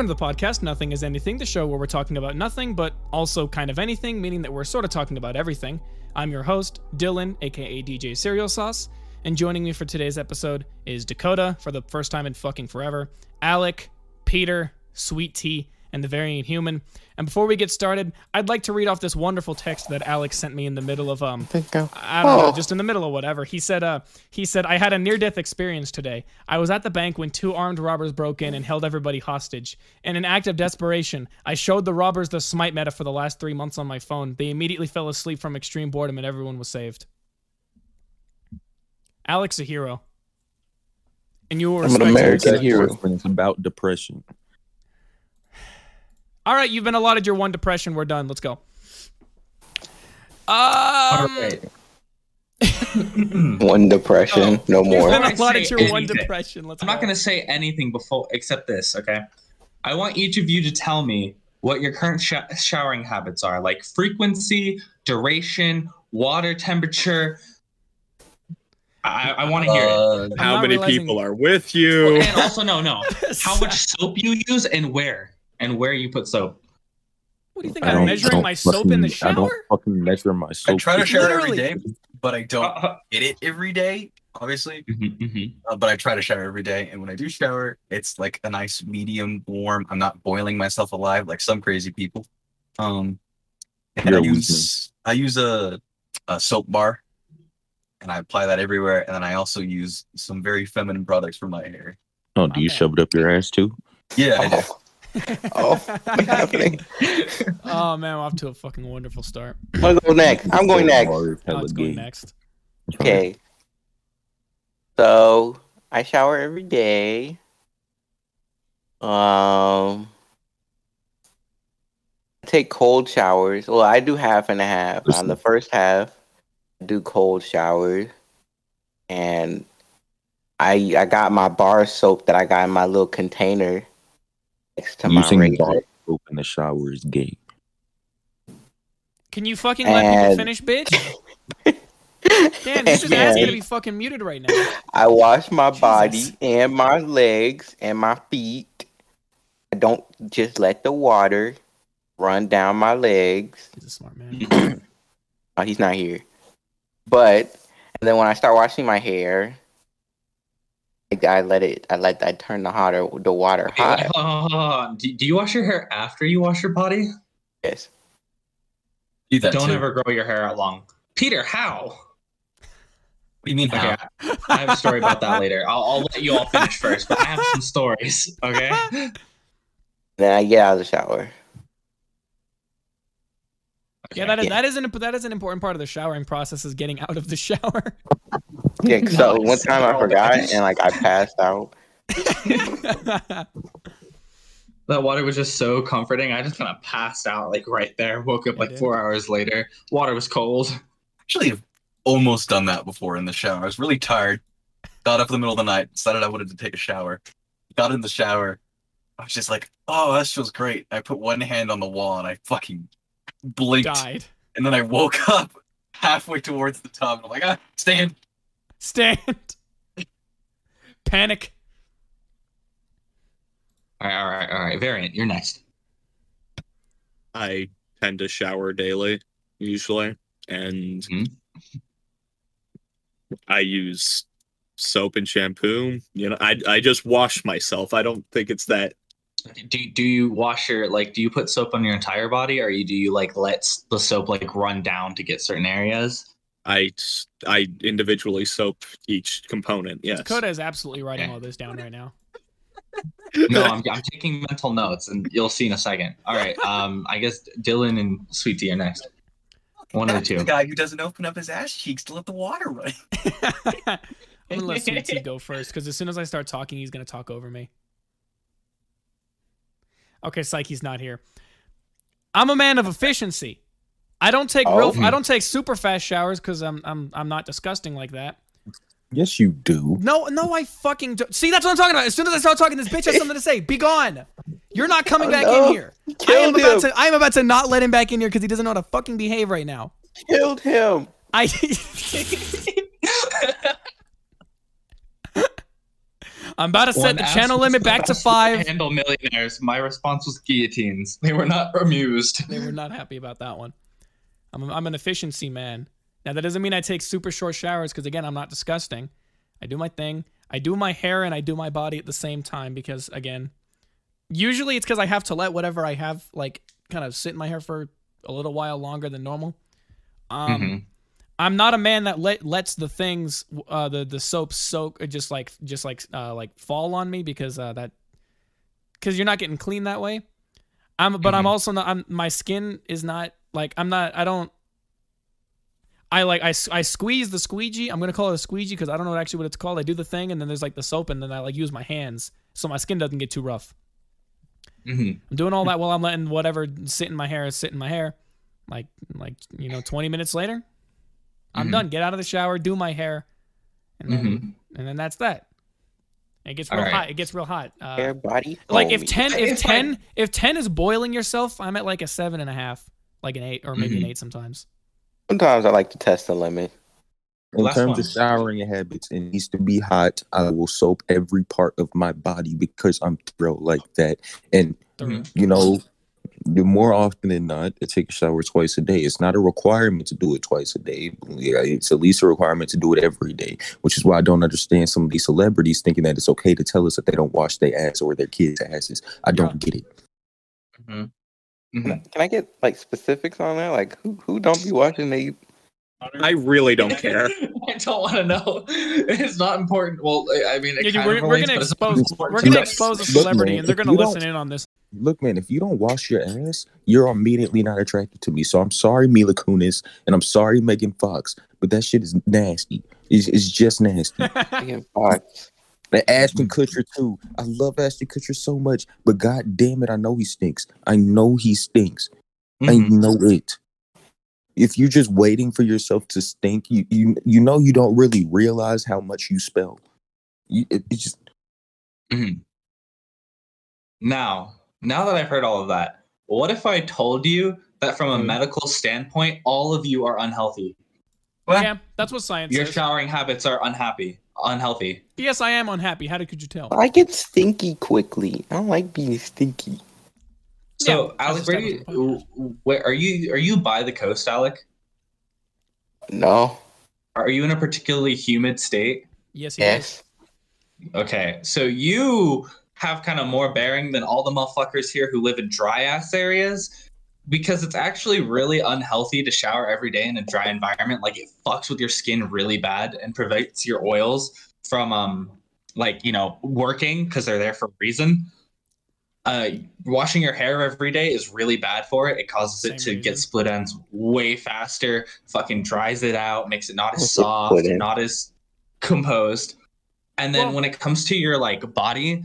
Welcome to the podcast, Nothing is Anything, the show where we're talking about nothing, but also kind of anything, meaning that we're sort of talking about everything. I'm your host, Dylan, aka DJ Cereal Sauce, and joining me for today's episode is Dakota for the first time in fucking forever, Alec, Peter, Sweet Tea, and the Variant Human. And before we get started, I'd like to read off this wonderful text that Alex sent me in the middle of um think I, I don't know, Oh. just in the middle of whatever. He said, uh, he said, I had a near-death experience today. I was at the bank when two armed robbers broke in and held everybody hostage. In an act of desperation, I showed the robbers the Smite meta for the last three months on my phone. They immediately fell asleep from extreme boredom, and everyone was saved. Alex, a hero. And you were I'm an American hero. It's about depression. All right, you've been allotted your one depression. We're done. Let's go. Um, All right. one depression, Oh, no You've more. been I allotted say your one anything, depression. Let's I'm not going to say anything before except this, okay? I want each of you to tell me what your current sh- showering habits are, like frequency, duration, water temperature. I, I want to hear it. Uh, I'm how many realizing- people are with you? And also, no, no. How much soap you use and where, and where you put soap. What do you think? I I'm don't- measuring don't my soap in the fucking- I don't shower? fucking measure my soap. I soap. try to shower every Literally. day, but I don't Uh, get it every day, obviously. mhm, mhm. Uh, but I try to shower every day, and when I do shower, it's like a nice medium warm. I'm not boiling myself alive like some crazy people. Um, and You're I a use I use a, a soap bar, and I apply that everywhere. And then I also use some very feminine products for my hair. Oh, do you Okay. shove it up your ass too? Yeah, I do. Oh, happening? oh man, I'm off to a fucking wonderful start. I'm gonna go next. I'm going next. Hard, hella Alex going next. Okay. So I shower every day. Um, I take cold showers. Well, I do half and a half. On the first half, I do cold showers, and I I got my bar soap that I got in my little container next to my Using razor. bar soap in the shower is gay. Can you fucking let people And- finish, bitch? Damn, this is ass gonna be fucking muted right now. I wash my Jesus. body and my legs and my feet. I don't just let the water run down my legs. He's a smart man. Oh, he's not here. But and then when I start washing my hair, I, I let it. I let. I turn the hotter the water Okay, wait, hot. hold hold hold. Do, do you wash your hair after you wash your body? Yes. Do that Don't too. ever grow your hair out long. Peter, how? What do you mean Okay, how? I have a story about that later. I'll, I'll let you all finish first, but I have some stories. Okay. Then I get out of the shower. Yeah, that is Yeah. that is an that is an important part of the showering process is getting out of the shower. Yeah. So one time I forgot and like I passed out. That water was just so comforting. I just kind of passed out like right there. Woke up like four hours later. Water was cold. Actually, I've almost done that before in the shower. I was really tired. Got up in the middle of the night. Decided I wanted to take a shower. Got in the shower. I was just like, "Oh, that feels great." I put one hand on the wall and I fucking blinked, Died. and then I woke up halfway towards the tub. And I'm like, "Ah, stand." Stand. Panic. All right, all right, all right. Variant, you're next. I tend to shower daily, usually, and Mhm. I use soap and shampoo. You know, I I just wash myself. I don't think it's that. Do do you wash your like? Do you put soap on your entire body, or you do you like let the soap like run down to get certain areas? I I individually soap each component. Yes. Dakota is absolutely writing Okay. all this down right now. No, I'm, I'm taking mental notes, and you'll see in a second. All right. Um, I guess Dylan and Sweet Tea are next. One of the That's the two. guy who doesn't open up his ass cheeks to let the water run. I'm gonna let Sweet Tea go first because as soon as I start talking, he's gonna talk over me. Okay, Psyche's not here. I'm a man of efficiency. I don't take oh, real. Oh. I don't take super fast showers because I'm I'm I'm not disgusting like that. Yes, you do. No, no, I fucking do. see. That's what I'm talking about. As soon as I start talking, this bitch has something to say. Be gone. You're not coming Oh, back no. in here. I am Killed about him. to. I am about to not let him back in here because he doesn't know how to fucking behave right now. Killed him. I. I'm about to set When the channel limit back to five. Handle millionaires. My response was guillotines. They were not amused. They were not happy about that one. I'm, I'm an efficiency man. Now that doesn't mean I take super short showers because again I'm not disgusting. I do my thing. I do my hair and I do my body at the same time because again, usually it's because I have to let whatever I have like kind of sit in my hair for a little while longer than normal. Um, Mhm. I'm not a man that let lets the things uh the the soap soak uh, just like just like uh like fall on me because uh that because you're not getting clean that way. I'm but I'm Mhm. also not I'm my skin is not like I'm not I don't I like I, I squeeze the squeegee. I'm gonna call it a squeegee because I don't know actually what it's called. I do the thing and then there's like the soap and then I like use my hands so my skin doesn't get too rough. Mhm. I'm doing all that while I'm letting whatever sit in my hair sit in my hair. Like like you know, 20 minutes later, I'm Mhm. done. Get out of the shower, do my hair, and then Mhm. and then that's that. It gets All real right. hot. It gets real hot. Uh, Hair, body. like if 10 if 10 if 10 is boiling yourself, I'm at like a seven and a half, like an eight or maybe an Mhm. eight sometimes. Sometimes I like to test the limit. In Last terms one. of showering habits, it needs to be hot. I will soap every part of my body because I'm thrilled like that. And Thorough. you know, the more often than not, I take a shower twice a day. It's not a requirement to do it twice a day. Yeah, It's at least a requirement to do it every day, which is why I don't understand some of these celebrities thinking that it's okay to tell us that they don't wash their ass or their kids' asses. I don't get it. Mhm. Can I, Mhm. can I get like specifics on that? Like who who don't be watching they I really don't care. I don't want to know. It's not important. Well, I- I mean, it Yeah, we're, of we're gonna expose we're gonna expose a celebrity man, and they're gonna listen in on this. Look, man, if you don't wash your ass, you're immediately not attracted to me. So I'm sorry, Mila Kunis, and I'm sorry, Megan Fox, but that shit is nasty. It's, it's just nasty. Megan Fox? And Ashton Kutcher too. I love Ashton Kutcher so much, but god damn it, I know he stinks. I know he stinks. I Mhm. know it. If you're just waiting for yourself to stink, you you you know you don't really realize how much you spell. You, it, it's just Mhm. Now, now that I've heard all of that, what if I told you that from a Mm-hmm. Mhm. medical standpoint, all of you are unhealthy? What? yeah, that's what science Your says. showering habits are unhappy, unhealthy. yes, I am unhappy. How did could you tell? I get stinky quickly. I don't like being stinky. So, Yeah, Alec, that's where, the do title of you, where are you? Are you by the coast, Alec? No. Are you in a particularly humid state? Yes, he is. Yes. Okay, so you have kind of more bearing than all the motherfuckers here who live in dry ass areas because it's actually really unhealthy to shower every day in a dry environment. Like it fucks with your skin really bad and prevents your oils from um like you know working because they're there for a reason. Uh, washing your hair every day is really bad for it. It causes it to Same get split ends way faster. Fucking dries it out, makes it not as soft, not as composed. And then Well- when it comes to your like body,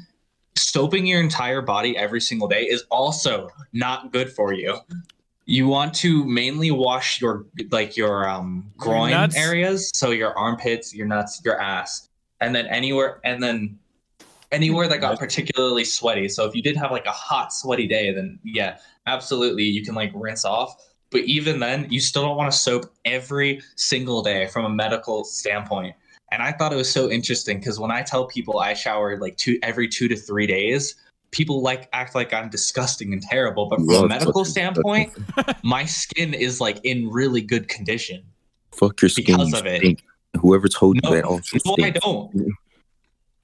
soaping your entire body every single day is also not good for you. You want to mainly wash your like your um Your groin nuts? areas, so your armpits, your nuts, your ass, and then anywhere and then anywhere that got particularly sweaty. So if you did have like a hot sweaty day, then yeah, absolutely you can like rinse off. But even then, you still don't want to soap every single day from a medical standpoint. And I thought it was so interesting because when I tell people I shower like two every two to three days, people like act like I'm disgusting and terrible. But from Love a medical standpoint, my skin is like in really good condition. fuck your skin. Because you of it. stink. Whoever told you that oh, also no, I don't.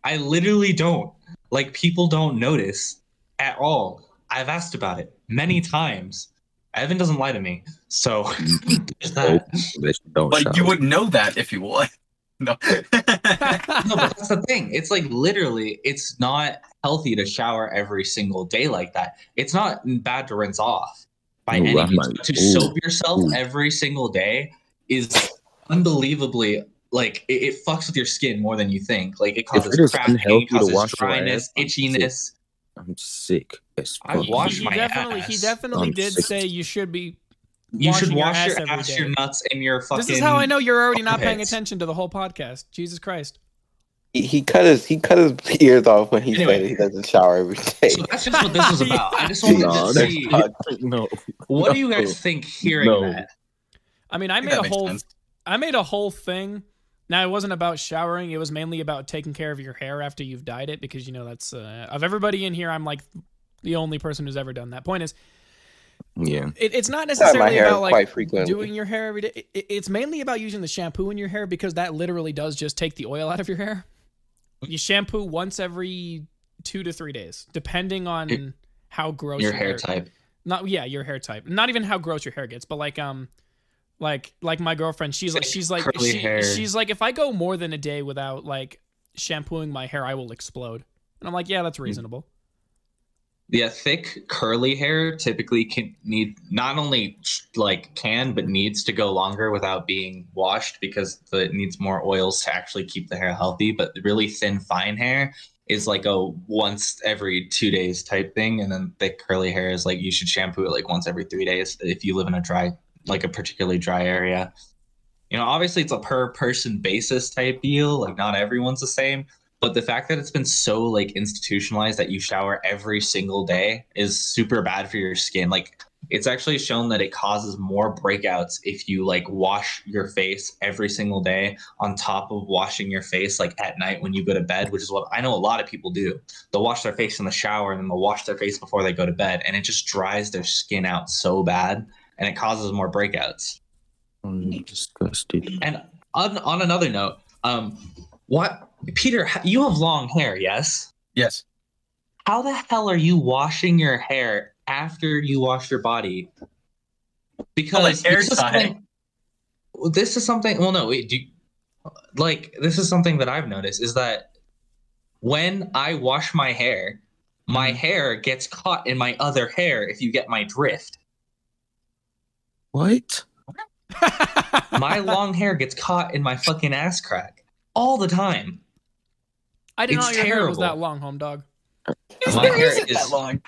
I literally don't. Like people don't notice at all. I've asked about it many mm. times. Evan doesn't lie to me, so mm. that. Oh, that you don't But you shower. would know that if you would. No. No, but that's the thing. It's like literally, it's not healthy to shower every single day like that. It's not bad to rinse off by Ooh, any means, might- to ooh, soap yourself ooh. every single day is unbelievably like it, it fucks with your skin more than you think. Like it causes it is cracking, unhealthy to causes wash dryness, ass, I'm sick. itchiness. I'm sick I fuck. wash he, my definitely he definitely I'm did sick. say you should be You should washing your wash ass your every ass, day. your nuts, and your fucking. This is how I know you're already not paying armpits. attention to the whole podcast. Jesus Christ. He, he cut his he cut his ears off when he Anyway. said he doesn't shower every day. So that's just what this was about. I just wanted No, to see. not- no. What do you guys think hearing No. that? I mean, I think made a whole sense. I made a whole thing Now it wasn't about showering. It was mainly about taking care of your hair after you've dyed it because you know that's uh, of everybody in here. I'm like the only person who's ever done that. Point is, Yeah. it, it's not necessarily about like quite doing your hair every day. It- it- it's mainly about using the shampoo in your hair because that literally does just take the oil out of your hair. You shampoo once every two to three days, depending on Your- how gross Your hair type. not yeah your hair type not even how gross your hair gets but like um like like my girlfriend she's like she's like she, she's like if i go more than a day without like shampooing my hair i will explode and i'm like yeah that's reasonable Yeah, uh, thick curly hair typically can need not only like can but needs to go longer without being washed because the, it needs more oils to actually keep the hair healthy. But really thin fine hair is like a once every two days type thing, and then thick curly hair is like you should shampoo it like once every three days if you live in a dry like a particularly dry area. You know, obviously it's a per person basis type deal. Like not everyone's the same but the fact that it's been so like institutionalized that you shower every single day is super bad for your skin. Like it's actually shown that it causes more breakouts if you like wash your face every single day on top of washing your face like at night when you go to bed which is what i know a lot of people do. They'll wash their face in the shower and then they'll wash their face before they go to bed and it just dries their skin out so bad and it causes more breakouts. I'm disgusted. and on, on another note um what peter you have long hair yes Yes. how the hell are you washing your hair after you wash your body? Because hair this is something- this is something. Well, no, wait. Do you, like this is something that I've noticed is that when I wash my hair, my mm-hmm. hair gets caught in my other hair. If you get my drift, What? my long hair gets caught in my fucking ass crack all the time. I didn't know it's your hair was terrible. that long home dog My hair isn't is that long.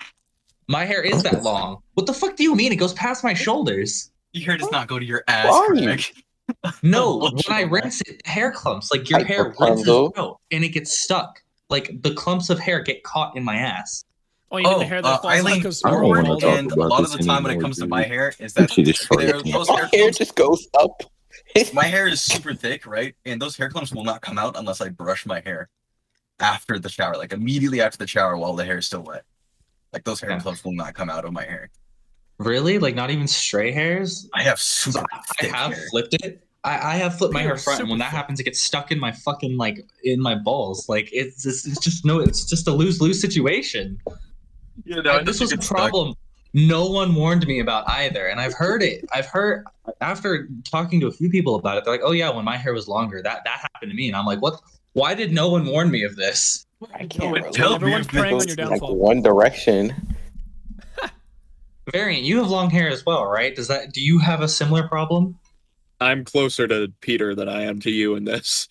My hair is that long. What the fuck do you mean? It goes past my shoulders. Your hair does not go to your ass, Sorry. Greg. No, when I rinse it, hair clumps. Like your I hair put rinses Plumbo. out and it gets stuck. Like the clumps of hair get caught in my ass. oh you mean Oh, the hair that uh, falls I out lean goes I don't forward, wanna talk and a lot of the time when it anymore, comes to my hair is that Shit is there- those My hair hair just goes up. my hair is super thick, right? And those hair clumps will not come out unless I brush my hair after the shower, like immediately after the shower while the hair is still wet. Like those hair Yeah. clumps will not come out of my hair. Really? Like not even stray hairs? I have super I thick have hair. flipped it. I, I have flipped my hair are front, and when that happens, it gets stuck in my fucking like in my balls. Like it's just, it's just no, it's just a lose lose situation. You know, I- this was a get stuck. problem no one warned me about either and i've heard it i've heard after talking to a few people about it they're like oh yeah when my hair was longer that that happened to me and i'm like what why did no one warn me of this I can't it relate. tell everyone's praying on it's your like downfall One Direction. variant you have long hair as well right does that do you have a similar problem I'm closer to Peter than I am to you in this.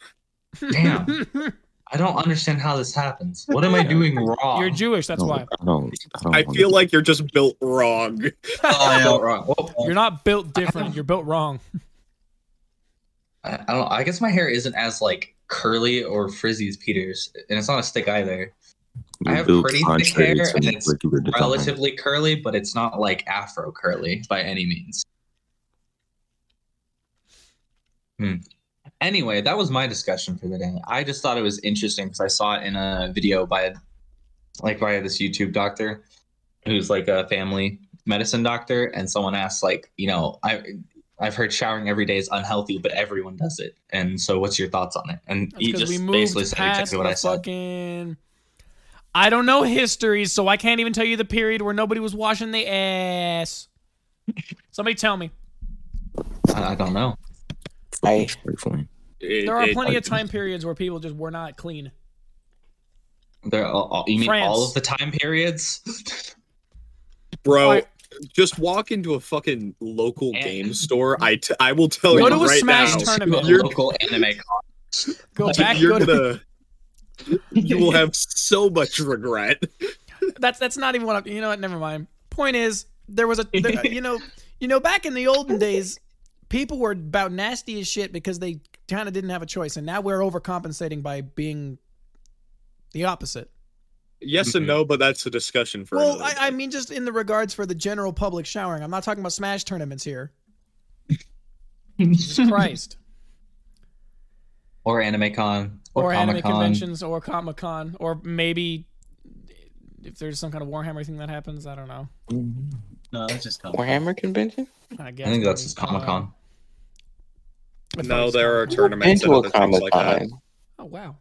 Damn. i don't understand how this happens what am i doing wrong you're jewish that's No, why I don't. I, don't I feel like you're just built wrong. I don't, wrong. Well, you're not built different you're built wrong I, I don't i guess my hair isn't as like curly or frizzy as peter's and it's not a stick either I have pretty thick hair and it's relatively curly, but it's not like afro curly by any means. Hmm. Anyway, that was my discussion for the day. I just thought it was interesting because I saw it in a video by, like, by this YouTube doctor, who's like a family medicine doctor, and someone asked, like, you know, I. I've heard showering every day is unhealthy, but everyone does it. And so, what's your thoughts on it? And That's he 'cause just we moved basically said exactly what I said. fucking. I don't know history, so I can't even tell you the period where nobody was washing the ass. Somebody tell me. I, I don't know. I There are it- plenty of time periods where people just were not clean. There, all, all- you mean France. all of the time periods? bro. Why- Just walk into a fucking local And- game store. I, t- I will tell Go you to a right Smash now. tournament. To a You're, local anime con. Go Like, back. you're Go to, gonna. You will have so much regret. that's that's not even what I'm. You know what? Never mind. Point is, there was a. There, uh, you know, you know, back in the olden days, people were about nasty as shit because they kind of didn't have a choice, and now we're overcompensating by being the opposite. Yes and Mhm. no, but that's a discussion for. Well, I, I mean, just in the regards for the general public showering. I'm not talking about Smash tournaments here. Jesus Christ. or AnimeCon or, or, anime conventions or Comic Con or maybe if there's some kind of Warhammer thing that happens, I don't know. No, that's just Comic-Con. Warhammer convention? I guess. I think that's just Comic. Con. It's No, there are tournaments and other things like that. Oh wow.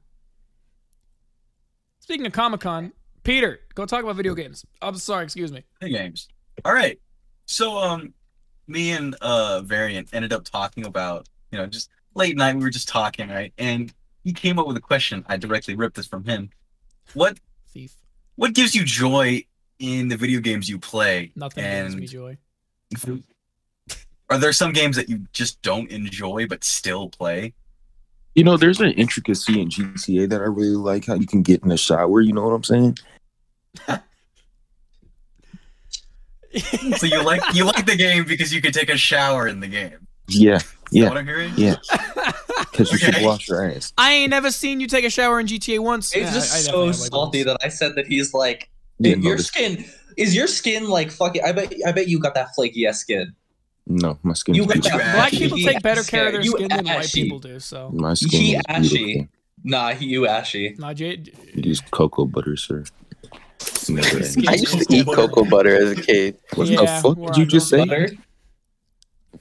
Speaking of Comic Con, Peter, go talk about video games. I'm sorry, excuse me. Hey, games. All right. So um, me and uh Variant ended up talking about you know just late night. We were just talking, right? And he came up with a question. I directly ripped this from him. What Thief. what gives you joy in the video games you play? Nothing and gives me joy. Are there some games that you just don't enjoy but still play? You know, there's an intricacy in GTA that I really like. How you can get in the shower. You know what I'm saying? So you like you like the game because you can take a shower in the game. Yeah, Yeah. I'm hearing? yeah. Because you Okay. should wash your ass. I ain't never seen you take a shower in GTA once. It's Yeah, just I- I so definitely have, like, salty that I said that he's like Dude, your this- skin is your skin like fucking. I bet. I bet you got that flaky ass skin. No, my skin. You is got Black ashy. people He take better care of their you skin than white people do. So, My skin He is ashy. beautiful. Nah, he, you ashy. nah, J- It is cocoa butter, sir. Never end. Skin I used to eat cocoa butter as a kid. What Yeah, the fuck did you just say? Butter.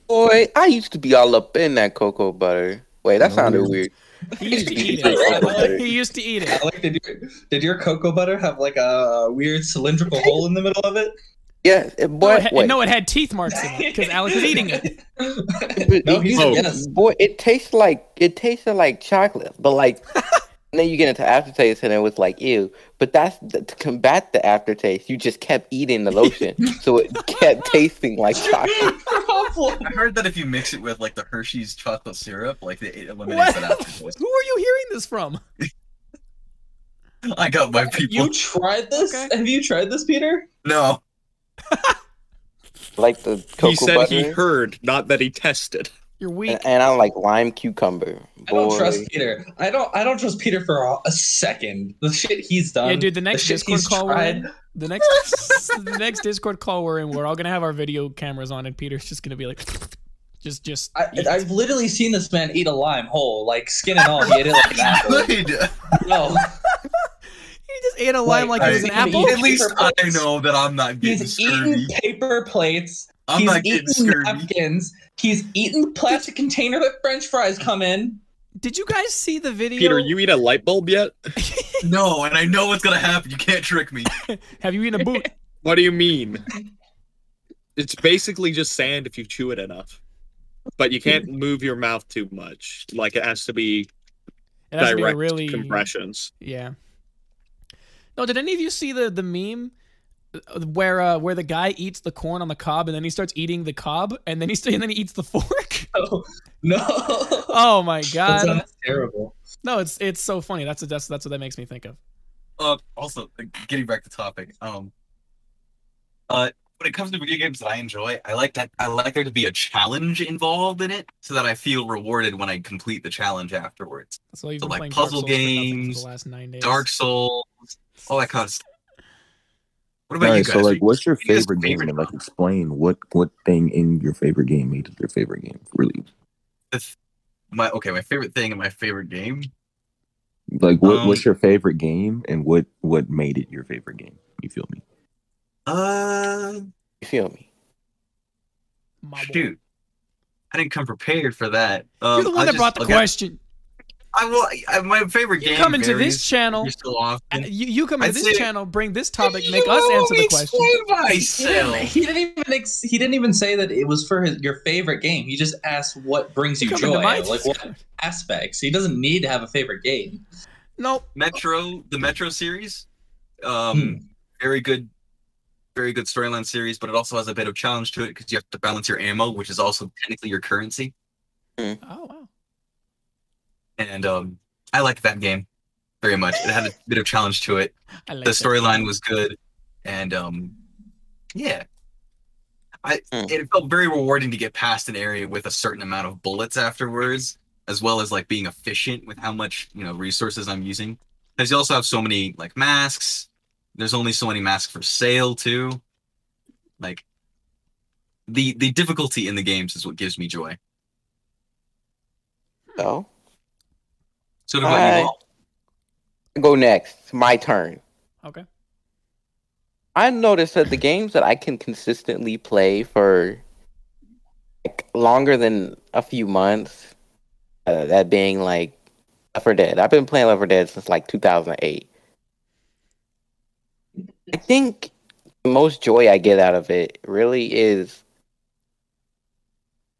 Boy, I used to be all up in that cocoa butter. Wait, that No, sounded weird. he used to eat it. he used to eat it. Alec, did your did your cocoa butter have like a weird cylindrical hole in the middle of it? Yeah, eh, it- No, boy, it, had, no, it had teeth marks in it because Alex was eating it. no, he's Oh. yes. Boy, it tastes like it tasted like chocolate, but like and then you get into aftertaste and it was like ew. But that's to combat the aftertaste. You just kept eating the lotion, so it kept tasting like chocolate. I heard that if you mix it with like the Hershey's chocolate syrup, like it eliminates What? that aftertaste. Who are you hearing this from? I got my people. You tried this? Okay. Have you tried this, Peter? No, Like the cocoa He said butter. he heard, not that he tested. You're weak. and, and I like lime cucumber. I don't trust Peter. I don't. I don't trust Peter for a, a second. The shit he's done. Yeah, dude. The next shit Discord he's call we're in, the next the next Discord call we're in, we're all gonna have our video cameras on, and Peter's just gonna be like, just just. I, I've literally seen this man eat a lime whole, like skin and all. He ate it like an apple. No, he just ate a lime like, Like, it was an apple. At least I know that I'm not getting he's scurvy. eaten paper plates. I'm he's not getting eaten scurvy. napkins. He's eaten the plastic container that French fries come in. Did you guys see the video? Peter, you eat a light bulb yet? No, and I know what's gonna happen. You can't trick me. have you eaten a boot? What do you mean? It's basically just sand if you chew it enough. But you can't move your mouth too much. Like it has to be It has to be direct really compressions. Yeah. No, did any of you see the the meme uh, where uh where the guy eats the corn on the cob and then he starts eating the cob and then he st- and then he eats the fork? Oh, no. Oh my that god. sounds terrible. No, it's it's so funny. That's that's that's what that makes me think of. Uh, also, uh, getting back to topic. Um, uh, when it comes to video games that I enjoy, I like that. I like there to be a challenge involved in it, so that I feel rewarded when I complete the challenge afterwards. That's why you've So, been like, puzzle Dark Souls for for games, the last nine days. Dark Souls, all that kind of stuff. What about All you right, guys? so like, what's your you favorite game? favorite And like, explain what what thing in your favorite game made it your favorite game. Really, the my okay, my favorite thing in my favorite game. like, what Um, what's your favorite game, and what what made it your favorite game? You feel me? Uh, You feel me? My boy. shoot, I didn't come prepared for that. Um, You're the one I'll that just- brought the I'll get- question. I will. I, my favorite You game. come into this channel. every so often. You, you come into I'd this say- channel, bring this topic, make us answer the question. explain He myself. didn't, he didn't even ex- he didn't even say that it was for his, your favorite game. He just asked what brings you Come into joy, my like what aspects. He doesn't need to have a favorite game. Nope. Metro, the Metro series, um, Hmm. very good, very good storyline series, but it also has a bit of challenge to it because you have to balance your ammo, which is also technically your currency. Oh wow. And um, I like that game very much. It had a bit of challenge to it. I like the storyline was good, and um, yeah, I Hmm. it felt very rewarding to get past an area with a certain amount of bullets afterwards, as well as like being efficient with how much you know resources I'm using. Because you also have so many like masks. There's only so many masks for sale too. Like the the difficulty in the games is what gives me joy. So So what about you all? Go next. My turn. Okay. I noticed that the games that I can consistently play for like longer than a few months, uh, that being like Left 4 Dead. I've been playing Left 4 Dead since like 2008. I think the most joy I get out of it really is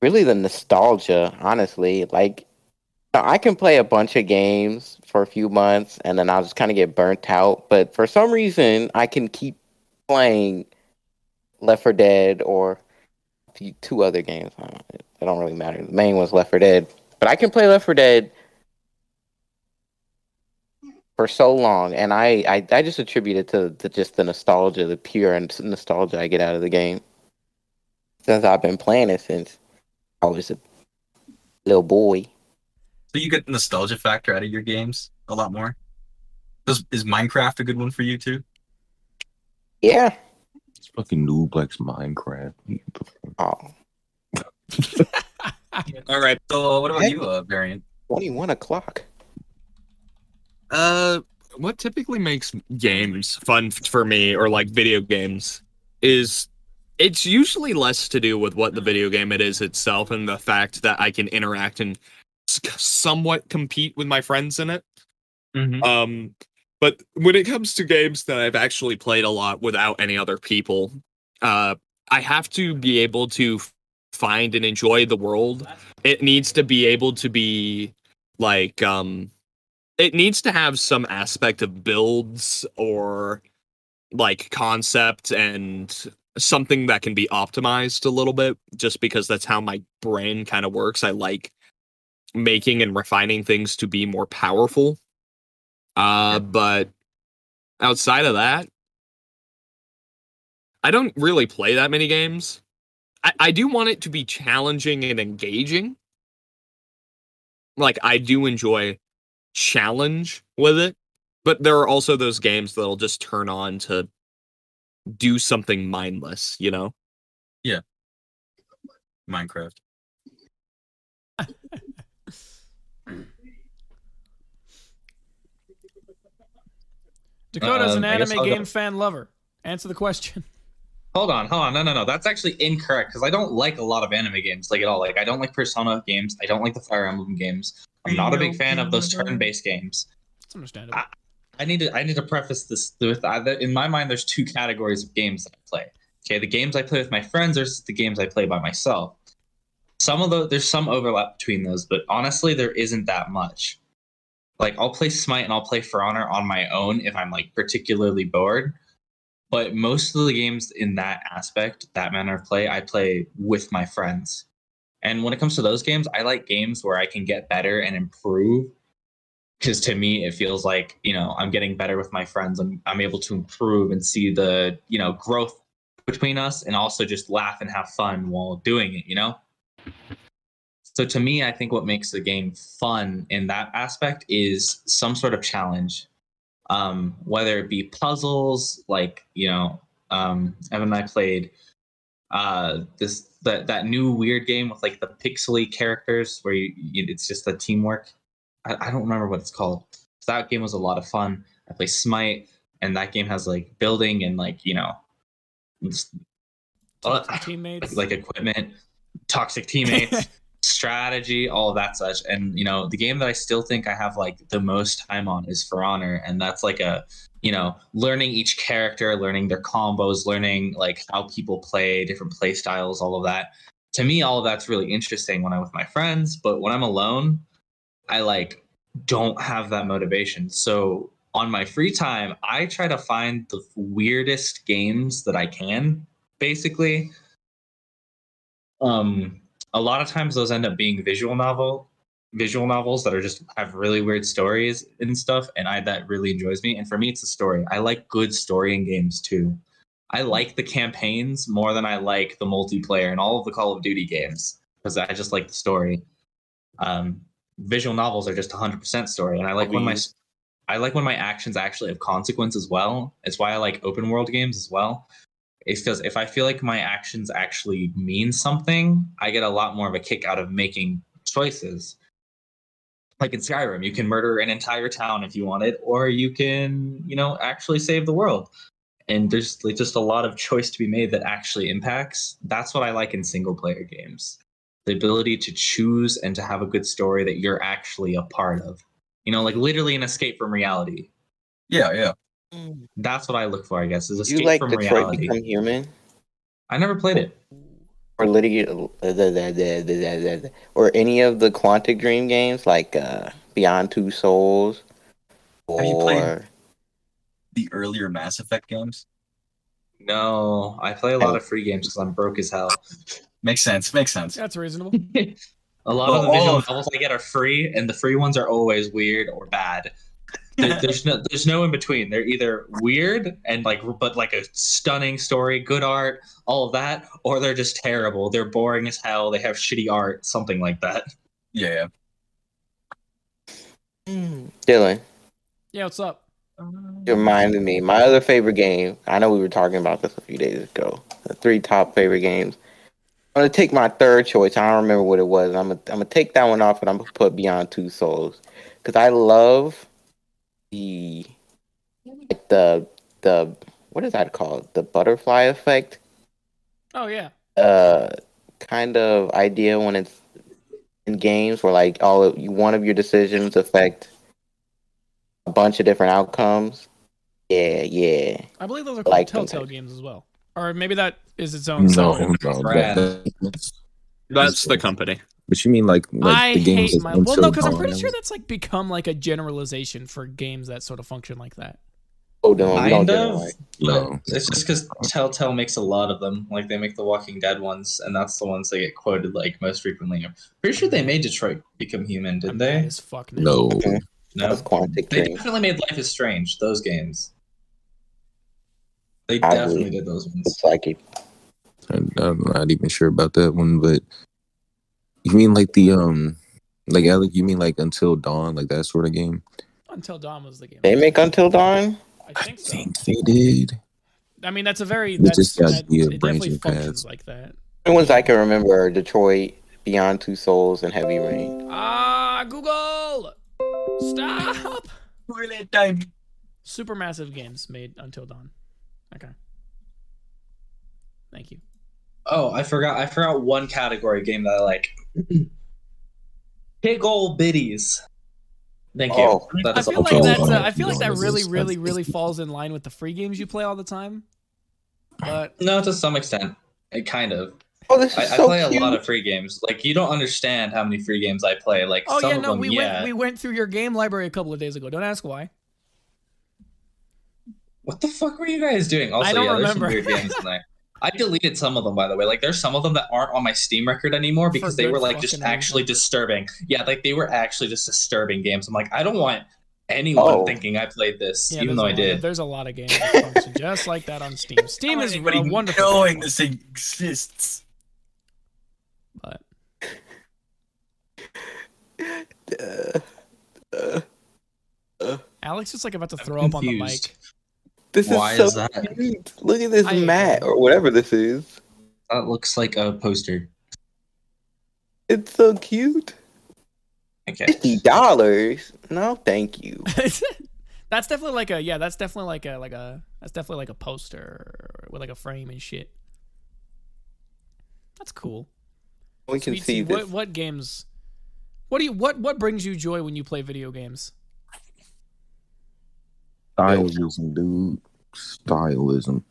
really the nostalgia, honestly. Like I can play a bunch of games for a few months and then I'll just kind of get burnt out, but for some reason I can keep playing Left 4 Dead or two other games. I don't, it don't really matter. The main one's Left 4 Dead, but I can play Left 4 Dead for so long, and I, I, I just attribute it to, to just the nostalgia, the pure nostalgia I get out of the game. Since I've been playing it since I was a little boy. So you get the nostalgia factor out of your games a lot more. Does, is Minecraft a good one for you too? Yeah. It's fucking noob likes Minecraft. Oh, All right. So what about Hey. you, uh, Variant? 21 o'clock. Uh, what typically makes games fun for me, or like video games, is it's usually less to do with what the video game it is itself, and the fact that I can interact and s- somewhat compete with my friends in it. Mm-hmm. Um, but when it comes to games that I've actually played a lot without any other people, uh, I have to be able to find and enjoy the world. It needs to be able to be like um it needs to have some aspect of builds or like concept and something that can be optimized a little bit just because that's how my brain kind of works. I like making and refining things to be more powerful. Uh but outside of that I don't really play that many games. I, I do want it to be challenging and engaging. Like I do enjoy challenge with it, but there are also those games that'll just turn on to do something mindless, you know? Yeah. Minecraft. Dakota's an Um, I anime I'll go- game fan lover. Answer the question. Hold on, hold on. No, no, no. That's actually incorrect because I don't like a lot of anime games, like at all. Like I don't like Persona games. I don't like the Fire Emblem games. I'm not a big fan of those turn-based games. It's understandable. Ah. I need to I need to preface this with either in my mind there's two categories of games that I play. Okay, the games I play with my friends versus the games I play by myself. Some of the there's some overlap between those, but honestly there isn't that much. Like I'll play Smite and I'll play For Honor on my own if I'm like particularly bored. But most of the games in that aspect, that manner of play, I play with my friends. And when it comes to those games, I like games where I can get better and improve because to me it feels like you know i'm getting better with my friends i'm, I'm able to improve and see the you know growth between us and also just laugh and have fun while doing it you know so to me i think what makes the game fun in that aspect is some sort of challenge um, whether it be puzzles like you know um, evan and i played uh, this that that new weird game with like the pixely characters where you, you it's just the teamwork I, I don't remember what it's called. That game was a lot of fun. I play Smite, and that game has like building and like you know, teammates. like, like equipment, toxic teammates, strategy, all that such. And you know, the game that I still think I have like the most time on is For Honor, and that's like a you know, learning each character, learning their combos, learning like how people play, different play styles, all of that. To me, all of that's really interesting when I'm with my friends, but when I'm alone, I like don't have that motivation. So on my free time, I try to find the weirdest games that I can, basically. Um a lot of times those end up being visual novel visual novels that are just have really weird stories and stuff and I that really enjoys me. And for me it's the story. I like good story in games too. I like the campaigns more than I like the multiplayer in all of the Call of Duty games because I just like the story. Um, visual novels are just 100% story, and I like when my I like when my actions actually have consequence as well. It's why I like open world games as well. It's because if I feel like my actions actually mean something, I get a lot more of a kick out of making choices. like in Skyrim, you can murder an entire town if you wanted, or you can, you know, actually save the world. And there's like just a lot of choice to be made that actually impacts. That's what I like in single player games. The ability to choose and to have a good story that you're actually a part of. You know, like literally an escape from reality. Yeah, yeah. That's what I look for, I guess, is escape you like from Detroit reality. Become Human? I never played it. Or litig- uh, the- the- the- the- the- the- or any of the Quantic Dream games like uh, Beyond Two Souls Have you played- The earlier Mass Effect games No, I play a lot of free games because I'm broke as hell. makes sense. Makes sense. That's reasonable. A lot of the Well, visual novels I get are free, and the free ones are always weird or bad. There- there's no there's no in between. They're either weird and like but like a stunning story, good art, all of that, or they're just terrible. They're boring as hell. They have shitty art, something like that. Yeah, hmm. Dylan. Yeah, what's up? You reminded me. My other favorite game. I know we were talking about this a few days ago. The three top favorite games. I'm gonna take my third choice. I don't remember what it was. I'm gonna I'm gonna take that one off and I'm gonna put Beyond Two Souls because I love the like the the what is that called? The butterfly effect. Oh yeah. Uh, kind of idea when it's in games where like all of, one of your decisions affect a bunch of different outcomes. Yeah, yeah. I believe those are called Like them. Telltale games as well. Or maybe that is its own. No, no, that, that's, That's the company. But you mean like like I the games hate that my. Well, Until no, because I'm pretty sure that's like become like a generalization for games that sort of function like that. Oh, no, we don't Kind it of. right. No. It's just because Telltale makes a lot of them. Like they make the Walking Dead ones, and that's the ones that get quoted like most frequently. I'm pretty sure they made Detroit Become Human, didn't mad they? as fuck now. No, That No, they Dream. definitely made Life is Strange. Those games. They I definitely believe- did those ones. It's like it. I'm not even sure about that one. But you mean like the um, like Alec? You mean like Until Dawn, like that sort of game? Until Dawn was the game. They make Until Dawn. I think so. they did. I mean, that's a very. It That's, just got that, to be a it definitely branching functions path. like that. The ones I can remember are Detroit, Beyond Two Souls, and Heavy Rain. Ah, Google, stop. Toilet time. Supermassive games made Until Dawn. Okay. Thank you. Oh, I forgot. I forgot one category game that I like. Big old biddies. Thank you. Oh. That I is feel like that's. Uh, I feel like that really, really, really falls in line with the free games you play all the time. But No, to some extent, it kind of. Oh, this I, is I so play cute. a lot of free games. Like you don't understand how many free games I play. Like oh some yeah, of no, them, we yeah. went we went through your game library a couple of days ago. Don't ask why. What the fuck were you guys doing? Also, I don't yeah, there's some weird games in there. I deleted some of them, by the way. Like, there's some of them that aren't on my Steam record anymore because they were like just fucking actually disturbing. Yeah, like they were actually just disturbing games. I'm like, I don't want anyone Oh. thinking I played this, Yeah, even though I did. Of, there's a lot of games that function just like that on Steam. Steam is really wonderful. knowing platform, this exists. but Uh, uh, Alex is like about to I'm throw up on the mic. This Why is so is that? cute. Look at this I- mat or whatever this is. That looks like a poster. It's so cute. Okay. Fifty dollars? No, thank you. that's definitely like a yeah. That's definitely like a like a that's definitely like a poster with like a frame and shit. That's cool. We can Sweet see what what games? What do you what what brings you joy when you play video games? Stylism, dude. Stylism.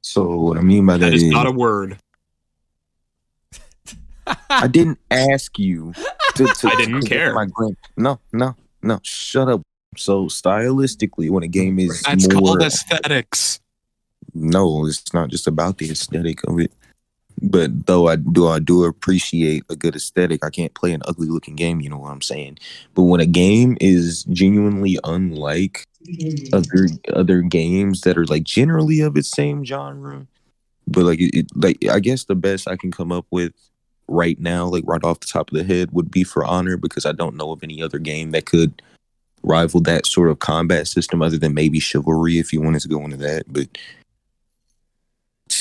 So what I mean by that That is is, not a word. I didn't ask you to. to I didn't to care. My grand- no, no, no. Shut up. So stylistically, when a game is That's more, called aesthetics. no, it's not just about the aesthetic of it. But though I do, I do appreciate a good aesthetic. I can't play an ugly looking game. You know what I'm saying? But when a game is genuinely unlike other other games that are like generally of its same genre, but like it, like I guess the best I can come up with right now, like right off the top of the head, would be For Honor because I don't know of any other game that could rival that sort of combat system other than maybe Chivalry if you wanted to go into that. But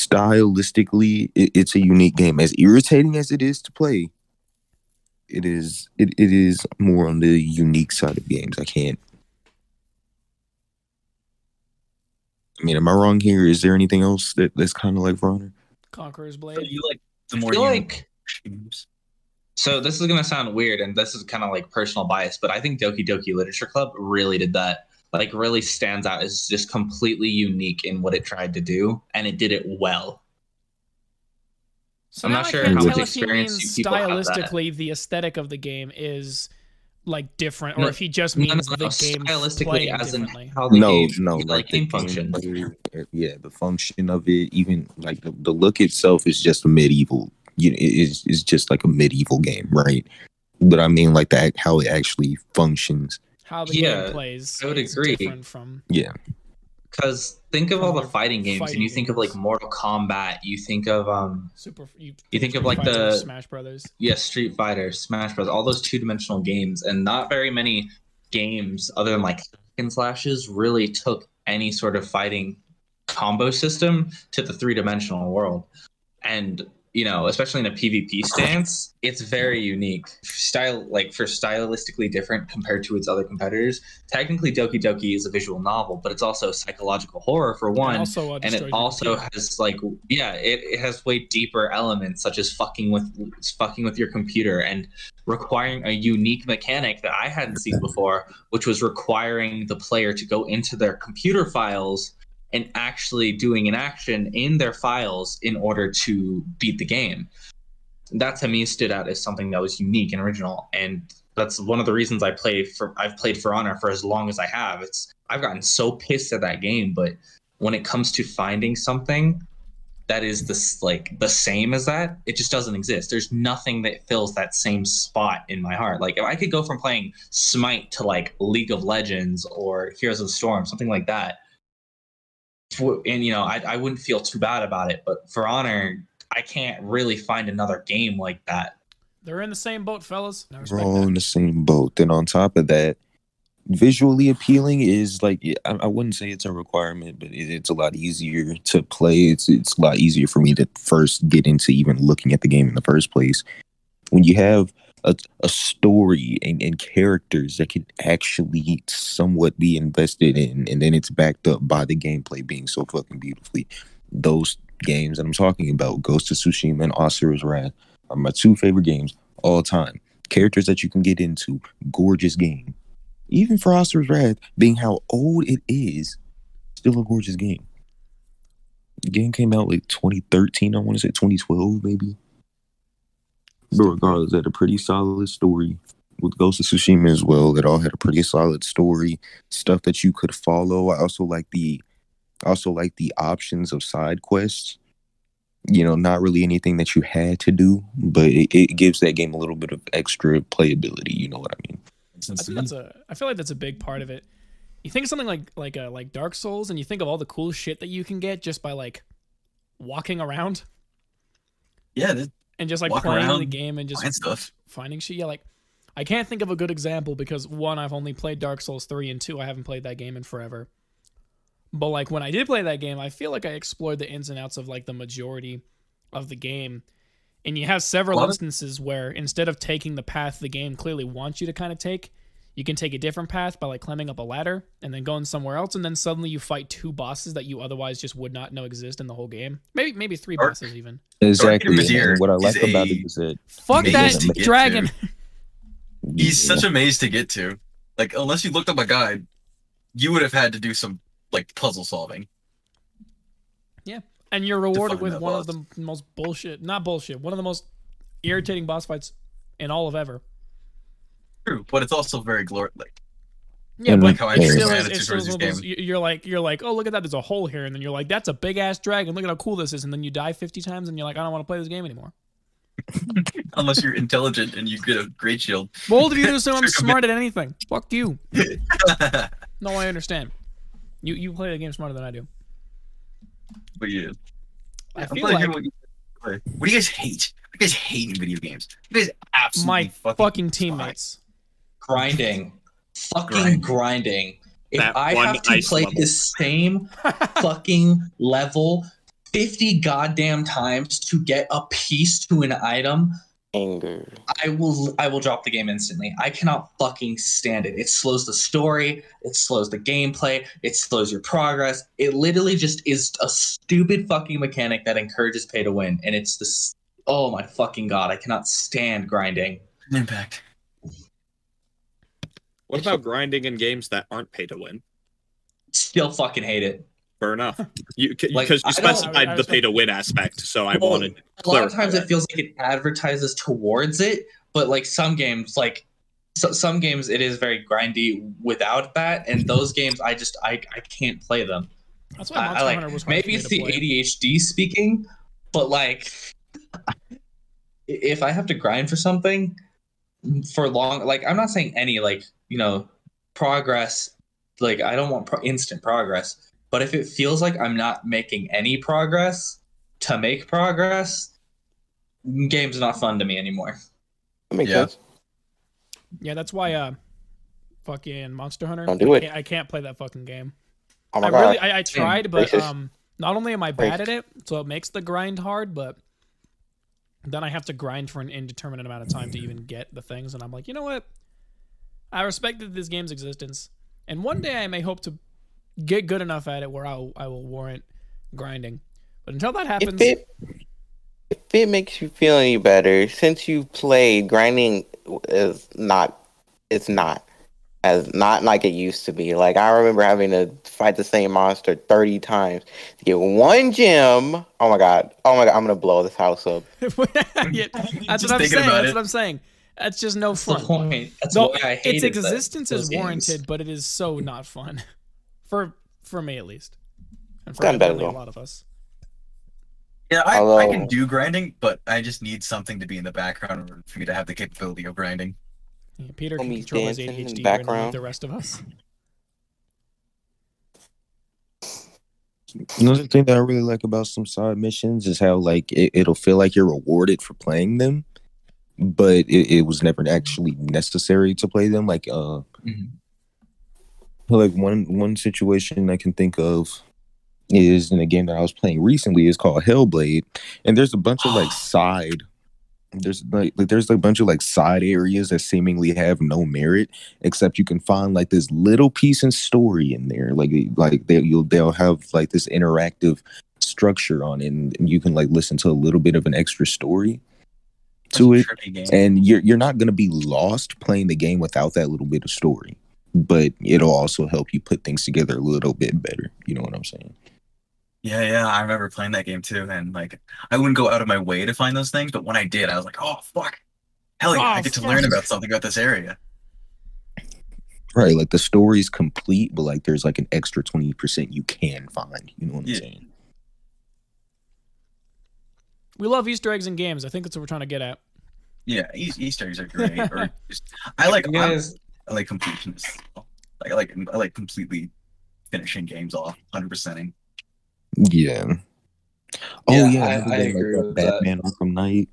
stylistically, it, it's a unique game. As irritating as it is to play, it is it, it is more on the unique side of games. I can't. I mean, am I wrong here? Is there anything else that, that's kind of like For Honor? Conqueror's So Blade. you like the more feel you like so this is gonna sound weird, and this is kind of like personal bias, but I think Doki Doki Literature Club really did that. Like, really stands out as just completely unique in what it tried to do, and it did it well. So I'm not I sure how much tell if he experience you people have that. stylistically the aesthetic of the game is like different, or if he just No, means no, the game stylistically, as in differently. how the no, game, no, like, like the game functions. gameplay, uh, yeah, the function of it, even like the, the look itself is just a medieval. You know, it is is just like a medieval game, right? But I mean, like that how it actually functions. How the Yeah, game plays. I would agree. Different from Yeah, Because think of all the fighting games, fighting and you think of like. Mortal Kombat. You think of um, Super. You, You think of, like, Fighter, the- Smash Brothers. yeah, Street Fighter, Smash Bros. All those two dimensional games, and not very many games other than like hack and slashes really took any sort of fighting combo system to the three dimensional world. And you know, especially in a PvP stance, it's very unique. Style like for stylistically different compared to its other competitors. Technically, Doki Doki is a visual novel, but it's also psychological horror for one and also, uh, and it also has like yeah it, it has way deeper elements such as fucking with fucking with your computer and requiring a unique mechanic that i hadn't seen before which was requiring the player to go into their computer files and actually doing an action in their files in order to beat the game. That to me stood out as something that was unique and original and that's one of the reasons i play for i've played for honor for as long as i have. It's i've gotten so pissed at that game but when it comes to finding something that is this like the same as that it just doesn't exist. There's nothing that fills that same spot in my heart. Like if i could go from playing smite to like league of legends or heroes of storm something like that and you know I, I wouldn't feel too bad about it but for honor i can't really find another game like that They're in the same boat, fellas. I we're all that. in the same boat. And on top of that, visually appealing is like I, I wouldn't say it's a requirement, but it, it's a lot easier to play. It's it's a lot easier for me to first get into even looking at the game in the first place. When you have a, a story and, and characters that can actually somewhat be invested in, and then it's backed up by the gameplay being so fucking beautifully. Those games that I'm talking about, Ghost of Tsushima and Asura's Wrath, are my two favorite games all time. Characters that you can get into, gorgeous game. Even for Asura's Wrath, being how old it is, still a gorgeous game. The game came out like 2013, I want to say 2012 maybe. But regardless, it had a pretty solid story with Ghost of Tsushima as well. It all had a pretty solid story, stuff that you could follow. I also like the, I also like the options of side quests. You know, not really anything that you had to do, but it, it gives that game a little bit of extra playability. You know what I mean? I think that's a. I feel like that's a big part of it. You think of something like like a like Dark Souls, and you think of all the cool shit that you can get just by like walking around yeah, that- and just like Walk playing the game and just find stuff. finding shit. Yeah, like I can't think of a good example because one, I've only played Dark Souls three, and two, I haven't played that game in forever. But like when I did play that game, I feel like I explored the ins and outs of like the majority of the game. And you have several instances where instead of taking the path the game clearly wants you to kind of take, you can take a different path by like climbing up a ladder and then going somewhere else, and then suddenly you fight two bosses that you otherwise just would not know exist in the whole game. Maybe maybe three Dark- bosses even. Exactly. Vizier what I like about it is that Fuck Maze that dragon. to. He's such a maze to get to. Like, unless you looked up a guide, you would have had to do some like puzzle solving. Yeah, and you're rewarded with that one of the most bullshit not bullshit one of the most irritating boss fights in all of ever True, but it's also very glor like yeah but like how I it still is, attitude it's still towards this those, you- you're like you're like oh look at that there's a hole here and then you're like that's a big ass dragon look at how cool this is and then you die 50 times and you're like i don't want to play this game anymore. Unless you're intelligent and you get a great shield. well of you do so i'm smart at anything. Fuck you. No i understand. You you play the game smarter than i do. But yeah, i feel glad to hear like what, what do you guys hate? What do you guys hate in video games? You guys absolutely my fucking, fucking teammates grinding fucking Grind. grinding if That i have to play level. the same fucking level 50 goddamn times to get a piece to an item Anger. I will I will drop the game instantly. I cannot fucking stand it. It slows the story, it slows the gameplay, it slows your progress. It literally just is a stupid fucking mechanic that encourages pay to win. And it's this oh my fucking god, I cannot stand grinding. Impact. What about grinding in games that aren't pay to win? Still fucking hate it. Fair enough. You because Like, you I specified I- I the pay to win aspect, so I Well, wanted. a lot of times that. it feels like it advertises towards it, but like some games, like so, some games, it is very grindy without that, and those games, I just I I can't play them. That's why I, Monster I like was maybe it's the play. ADHD speaking, but like if I have to grind for something mm, for long, like I'm not saying any like you know progress, like I don't want pro- instant progress, but if it feels like I'm not making any progress to make progress, game's not fun to me anymore. That makes Yeah. sense. Yeah, that's why. Uh, fucking Monster Hunter. Don't do I it. Can't, I can't play that fucking game. Oh my I god. really, I, I tried, but Racist. um, not only am I bad Racist. at it, so it makes the grind hard, but then I have to grind for an indeterminate amount of time to even get the things, and I'm like, you know what? I respected this game's existence, and one day I may hope to get good enough at it where I'll, I will warrant grinding. But until that happens, if it if it makes you feel any better, since you played, grinding is not it's not as not like it used to be. Like I remember having to fight the same monster thirty times to get one gem. Oh my god! Oh my god! I'm gonna blow this house up. yeah, that's Just what I'm saying. That's it. what I'm saying. That's just no That's the fun. point. That's No, why I hate its existence is warranted, but it is so not fun for for me at least, and for Gotten better, a lot of us. Yeah, I, I can do grinding, but I just need something to be in the background for me to have the capability of grinding. Yeah, Peter can control his dancing in the ADHD background. the rest of us. Another thing that I really like about some side missions is how like it, it'll feel like you're rewarded for playing them, but it, it was never actually necessary to play them. Like uh, Mhm. like one one situation I can think of is in a game that I was playing recently is called Hellblade, and there's a bunch of like side. There's like, like there's a bunch of like side areas that seemingly have no merit, except you can find like this little piece and story in there. Like like they you'll they'll have like this interactive structure on it, and you can like listen to a little bit of an extra story to it and you're you're not going to be lost playing the game without that little bit of story but it'll also help you put things together a little bit better you know what i'm saying Yeah, yeah, I remember playing that game too, and like I wouldn't go out of my way to find those things, but when I did, I was like, "Oh fuck, hell yeah, Oh, I get to fuck. learn about something about this area." right like the story's complete but like there's like an extra 20% you can find you know what i'm Yeah. saying We love Easter eggs in games. I think that's what we're trying to get at. Yeah, Easter eggs are great. or just, I like You I'm- guys, I like completionists. Like I like I like completely finishing games off, hundred percenting. yeah oh Yeah, yeah, I- another I agree that with that. batman arkham knight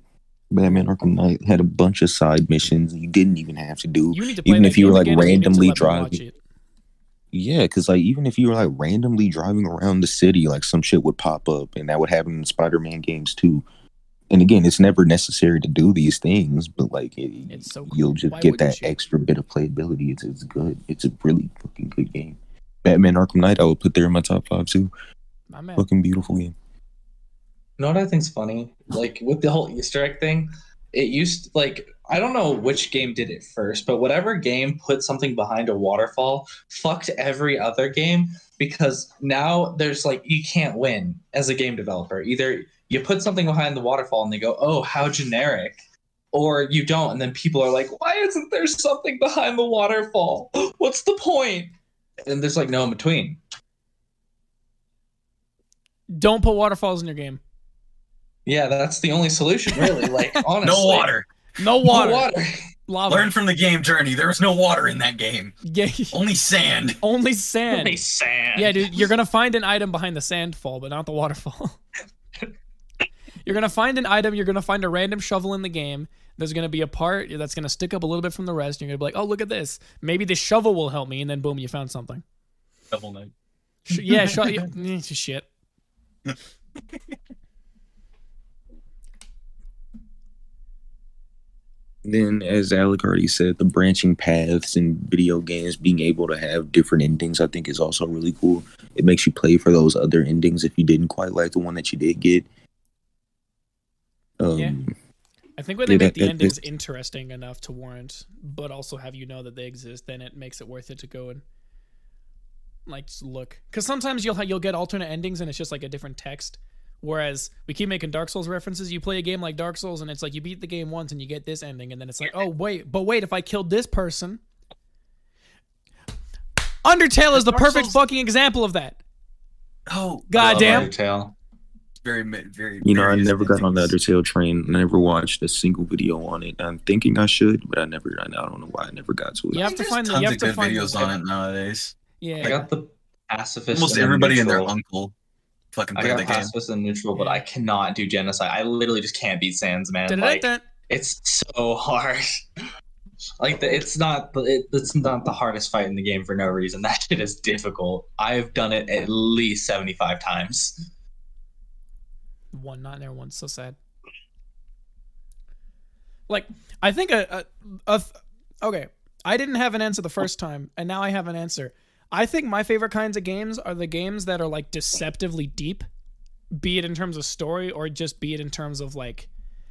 batman arkham knight had a bunch of side missions you didn't even have to do You need to play Even if you were, like, again and you need to randomly let me watch driving. It. Yeah, because like even if you were like randomly driving around the city, like some shit would pop up, and that would happen in Spider-Man games too. And again, it's never necessary to do these things, but like it, It's so cool. you'll just Why get that you? extra bit of playability. It's it's good. It's a really fucking good game. Batman Arkham Knight, I would put there in my top five too. My man. Fucking beautiful game. You know what I think's funny? Like with the whole Easter egg thing, it used like I don't know which game did it first, but whatever game put something behind a waterfall fucked every other game because now there's like you can't win as a game developer. Either you put something behind the waterfall and they go, "Oh, how generic." Or you don't, and then people are like, "Why isn't there something behind the waterfall? What's the point?" And there's like no in between. Don't put waterfalls in your game. Yeah, that's the only solution, really. Like honestly, No water. No No water. water. Lava. Learn from the game journey. There was no water in that game. Yeah, Only sand. only sand. Only sand. Yeah, dude, you're gonna find an item behind the sandfall, but not the waterfall. you're gonna find an item. You're gonna find a random shovel in the game. There's gonna be a part that's gonna stick up a little bit from the rest. And you're gonna be like, "Oh, look at this. Maybe this shovel will help me." And then boom, you found something. Double night. Sh- yeah, sho- yeah, shit. Then, as Alec already said, the branching paths in video games, being able to have different endings, I think is also really cool. It makes you play for those other endings if you didn't quite like the one that you did get. Um, Yeah. I think when they Yeah, make that- the that- endings that's- interesting enough to warrant, but also have you know that they exist, then it makes it worth it to go and like look. Because sometimes you'll you'll get alternate endings and it's just like a different text. Whereas we keep making Dark Souls references. You play a game like Dark Souls and it's like you beat the game once and you get this ending, and then it's like, oh wait, but wait, if I killed this person. Undertale is the Dark perfect Souls- fucking example of that. Oh, Goddamn. Undertale. very, very. You know, I various never got on the. Undertale train. I never watched a single video on it. I'm thinking I should, but I never. I don't know why I never got to it. You have to There's find the- tons you have of to good find the- videos on it nowadays. Yeah. I got the pacifist. Almost and everybody and their neutral. uncle fucking I played got the game. pacifist and neutral, but I cannot do genocide. I literally just can't beat Sans, man. Like, it's so hard. like the, it's not the- it, it's not the hardest fight in the game for no reason. That shit is difficult. I've done it at least seventy five times. one not in there one so sad like i think a, a, a okay i didn't have an answer the first time and now i have an answer i think my favorite kinds of games are the games that are like deceptively deep be it in terms of story or just be it in terms of like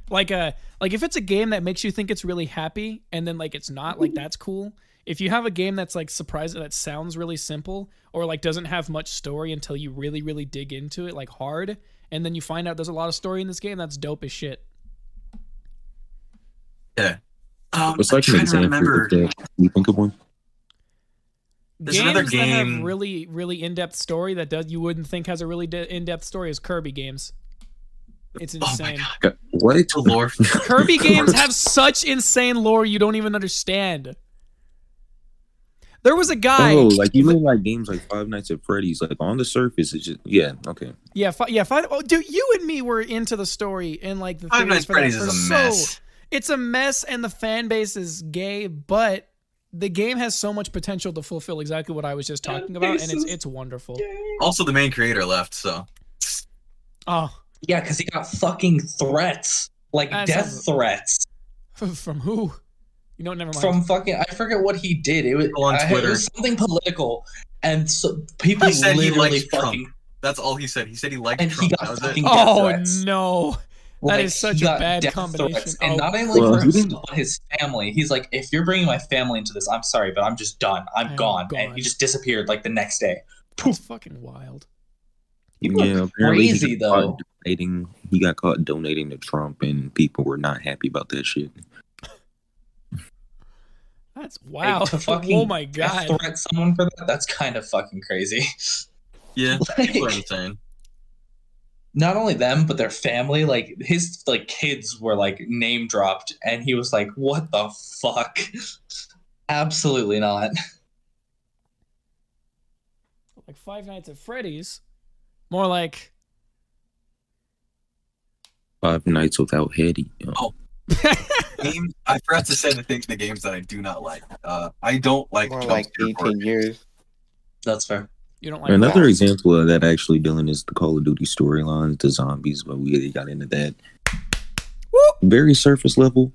like a like if it's a game that makes you think it's really happy and then like it's not like that's cool if you have a game that's like surprising that sounds really simple or like doesn't have much story until you really really dig into it like hard and then you find out there's a lot of story in this game that's dope as shit Um, What's I'm like an trying to example remember. of that? You think of one? There's games another that have really really in-depth story that does you wouldn't think has a really de- in-depth story is kirby games it's Oh my insane god, What? the lore. kirby games have such insane lore you don't even understand there was a guy Oh, like you mean like games like Five Nights at Freddy's? Like on the surface, it's just yeah, okay. Yeah, fi- yeah. Fi- oh, dude, you and me were into the story and like the Five Nights for that Freddy's is a so- mess. It's a mess, and the fan base is gay, but the game has so much potential to fulfill exactly what I was just talking about, and it's it's wonderful. Also, the main creator left, so Oh, Yeah, because he got fucking threats, like That death sounds- threats from who? You know, never mind. from fucking. I forget what he did. It was People on I- Twitter. It was something political, and so people He said he literally liked Trump. that's all he said. He said he liked And he Trump. got that was fucking- it. death oh threats. no, Like, is such a bad death combination. threats, oh, And Oh. not only Well, for he himself, but his family. He's like, if you're bringing my family into this, I'm sorry, but I'm just done. I'm, I'm gone. gone. And he just disappeared like the next day. that's fucking wild. People yeah, are apparently he got caught though. Donating, he got caught donating to Trump, and people were not happy about that shit. That's Like, wow. to oh fucking oh my god. threat someone for that? That's kind of fucking crazy. Yeah, Like- people are insane. Not only them but their family like his like kids were like name dropped and he was like what the fuck absolutely not Like Five Nights at Freddy's, more like. Five Nights Without Hetty. Oh. Game, I forgot to say the things in the games that I do not like. Uh, I don't like More like 18 years. that's fair you don't like Another that. example of that actually, Dylan, is the Call of Duty storylines, the zombies, but we got into that. Very surface level,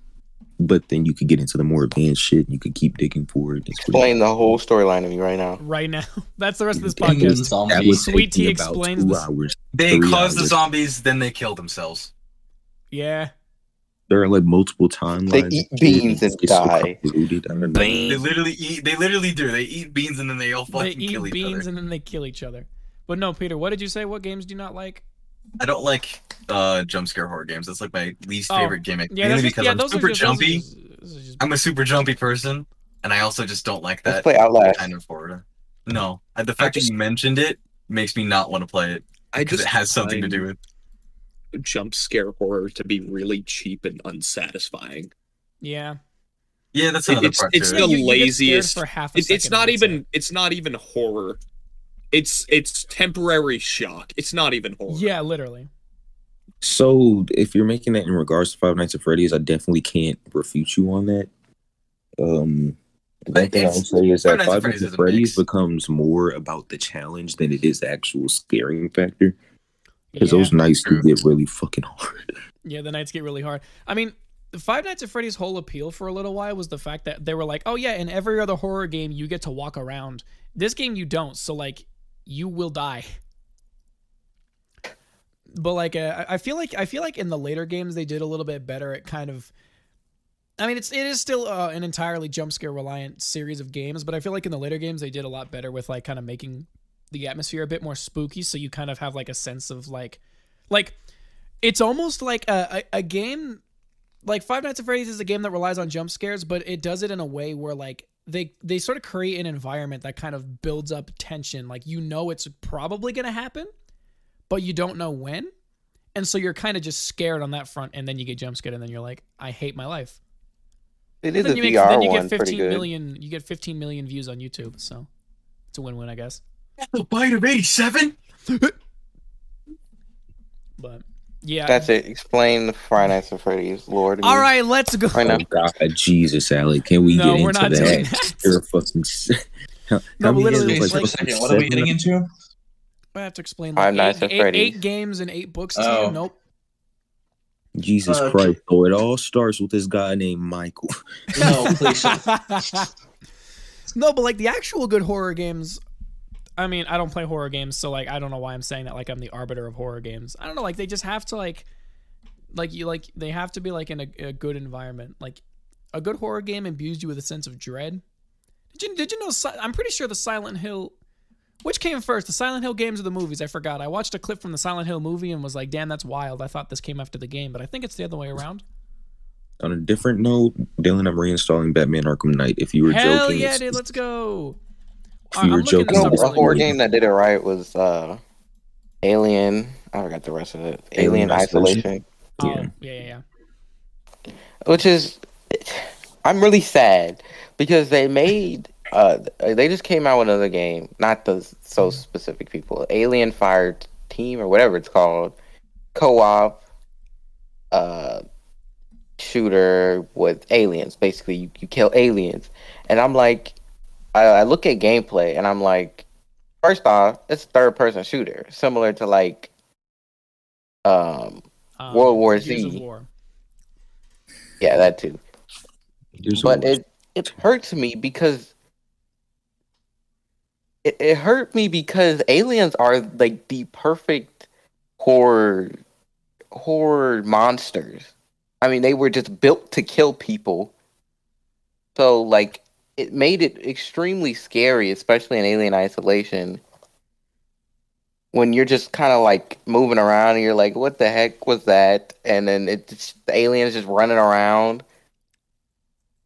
but then you could get into the more advanced shit. And You could keep digging for it. It's Explain the whole storyline to me right now. right now. That's the rest of this podcast. That zombies. would Sweet take Tea explains hours. They Three caused the zombies, then they killed themselves. Yeah. There are like multiple timelines. They eat beans and It's die. convoluted. I. They literally eat. They literally do. They eat beans and then they all They fucking eat kill each beans other. and then they kill each other. But no, Peter, what did you say? What games do you not like? I don't like uh jump scare horror games. That's like my least Oh, favorite gimmick. Yeah, mainly because yeah, I'm those super are just, those are jumpy. just- those are just- I'm a super jumpy person, and I also just don't like Let's that play Outlast. kind of horror. No, the fact just- that you mentioned it makes me not want to play it I because just it has something to do with. Jump scare horror to be really cheap and unsatisfying. yeah. Yeah, that's another it's- part it's too. the you, you laziest- For half a It, it's not even. it. It's not even horror. It's it's temporary shock. It's not even horror. Yeah, literally. So if you're making that in regards to Five Nights at Freddy's, I definitely can't refute you on that. Um, one thing I would It's- say is Five that Nights at Five Freddy's Nights at is Freddy's becomes more about the challenge than it is the actual scaring factor. Because Yeah. those nights do get really fucking hard. Yeah, the nights get really hard. I mean, Five Nights at Freddy's whole appeal for a little while was the fact that they were like, oh yeah, in every other horror game you get to walk around. This game you don't, so like you will die. But like uh, I feel like I feel like in the later games they did a little bit better at kind of. I mean, it's it is still uh, an entirely jump scare reliant series of games, but I feel like in the later games they did a lot better with like kind of making the atmosphere a bit more spooky, so you kind of have like a sense of like, like it's almost like a, a, a game like Five Nights at Freddy's is a game that relies on jump scares, but it does it in a way where like they they sort of create an environment that kind of builds up tension. Like you know it's probably gonna happen, but you don't know when. And so you're kind of just scared on that front, and then you get jump scared, and then you're like, I hate my life. It is then a you make, VR then you get pretty 15 good. million you get 15 million views on YouTube, so it's a win-win, I guess. The bite of 87? But yeah. That's it. Explain the Friday Nights at Freddy's, Lord. All right, let's go. Right now. Oh God, Jesus, Alec, can we No, get we're into not that? doing that. You're fucking. How, No, how but literally, years Okay, it's was so like- second, what are we getting into? I have to explain Five like Nights eight, at eight- eight games and eight books to Oh. you. Nope. Jesus Uh, Christ! Oh, it all starts with this guy named Michael. No, please. no, but like the actual good horror games. I mean, I don't play horror games, so like I don't know why I'm saying that. Like I'm the arbiter of horror games. I don't know. Like they just have to like, like you like they have to be like in a, a good environment. Like a good horror game imbues you with a sense of dread. Did you did you know? I'm pretty sure the Silent Hill. Which came first, the Silent Hill games or the movies? I forgot. I watched a clip from the Silent Hill movie and was like, "Damn, that's wild." I thought this came after the game, but I think it's the other way around. On a different note, Dylan, I'm reinstalling Batman Arkham Knight. If you were Hell joking, yeah, dude! Let's go. If you were joking, this No, a really horror game that did it right was uh, Alien. I forgot the rest of it. Alien, Alien Isolation. Oh, Yeah. yeah, yeah, yeah. which is I'm really sad because they made uh they just came out with another game, not the so specific people, Alien Fire Team or whatever it's called, co-op uh shooter with aliens. Basically, you, you kill aliens, and I'm like, I, I look at gameplay and I'm like, first off, it's a third person shooter, similar to like um Um, World War Gears of Z. War. yeah that too. Here's but it it hurts me because it, it hurt me because aliens are like the perfect horror horror monsters. I mean, they were just built to kill people. So like it made it extremely scary, especially in Alien Isolation. When you're just kind of like moving around and you're like, "What the heck was that?" And then it's the aliens just running around.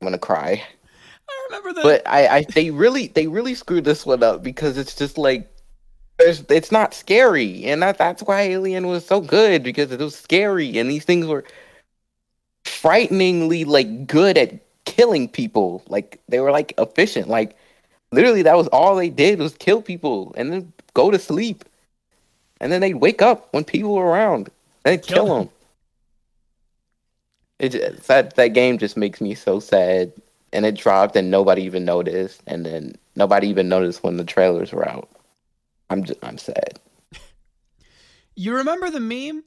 I'm gonna cry. I remember that. But I, I they really they really screwed this one up because it's just like it's not scary and that that's why Alien was so good because it was scary and these things were frighteningly like good at killing people. Like they were like efficient. Like literally that was all they did was kill people and then go to sleep. And then they'd wake up when people were around and Kill kill them. It just, that that game just makes me so sad. And it dropped and nobody even noticed. And then nobody even noticed when the trailers were out. I'm just, i'm sad. You remember the meme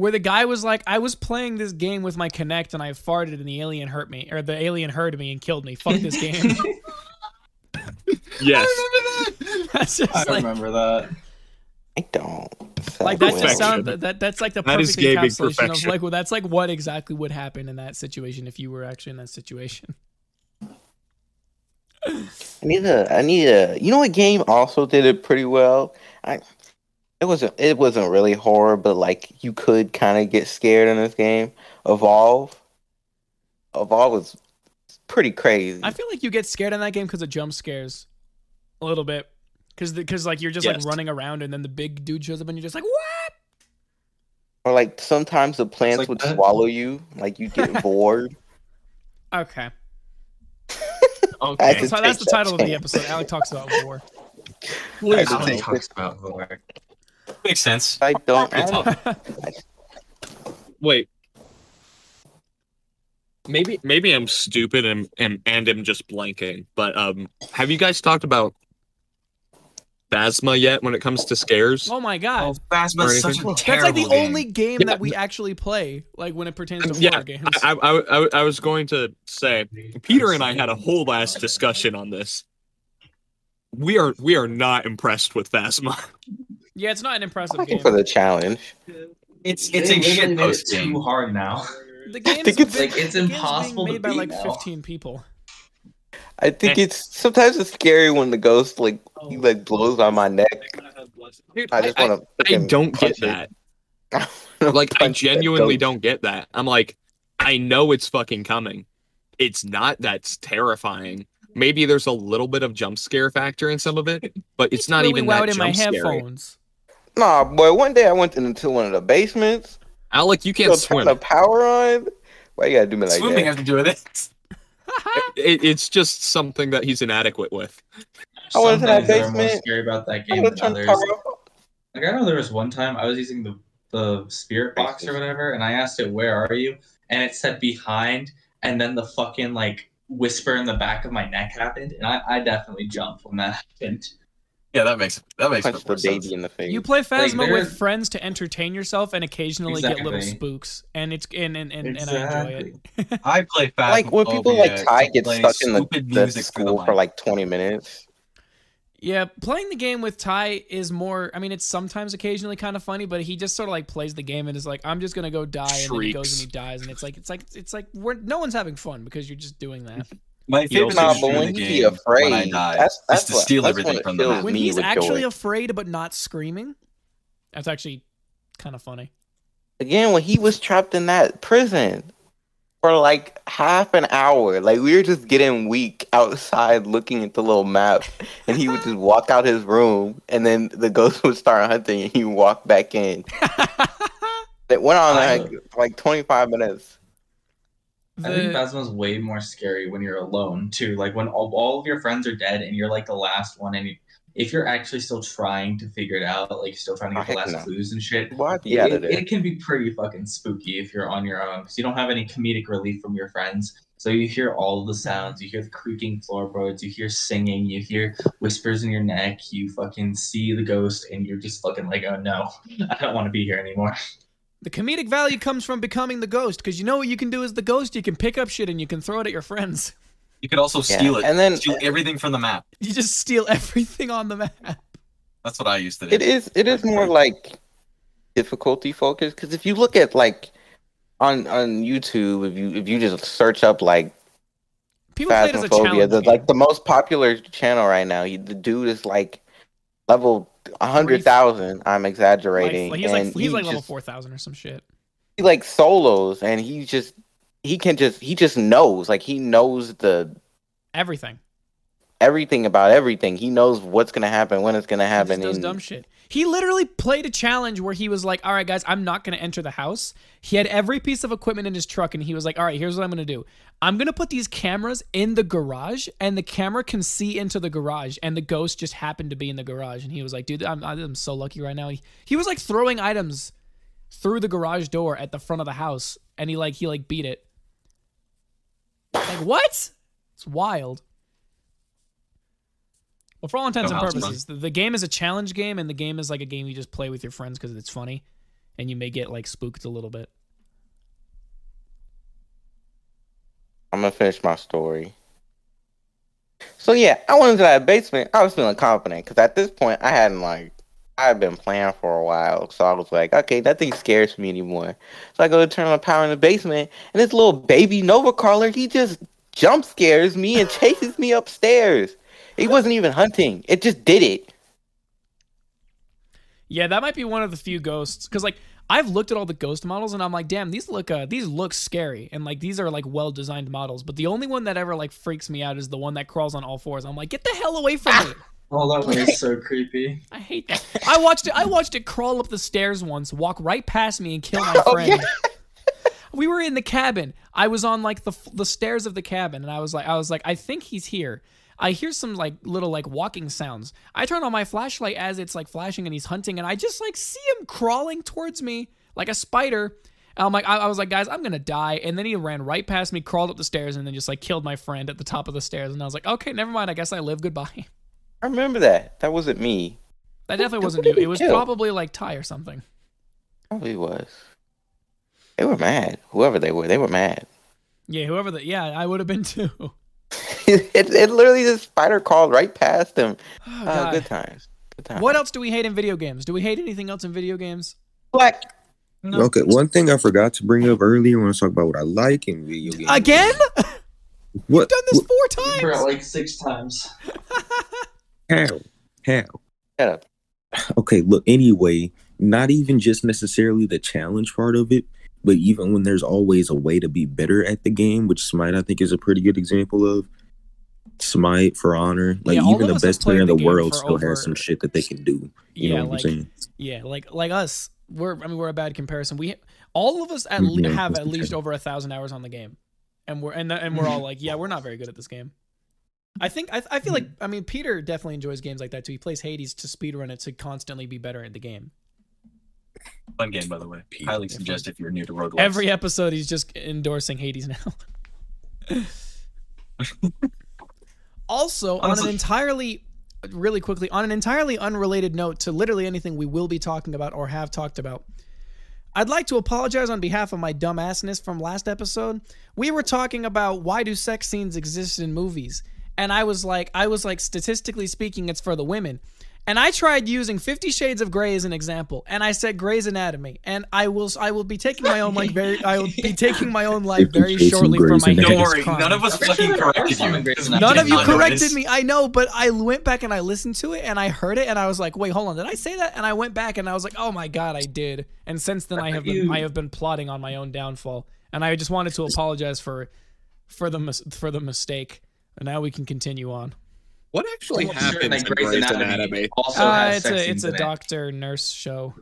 where the guy was like, "I was playing this game with my Kinect and I farted and the alien hurt me, or the alien heard me and killed me. Fuck this game." Yes. that's just I like, remember that. i don't like that's the Perfection. sound. That, that that's like the That is perfect gaming encapsulation of perfection. like, well, that's like what exactly would happen in that situation if you were actually in that situation. i need a i need a you know what game also did it pretty well i it wasn't it wasn't really horror but like you could kind of get scared in this game evolve evolve was pretty crazy I feel like you get scared in that game because of jump scares, a little bit, because because like you're just like running around and then the big dude shows up and you're just like, "What?" or like sometimes the plants like would that. swallow you like you get bored Okay. Okay. So that's the take that title of the episode. Alec talks about war. I Alan talks about horror. Makes sense. I don't. Good I, Wait. Maybe maybe I'm stupid and and and am just blanking. But um, have you guys talked about Phasma yet when it comes to scares. Oh my god. Oh, Phasma's such a anything. That's like the game. only game Yeah. that we actually play, like when it pertains to Yeah, horror games. I, I, I, I was going to say, Peter and I had a whole last discussion on this. We are we are not impressed with Phasma. yeah, it's not an impressive I'm looking game. for the challenge. It's They it's a literally shit post it game. too hard now. The game's think it's- been- Like, it's the game's impossible being to made by beat like now. 15 people. I think Eh. it's sometimes it's scary when the ghost like he like blows on my neck. Dude, I just I, want I to. don't get that. Like I genuinely don't get that. I'm like, I know it's fucking coming. It's not that's terrifying. Maybe there's a little bit of jump scare factor in some of it, but it's, not really even loud that in my jump scary. headphones. Nah, boy. One day I went into one of the basements. Alec, you can't turn swim. the power on. Why you gotta do me like Swimming that? has to do with it. It, it's just something that he's inadequate with. I went Some into that things that are more basement. scary about that game than others. Like I know there was one time I was using the the spirit box or whatever, and I asked it, "Where are you?" and it said behind, and then the fucking like whisper in the back of my neck happened, and I, I definitely jumped when that happened. Yeah, that makes that makes Punch the more sense. baby in the face. You play Phasma there- with friends to entertain yourself and occasionally get little spooks, and it's and and, and, and I enjoy it. I play Phasmophobia like when people like Ty to get stuck in the, the music through the school for mic. like 20 minutes. Yeah, playing the game with Ty is more. I mean, it's sometimes occasionally kind of funny, but he just sort of like plays the game and is like, "I'm just gonna go die," and then he goes and he dies, and it's like it's like it's like we're no one's having fun because you're just doing that. My favorite also Nah, thing to but when the he game be afraid, when I die that's is that's to what, steal that's everything from the fills map. When he's actually joy. afraid but not screaming, that's actually kind of funny. Again, when he was trapped in that prison for like half an hour, like we were just getting weak outside looking at the little map, and he would just walk out his room, and then the ghost would start hunting, and he would walk back in. It went on like like 25 minutes. I think The- Phasma's way more scary when you're alone too. Like when all, all of your friends are dead and you're like the last one, and you, if you're actually still trying to figure it out, like still trying to Oh, get the last no. clues and shit, Well, I'd it, it, it can be pretty fucking spooky if you're on your own because you don't have any comedic relief from your friends. So you hear all the sounds, you hear the creaking floorboards, you hear singing, you hear whispers in your neck, you fucking see the ghost, and you're just fucking like, oh no, I don't want to be here anymore. The comedic value comes from becoming the ghost, because you know what you can do as the ghost? You can pick up shit and you can throw it at your friends. You could also Yeah, steal it. and then- steal everything from the map. You just steal everything on the map. That's what I used to do. It is it is more like difficulty focused because if you look at like on on YouTube, if you if you just search up like People play it as a Phasmophobia, challenge. the, like the most popular channel right now, he, the dude is like level a hundred thousand. I'm exaggerating, like, he's like he's he like level just- four thousand or some shit. he like solos, and he just he can just he just knows like he knows the Everything. Everything about everything. He knows what's gonna happen, when it's gonna He happen. just does and- dumb shit. He literally played a challenge where he was like, "All right, guys, I'm not going to enter the house." He had every piece of equipment in his truck, and he was like, "All right, here's what I'm going to do. I'm going to put these cameras in the garage, and the camera can see into the garage, and the ghost just happened to be in the garage." And he was like, "Dude, I'm I'm so lucky right now." He, he was like throwing items through the garage door at the front of the house, and he like he like beat it. Like what? It's wild. Well, for all intents and that's fun. purposes, the, the game is a challenge game, and the game is like a game you just play with your friends because it's funny, and you may get like spooked a little bit. I'm gonna finish my story. So yeah, I went into that basement. I was feeling confident because at this point I hadn't like I had been playing for a while, so I was like, okay, nothing scares me anymore. So I go to turn on the power in the basement, and this little baby Nova crawler, he just jump scares me and chases me upstairs. He wasn't even hunting; it just did it. Yeah, that might be one of the few ghosts because like I've looked at all the ghost models and I'm like, damn, these look uh, these look scary and like these are like well designed models. But the only one that ever like freaks me out is the one that crawls on all fours. I'm like, get the hell away from me! Oh, that one is so creepy. I hate that. I watched it. I watched it crawl up the stairs once, walk right past me, and kill my Oh, friend. yeah. we were in the cabin. I was on like the the stairs of the cabin, and I was like, I was like, I think he's here. I hear some like little like walking sounds. I turn on my flashlight as it's like flashing, and he's hunting, and I just like see him crawling towards me like a spider. And I'm like, I, I was like, guys, I'm gonna die. And then he ran right past me, crawled up the stairs, and then just like killed my friend at the top of the stairs. And I was like, okay, never mind. I guess I live. Goodbye. I remember that. That wasn't me. That definitely wasn't you. It was Kill. probably like Ty or something. Probably was. They were mad. Whoever they were, they were mad. Yeah, whoever the yeah, I would have been too. It, it literally just spider crawled right past them. Oh, Uh, good times. Good times. What else do we hate in video games? Do we hate anything else in video games? Black. No. Okay, one thing I forgot to bring up earlier when I was talking about what I like in video games. Again? What? Done this what- four For times. like six times. How? How? Shut up. Okay, look, anyway, not even just necessarily the challenge part of it, but even when there's always a way to be better at the game, which Smite I think is a pretty good example of. Smite for honor, like Yeah, even the best player in the the world still over- has some shit that they can do. You yeah, know what like I'm saying? yeah, like like us. We're I mean we're a bad comparison. We all of us at Mhm, le- have at least over a thousand hours on the game, and we're and and we're all like, yeah, we're not very good at this game. I think I, I feel like I mean Peter definitely enjoys games like that too. He plays Hades to speedrun it to constantly be better at the game. Fun game, by the way. Highly suggest if you're new to roguelikes. Every episode, he's just endorsing Hades now. also, on an entirely, really quickly, on an entirely unrelated note to literally anything we will be talking about or have talked about, I'd like to apologize on behalf of my dumbassness from last episode. We were talking about why do sex scenes exist in movies, and I was like, I was like, statistically speaking, it's for the women. And I tried using Fifty Shades of Grey as an example, and I said Grey's Anatomy, and I will I will be taking my own like very I will be taking my own life very shortly for my Anatomy. Don't worry, crime. none of us fucking sure there are corrected you. in Grey's 'cause Anatomy. None of you corrected me. I know, but I went back and I listened to it and I heard it and I was like, wait, hold on, did I say that? And I went back and I was like, oh my god, I did. And since then, I have been I have been plotting on my own downfall, and I just wanted to apologize for for the mis- for the mistake. And now we can continue on. What actually Almost certain happens that in Grey's Grey's Anatomy Anatomy? also Uh, has it's sex a it's a in it. doctor nurse show.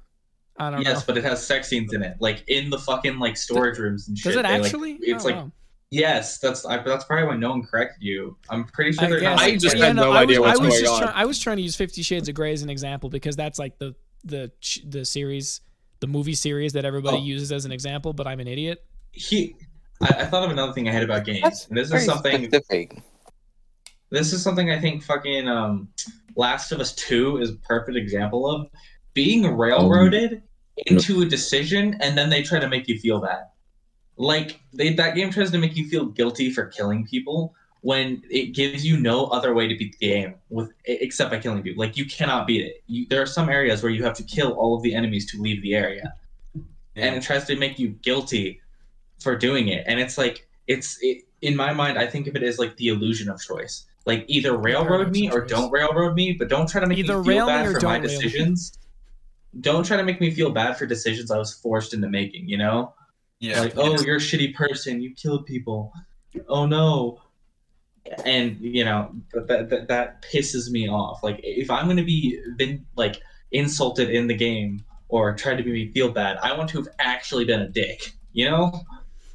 I don't Yes, know. Yes, but it has sex scenes in it, like in the fucking like storage rooms and shit. Does it They, like- actually? it's Oh, like wow. yes, that's I, that's probably why no one corrected you. I'm pretty sure I they're guess. not. I just Yeah, had no I idea was, what's I was going just on. Trying, I was trying to use Fifty Shades of Grey as an example because that's like the the the series, the movie series that everybody Oh. uses as an example. But I'm an idiot. he. I, I thought of another thing I had about games. That's and this is something. specific. This is something I think fucking um, Last of Us Two is a perfect example of being railroaded into a decision, and then they try to make you feel bad. Like they, that game tries to make you feel guilty for killing people when it gives you no other way to beat the game with except by killing people. Like you cannot beat it. You, there are some areas where you have to kill all of the enemies to leave the area, and it tries to make you guilty for doing it. And it's like it's it, in my mind, I think of it as like the illusion of choice. Like either railroad me or don't railroad me, but don't try to make Either me feel bad or for my rail me. decisions. Don't try to make me feel bad for decisions I was forced into making. You know, Yeah. like oh, you're a shitty person. You killed people. Oh no. And you know that, that that pisses me off. Like if I'm gonna be been like insulted in the game or tried to make me feel bad, I want to have actually been a dick. You know?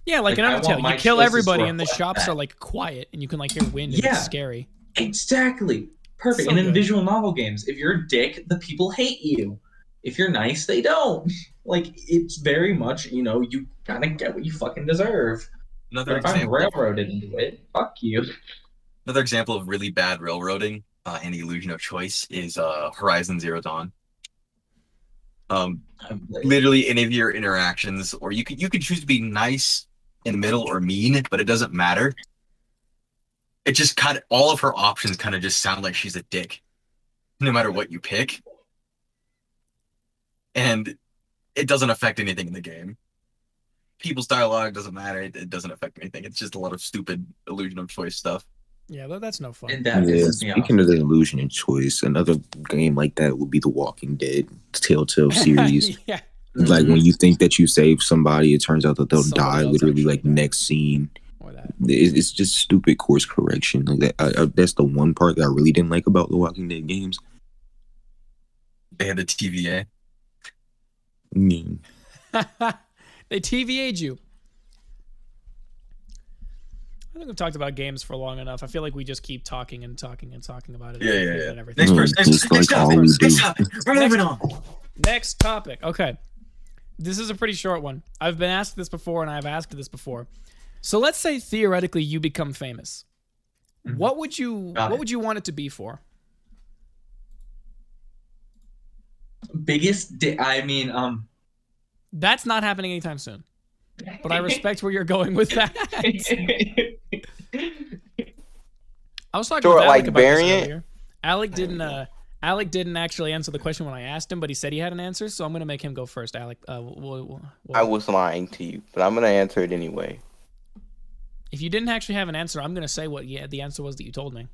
Yeah, like, Like, in Undertale, you kill everybody and the shops are like quiet and you can like hear wind and Yeah. it's scary. Exactly. Perfect. So and in good. visual novel games, if you're a dick, the people hate you. If you're nice, they don't. Like it's very much, you know, you kind of get what you fucking deserve. Another But if I'm example. railroaded into it, fuck you. Another example of really bad railroading uh, and the illusion of choice is uh, Horizon Zero Dawn. Um, literally any of your interactions, or you could you could choose to be nice in the middle or mean, but it doesn't matter. It just kind of all of her options kind of just sound like she's a dick, no matter what you pick, and it doesn't affect anything in the game. People's dialogue doesn't matter; it, it doesn't affect anything. It's just a lot of stupid illusion of choice stuff. Yeah, that, that's no fun. and that Yeah, pisses me off. speaking of the illusion and choice, another game like that would be The Walking Dead Telltale series. yeah. Like when you think that you saved somebody, it turns out that they'll Somebody die literally like died. next scene. Or that. It's just stupid course correction. Like that, I, I, that's the one part that I really didn't like about The Walking Dead games. They had the TVA. I mean, they TVA'd you. I think we've talked about games for long enough. I feel like we just keep talking and talking and talking about it. Yeah, yeah, yeah. and everything. Next Mm, person. just Next, next like all topic. Next topic. We're moving on. Next topic. Okay. This is a pretty short one. I've been asked this before and I've asked this before. So let's say theoretically you become famous. Mhm. What would you Got what it. would you want it to be for? Biggest. Di- I mean, um. That's not happening anytime soon. But I respect where you're going with that. I was talking Sure, with Alec like about this variant? earlier. Alec didn't. Uh, Alec didn't actually answer the question when I asked him, but he said he had an answer, so I'm gonna make him go first. Alec, uh, wh- wh- wh- I was lying to you, but I'm gonna answer it anyway. if you didn't actually have an answer, I'm gonna say what yeah the answer was that you told me.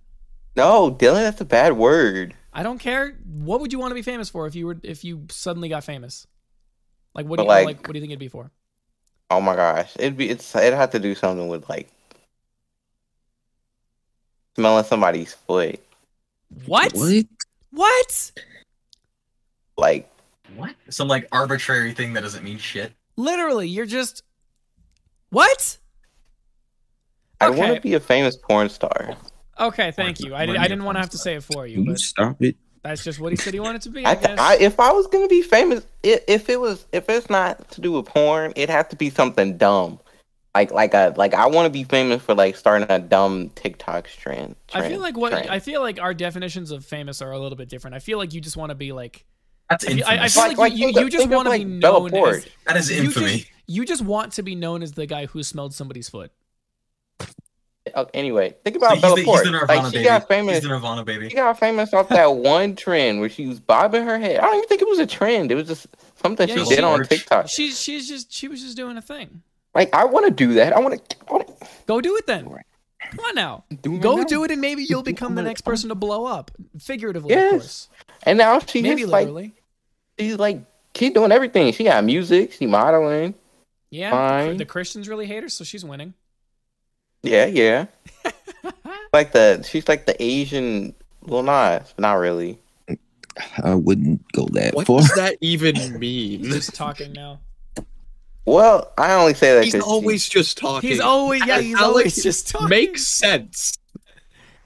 No, Dylan, that's a bad word. I don't care. What would you want to be famous for if you were if you suddenly got famous? Like what do you like- like, What do you think it'd be for? Oh my gosh, it'd be it's it'd have to do something with like smelling somebody's foot. What? What? What? Like What? Some like arbitrary thing that doesn't mean shit. Literally, you're just what? I want to be a famous porn star. Okay, thank you. I, did, I didn't want to have to say it for you, Can you but stop it? that's just what he said he wanted to be. I, I, guess. I if I was gonna be famous, i if it was if it's not to do with porn, it has to be something dumb. Like like a like I want to be famous for like starting a dumb TikTok trend. I feel like what trend. I feel like our definitions of famous are a little bit different. I feel like you just want to be like That's I feel- I- I feel like you- think you of- just wanna like, be known as- that is you just you just want to be known as the guy who smelled somebody's foot. Oh, anyway, think about he's, Bella the, he's Poarch. the Like she baby. got He's famous. the Nirvana baby. She got famous off that one trend where she was bobbing her head. I don't even think it was a trend. It was just something Yeah, she she- did on TikTok. She's she's just she was just doing a thing. Like I want to do that. I want to Go do it then. Come on now. do Go do it and maybe you'll become the next person to blow up. Figuratively, of Yes. course. And now she Maybe just like literally. she's like she's doing everything. She got music. She modeling. Yeah. fine. The Christians really hate her, so she's winning. Yeah, yeah. like the she's like the Asian. Well, not not really. I wouldn't go that What far. does that even He's mean? just talking now. Well, I only say that He's because always just talking. He's always yeah, he's Alec always just talking. makes sense.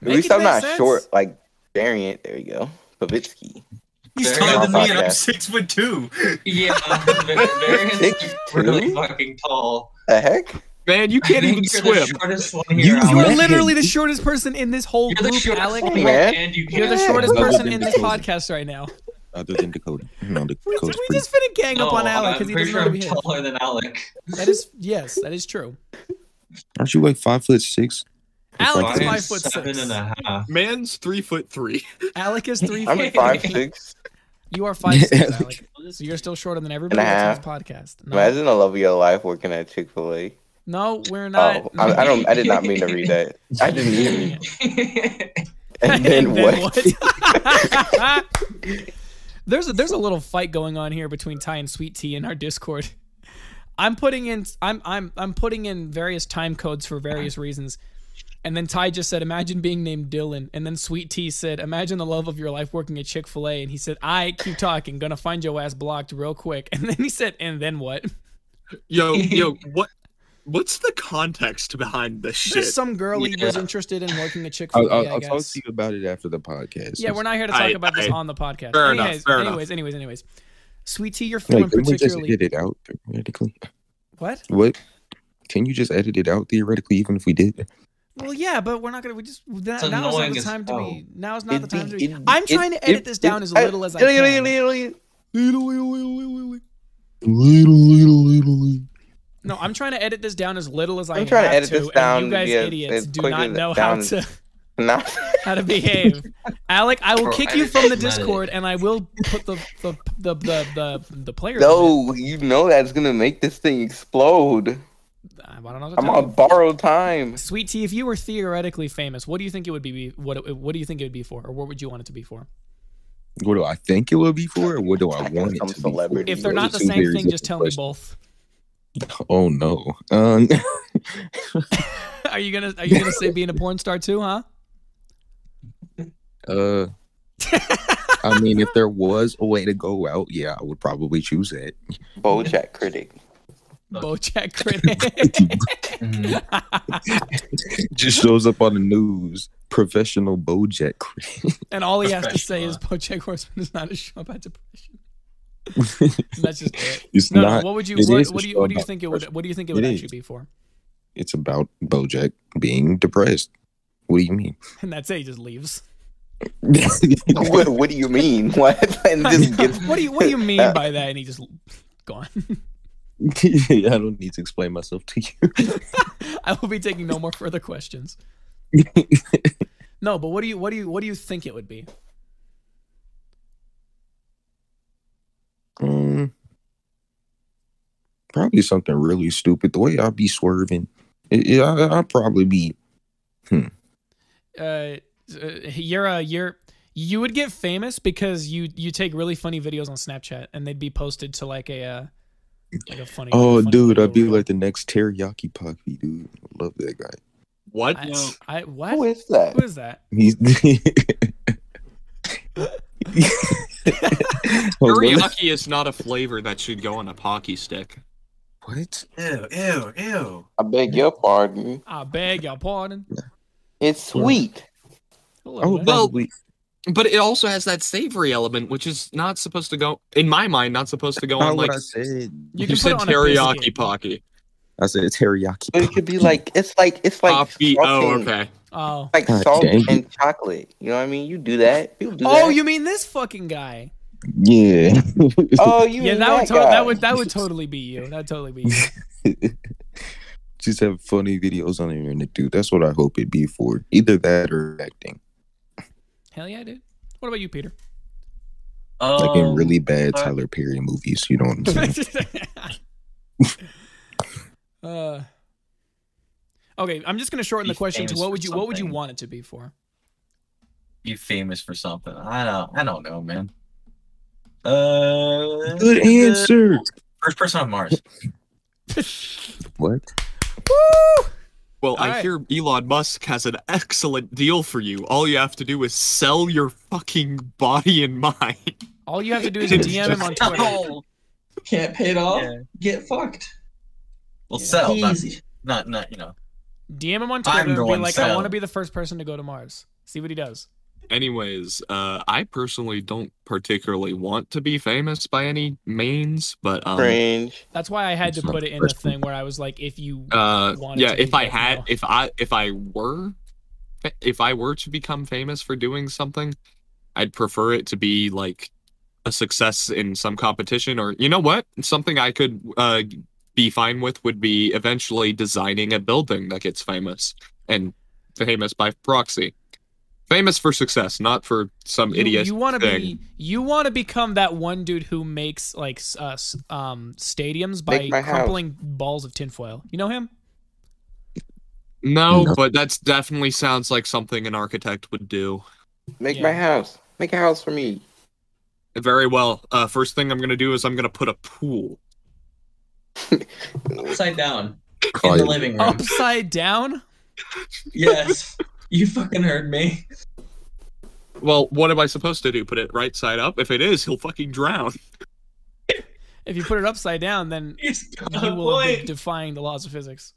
at least I'm not sense. short like variant. There you go, Pavitsky. He's Very taller than me, and I'm six foot two. Yeah, Varian's Six really two? fucking tall. The heck? Man, you can't even You're swim. the one You- here. you You are literally the shortest person in this whole You're group, Alec. one Hey, here, man. and you You're the shortest person in this podcast right now. Other than Dakota. No, We, Dakota's we pretty. just finna gang No, up on Alec because he doesn't know sure how to I'm behave. taller than Alec. That is yes, that is true. Aren't you like five foot six? Alec is five foot seven six. and a half. Man's three foot three. Alec is three I'm feet. five six. You are five six, Alec. So you're still shorter than everybody And a else on this podcast. No, Imagine the love of your life working at Chick Fil A. no, we're not. Oh, I, I don't. I did not mean to read that. I didn't mean. And then And what? what? There's a there's a little fight going on here between Ty and Sweet Tea in our Discord. I'm putting in I'm I'm I'm putting in various time codes for various reasons. And then Ty just said, "Imagine being named Dylan." And then Sweet Tea said, "Imagine the love of your life working at Chick Fil A." And he said, "I keep talking, gonna find your ass blocked real quick." And then he said, "And then what?" Yo, yo, what? What's the context behind this shit? Just some girl he was interested in working at Chick I'll, Fil A. I'll, I I'll talk to you about it after the podcast. Yeah, we're not here to talk I- about this I- on the podcast. fair enough, anyways, fair enough. anyways, anyways, anyways. Sweet tea, you're feeling Like, can we just particularly edit it out theoretically? what? What? Can you just edit it out theoretically, even if we did? Well, yeah, but we're not gonna. We just that, It's now is not the time to hell. be. Now is not the time to be- be. I'm trying to edit this down as little as I Little, can. little, little, Little, little, little. No, I'm trying to edit this down as little as I can. I'm trying to have edit to, this and down, you guys yeah, idiots do not as- know how to No. how to behave. Alec, I will Bro, kick I you from the. Discord, and I will put the the the the the, the players. No, you know that's gonna make this thing explode. I don't know I'm on borrowed time. Sweet tea, if you were theoretically famous, what do you think it would be? What what do you think it would be for, or what would you want it to be for? What do I think it would be for, or what do I Like want it to celebrity. be If they're not the Those are two same thing, just tell me both. Questions. Oh no. Um, Are you gonna Are you gonna say being a porn star too, huh? uh, I mean, if there was a way to go out, yeah, I would probably choose that. Bojack critic. Bojack critic. Just shows up on the news. Professional Bojack. Critic. And all he has to say is Bojack Horseman is not a show about depression. That's just it. it's No, not. no. What would you it what, is a what do you what do you think it would what do you think it It would is. actually be for? It's about Bojack being depressed. What do you mean? And that's it. He just leaves. what, what do you mean? What? And just get, what do you What do you mean by that? And he just gone. I don't need to explain myself to you. I will be taking no more further questions. No, but what do you what do you what do you think it would be? Um, probably something really stupid. The way I'll be swerving, it, it, I, I'll probably be. Uh, uh, you're a you're you would get famous because you you take really funny videos on Snapchat and they'd be posted to like a uh, like a funny. Oh, funny dude, video I'd be reel. like the next teriyaki Poppy, dude. I love that guy. What? I, No. I what? who is that? Who is that? He's. Hold. Teriyaki is not a flavor that should go on a pocky stick. What? Ew, ew, ew. I beg your pardon. I beg your pardon. It's sweet. Hello, I would man. Well, probably. But it also has that savory element, which is not supposed to go, in my mind, not supposed to go Not on what like I said. you you, said put it on a teriyaki pocky. I said it's teriyaki. But it could be like it's like it's like Poppy. Oh, okay. Oh. like God salt dang and chocolate. You know what I mean? You do that. People do Oh, that. you mean this fucking guy? Yeah. Oh, you Yeah, mean that would to- that would that would totally be you. That would totally be you. Just have funny videos on the internet, dude. That's what I hope it'd be for. Either that or acting. Hell yeah, dude. What about you, Peter? Like in Um, really bad uh, Tyler Perry movies. You know what I'm saying? uh, okay, I'm just gonna shorten the question to what would you what would you want it to be for? be famous for something. I don't. I don't know, man. Uh, Good answer. First person on Mars. What? Woo! Well, I Alright. hear Elon Musk has an excellent deal for you. All you have to do is sell your fucking body and mind. All you have to do is DM him on Twitter. Can't pay it off. Yeah. Get fucked. Well, sell, not, Easy. not, not, you know. DM him on Twitter and be going like, I want to be the first person to go to Mars. See what he does. Anyways, uh, I personally don't particularly want to be famous by any means, but um, Cringe. That's why I had to put it in the the thing where I was like, if you uh, wanted yeah, to be if I had, no. if I, if I were, if I were to become famous for doing something, I'd prefer it to be like a success in some competition, or you know what, something I could uh be fine with would be eventually designing a building that gets famous and famous by proxy. Famous for success, not for some you, idiot you want to be you want to become that one dude who makes like s- uh, um stadiums by Make my house. crumpling balls of tinfoil. You know him? No, No. but that's definitely sounds like something an architect would do. Make Yeah. my house. Make a house for me. Very well. Uh, first thing I'm gonna do is I'm gonna put a pool. Upside down in the living room. Upside down? Yes. You fucking heard me. Well, what am I supposed to do? Put it right side up? If it is, he'll fucking drown. If you put it upside down, then He's you will have been point. defying the laws of physics.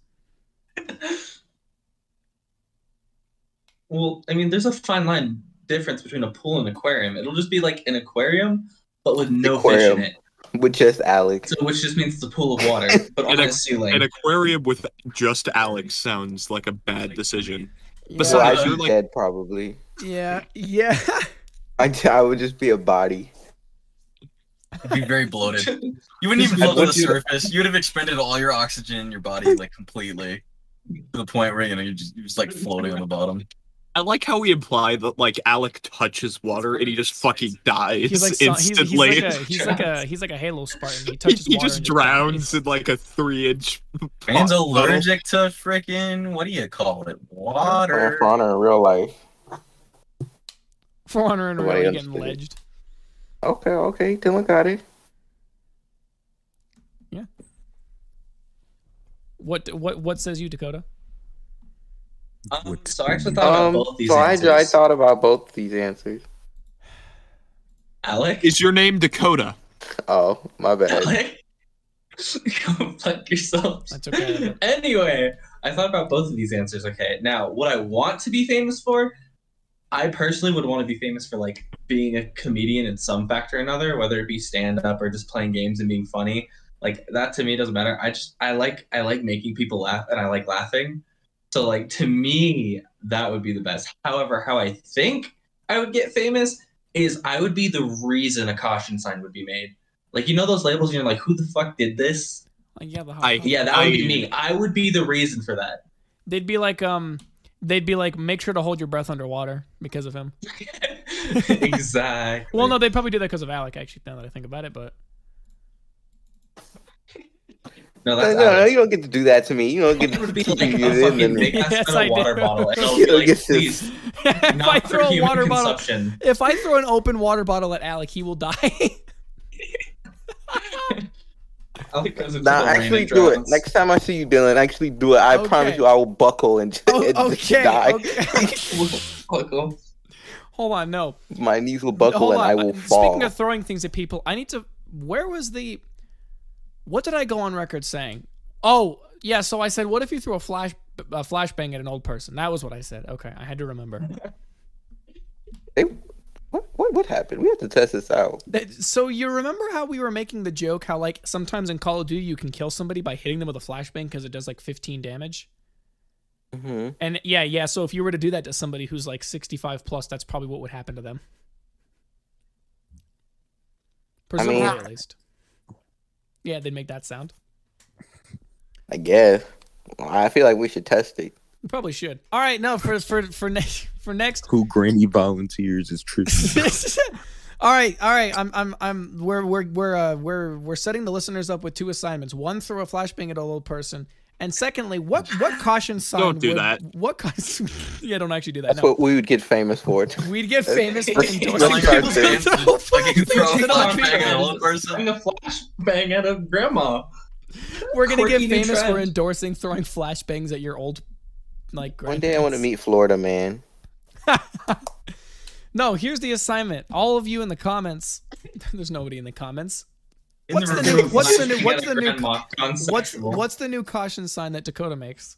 Well, I mean, there's a fine line difference between a pool and an aquarium. It'll just be like an aquarium, but with no Aquarium. fish in it. With just Alex. So, which just means it's a pool of water, but on An a ceiling. An aquarium with just Alex sounds like a bad decision. Yeah, Besides, well, I'd you're be like- dead probably. yeah, yeah. I, I would just be a body. You'd be very bloated. You wouldn't even Just float to the you- surface. You would have expended all your oxygen in your body like completely to the point where you know you're just, you're just like floating on the bottom. I like how we imply that like Alec touches water and he just fucking dies He's like so- he's, he's instantly. like a he's like a he's like a Halo Spartan. He touches he water just drowns in like a three inch. Man's puddle. allergic to freaking what do you call it? Water. For honor in real life. For honor and Nobody really getting understood ledged. Okay, okay. Dylan got it. Yeah. What what what says you, Dakota? Um, so I actually thought about Um, both these so I, answers. I thought about both these answers. Alec? Is your name Dakota? Oh, my bad. Alec? Go fuck yourself. That's okay. anyway, I thought about both of these answers. Okay, now what I want to be famous for, I personally would want to be famous for like being a comedian in some factor or another, whether it be stand up or just playing games and being funny. Like that to me doesn't matter. I just I like I like making people laugh and I like laughing. So like to me that would be the best. However, how I think I would get famous is I would be the reason a caution sign would be made. Like you know those labels, you're like, who the fuck did this? Like, yeah, the hot I- dog. Yeah, that would be me. I would be the reason for that. They'd be like, um, they'd be like, make sure to hold your breath underwater because of him. exactly. Well, no, they'd probably do that because of Alec. Actually, now that I think about it, but no, No, that's no, no, Alex. you don't get to do that to me. You don't get It to would be keep like a fucking big ass Yes, I water do. bottle. And I'll You be don't like, get to- please, if I throw for a human water bottle, if I throw an open water bottle at Alec, he will die. Alec goes into Nah, actually and do it. Next time I see you, Dylan, actually do it. I Okay. promise you, I will buckle and, Oh, and okay, die. okay. Buckle. Hold on, no. My knees will buckle Hold and on. I will uh, fall. Speaking of throwing things at people, I need to. Where was the? What did I go on record saying? Oh, yeah. So I said, what if you threw a flash a flashbang at an old person? That was what I said. Okay, I had to remember. Hey, what, what what happened? We have to test this out. That- So you remember how we were making the joke how like sometimes in Call of Duty you can kill somebody by hitting them with a flashbang because it does like 15 damage. hmm And yeah, yeah. So if you were to do that to somebody who's like 65 plus, that's probably what would happen to them. Presumably, mean- at least. Yeah, they'd make that sound. I guess. I feel like we should test it. We probably should. All right, no, for for for next for next. Who granny volunteers is true. all right, all right. I'm I'm I'm we're we're we're uh we're we're setting the listeners up with two assignments. One, throw a flashbang at a little person, and secondly, what what caution sign? Don't do would- that. What caution? yeah, don't actually do that. That's no. what we would get famous for. We'd get famous for endorsing Like, people. there. people's fans, like you throw a flashbang at flashbang. person. Throwing a flashbang at a grandma. We're gonna get Quirky new famous for endorsing throwing flashbangs at your old, like. Grandma. One day I want to meet Florida man. No, here's the assignment. All of you in the comments. There's nobody in the comments. In What's the review new- what's the new- what's the new- What's what's the new caution sign that Dakota makes?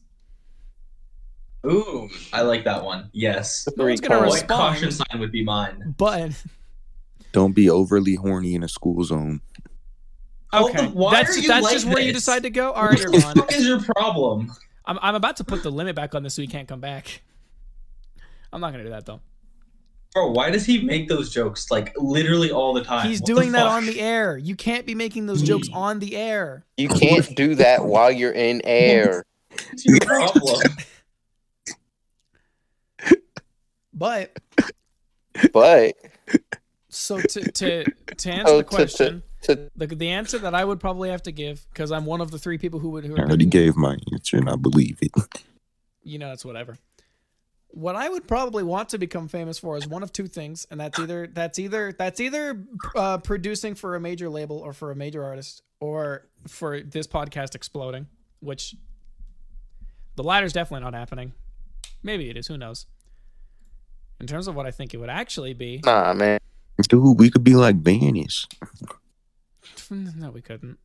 Ooh, I like that one. Yes. No one's gonna Three What respond. caution sign would be mine? But Don't be overly horny in a school zone. Okay, why that's are you that's like just where you decide to go. All right, What you're the fuck is your problem? I'm I'm about to put the limit back on this so he can't come back. I'm not gonna do that though. Bro, why does he make those jokes like literally all the time? He's What doing that fuck? on the air. You can't be making those jokes on the air. You can't do that while you're in air. What's your problem? But But so to to to answer Oh, the to- to- question, to, the the answer that I would probably have to give because I'm one of the three people who would who I already picking- gave my answer and I believe it. you know, it's whatever. What I would probably want to become famous for is one of two things, and that's either that's either that's either uh, producing for a major label or for a major artist, or for this podcast exploding. Which the latter's definitely not happening. Maybe it is. Who knows? In terms of what I think it would actually be, nah, man. Dude, we could be like Vanoss. no, we couldn't.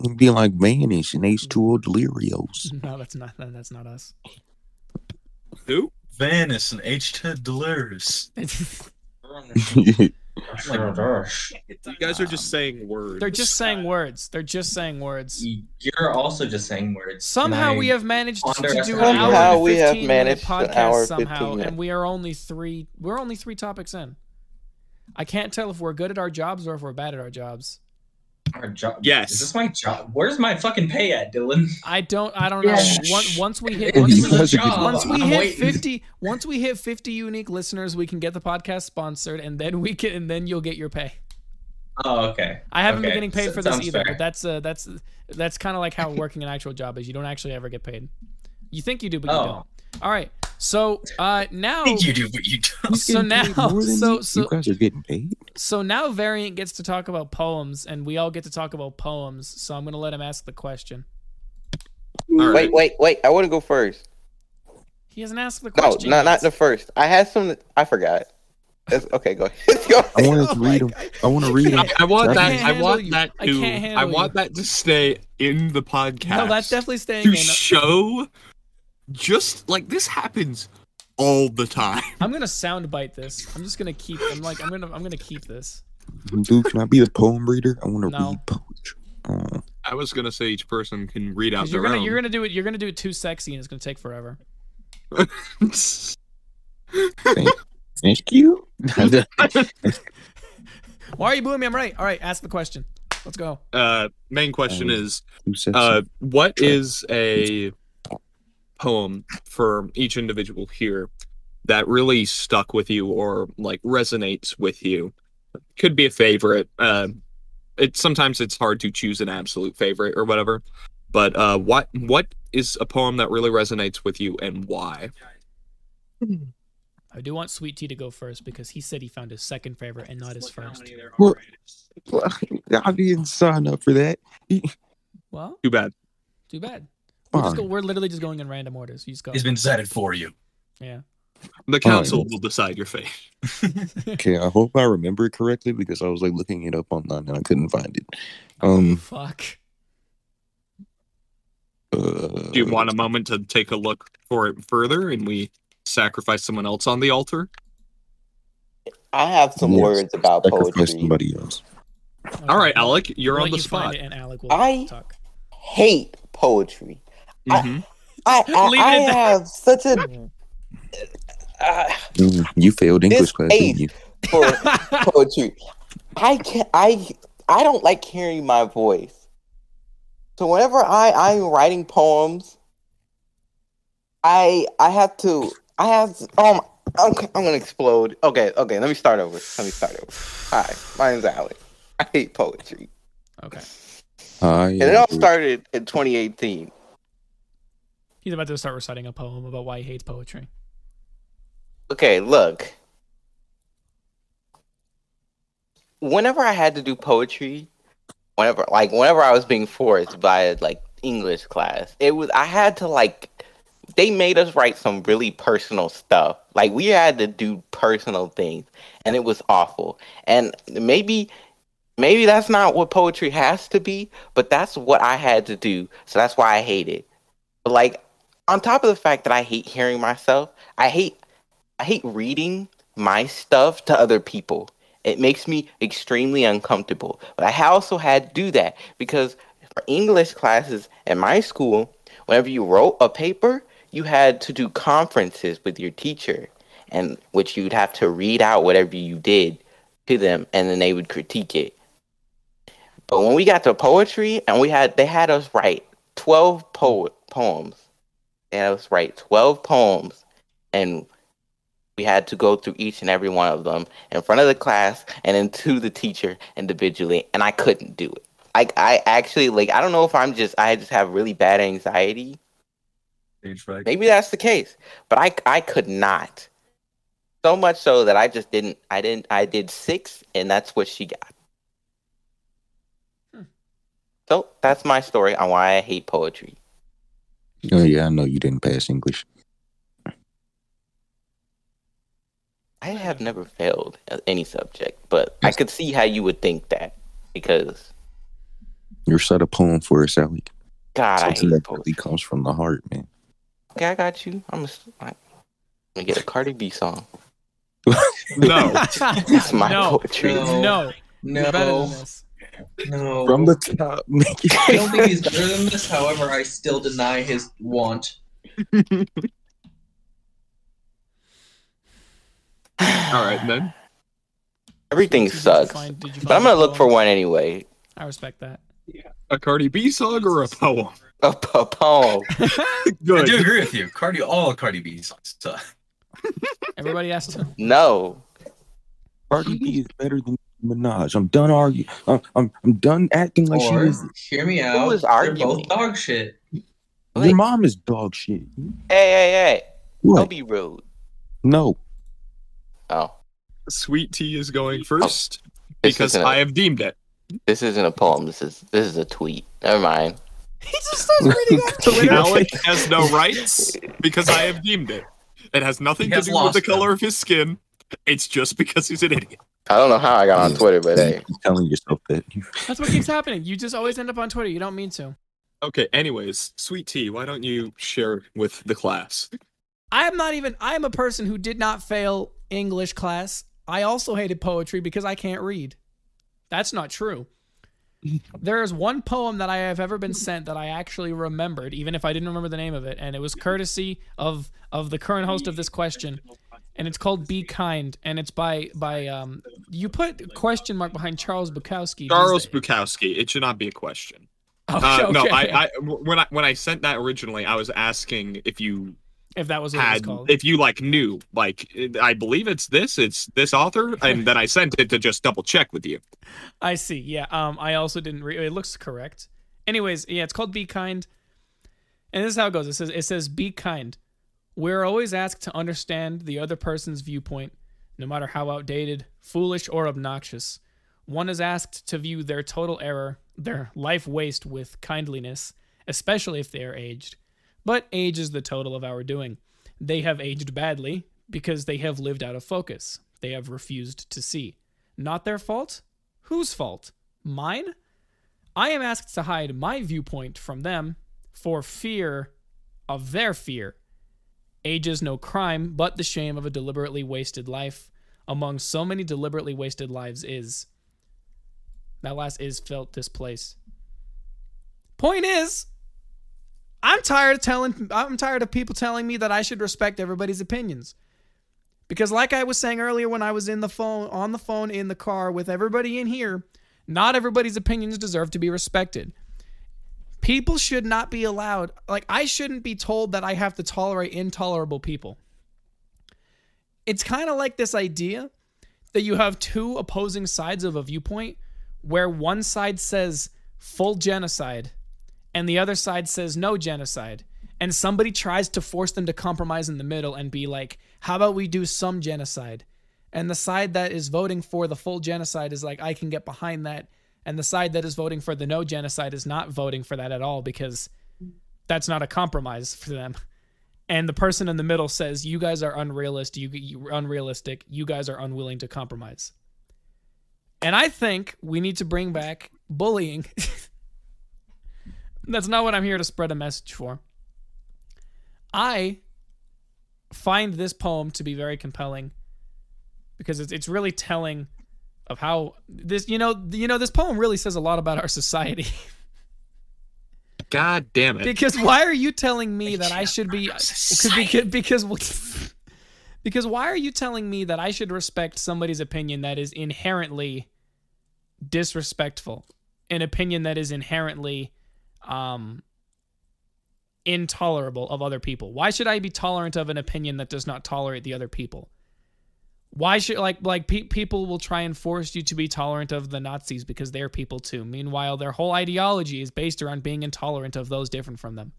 We'd be like Vanoss and H2O Delirious. No, that's not that's not us. Who? Vanoss and H2 Delirious. Oh, you guys are just saying words. They're just saying words. They're just saying words. You're also just saying words. Somehow And we have managed to do an underestimate hour Somehow we have managed minute an podcast hour, somehow, minutes. and we are only three. We're only three topics in. I can't tell if we're good at our jobs or if we're bad at our jobs. Our job. Yes. Is this my job? Where's my fucking pay at, Dylan? I don't. I don't know. Once, once we hit, once we, is a guys are job. once we I'm hit waiting. fifty, once we hit fifty unique listeners, we can get the podcast sponsored, and then we can, and then you'll get your pay. Oh, okay. I haven't been getting paid so- for this either, fair. but that's uh, that's that's kind of like how working an actual job is. You don't actually ever get paid. You think you do, but you Oh. don't. All right. So uh, now, think you do, what you don't. so now, more so so you guys are getting paid. so now, Variant gets to talk about poems, and we all get to talk about poems. So I'm gonna let him ask the question. All right. Wait, wait, wait. I want to go first. He hasn't asked the No, question. not not yet. the first. I had some. that- I forgot. It's, okay, go ahead. Let's. I wanted Oh to my read them. I want to read them. I, I want that. can't I want you. that I to. can't I, want you. that to stay in the podcast. No, that's definitely staying to in. show. Just like this happens all the time. I'm gonna soundbite this. I'm just gonna keep. I'm like. I'm gonna. I'm gonna keep this. Dude, can I be the poem reader? I want to No. read poetry. Oh, I was gonna say each person can read out their you're gonna. own. You're gonna do it. You're gonna do it too sexy, and it's gonna take forever. thank, Thank you. Why are you booing me? I'm right. All right, ask the question. Let's go. Uh, main question Um, is, uh, what is a poem for each individual here that really stuck with you or like resonates with you? Could be a favorite. Uh, it sometimes it's hard to choose an absolute favorite or whatever. But uh, what what is a poem that really resonates with you and why? I do want Sweet Tea to go first because he said he found his second favorite and not his first. Well, well, I didn't sign up for that. Well, Too bad. too bad. We're, just go, we're literally just going in random orders. You just go. It's been decided for you. Yeah. The Fine. council will decide your fate. Okay, I hope I remember it correctly because I was like looking it up online and I couldn't find it. Um, Fuck. uh, Do you want a moment to take a look for it further and we sacrifice someone else on the altar? I have some yes, words about sacrifice poetry. somebody else? All right, Okay, well, Alec, you're we'll on the you find spot. it and Alec will I- talk. Hate poetry. I- Mhm. I I, Leave it I have such a uh, you failed English class, didn't you? for poetry. I can I I don't like hearing my voice. So whenever I I'm writing poems, I I have to I have to, um I'm, I'm gonna explode. Okay, okay, let me start over. Let me start over. Hi, my name's Alec. I hate poetry. okay. I And it all started in 2018. He's about to start reciting a poem about why he hates poetry. Okay, look. Whenever I had to do poetry, whenever like whenever I was being forced by like English class, it was I had to like they made us write some really personal stuff. Like we had to do personal things and it was awful. And maybe maybe that's not what poetry has to be, but that's what I had to do. So that's why I hate it. But like on top of the fact that I hate hearing myself, I hate I hate reading my stuff to other people. It makes me extremely uncomfortable. But I also had to do that because for English classes at my school, whenever you wrote a paper, you had to do conferences with your teacher, and which you'd have to read out whatever you did to them, and then they would critique it. But when we got to poetry, and we had they had us write twelve po- poems, they had us write twelve poems, and we had to go through each and every one of them in front of the class and then to the teacher individually and i couldn't do it. Like i actually like i don't know if i'm just i just have really bad anxiety. Stage fright. maybe that's the case but i i could not. So much so that i just didn't i didn't i did six and that's what she got. Hmm. so that's my story on why i hate poetry Oh yeah, I know you didn't pass English. i have never failed at any subject but i could see how you would think that because You're set a poem for us, Alec. god i hate that poetry really comes from the heart, man. Okay, I got you. I'm gonna, I'm gonna get a Cardi B song. No. That's my no, poetry. No. no, you're better than No, this. No. From the top, make it. I don't think he's better than this. However, I still deny his want. All right, then. Everything Did sucks. find- But I'm gonna look for one anyway. I respect that. Yeah. A Cardi B song or a poem? A, a poem. I do agree with you. Cardi, all Cardi B songs. So, Everybody has to. No. Cardi B is better than Minaj. I'm done arguing. I'm, I'm I'm done acting like or she is. hear me out. was They're both dog shit. Like- Your mom is dog shit. Hey, hey, hey. Don't be rude. No. Oh, Sweet Tea is going first oh. this because isn't a- I have deemed it. this isn't a poem. This is this is a tweet. Never mind. He just starts reading off Twitter. Alec has no rights because I have deemed it. It has nothing He to has do with the lost them. color of his skin. It's just because he's an idiot. I don't know how I got on Twitter, but hey. You're telling yourself that. That's what keeps happening. You just always end up on Twitter. You don't mean to. Okay, anyways, Sweet Tea, why don't you share with the class? I am not even. I am a person who did not fail English class. I also hated poetry because I can't read. That's not true. There is one poem that I have ever been sent that I actually remembered, even if I didn't remember the name of it, and it was courtesy of of the current host of this question. And it's called Be Kind, and it's by by um. You put question mark behind Charles Bukowski. Charles Bukowski. It should not be a question. Oh, Uh, No. I, I when I when I sent that originally, I was asking if you if that was what it was called. if you like knew like I believe it's this, it's this author, and then I sent it to just double check with you. I see. Yeah. Um. I also didn't. Re- it looks correct. Anyways, yeah. It's called Be Kind, and this is how it goes. It says it says Be kind. We're always asked to understand the other person's viewpoint, no matter how outdated, foolish, or obnoxious. One is asked to view their total error, their life waste with kindliness, especially if they are aged. But age is the total of our doing. They have aged badly because they have lived out of focus. They have refused to see. Not their fault? Whose fault? Mine? I am asked to hide my viewpoint from them for fear of their fear. Age is no crime, but the shame of a deliberately wasted life among so many deliberately wasted lives is. That last is felt displaced. Point is, I'm tired of telling I'm tired of people telling me that I should respect everybody's opinions. Because like I was saying earlier when I was in the phone on the phone in the car with everybody in here, not everybody's opinions deserve to be respected. People should not be allowed like I shouldn't be told that I have to tolerate intolerable people. It's kind of like this idea that you have two opposing sides of a viewpoint where one side says full genocide and the other side says no genocide and somebody tries to force them to compromise in the middle and be like how about we do some genocide and the side that is voting for the full genocide is like i can get behind that and the side that is voting for the no genocide is not voting for that at all because that's not a compromise for them. And the person in the middle says you guys are unrealistic you, you unrealistic you guys are unwilling to compromise. And i think we need to bring back bullying. That's not what i'm here to spread a message for. I find this poem to be very compelling because it's, it's really telling of how this you know you know this poem really says a lot about our society. God damn it! because why are you telling me that I should be because because because because why are you telling me that I should respect somebody's opinion that is inherently disrespectful? An opinion that is inherently um intolerable of other people. Why should I be tolerant of an opinion that does not tolerate the other people why should like like pe- people will try and force you to be tolerant of the Nazis because they're people too. Meanwhile, their whole ideology is based around being intolerant of those different from them.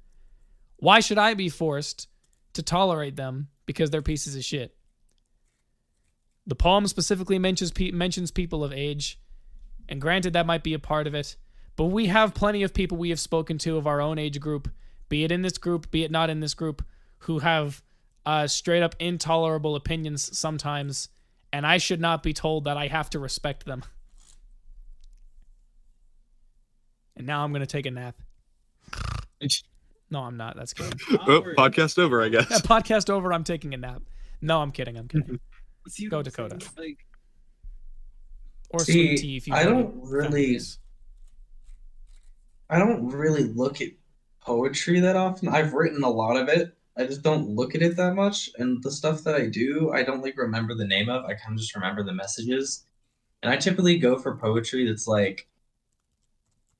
Why should I be forced to tolerate them because they're pieces of shit? The poem specifically mentions pe- mentions people of age, and granted that might be a part of it, but we have plenty of people we have spoken to of our own age group, be it in this group, be it not in this group, who have uh, straight up intolerable opinions sometimes, and I should not be told that I have to respect them. And now I'm gonna take a nap. No, I'm not. That's good. Oh, podcast over, I Yeah, guess. podcast over. I'm taking a nap. No, I'm kidding. I'm kidding. Go Dakota. Or See, sweet tea if you. I don't really- Fountains. I don't really look at poetry that often. I've written a lot of it. I just don't look at it that much. And the stuff that I do, I don't like remember the name of. I kind of just remember the messages. And I typically go for poetry that's like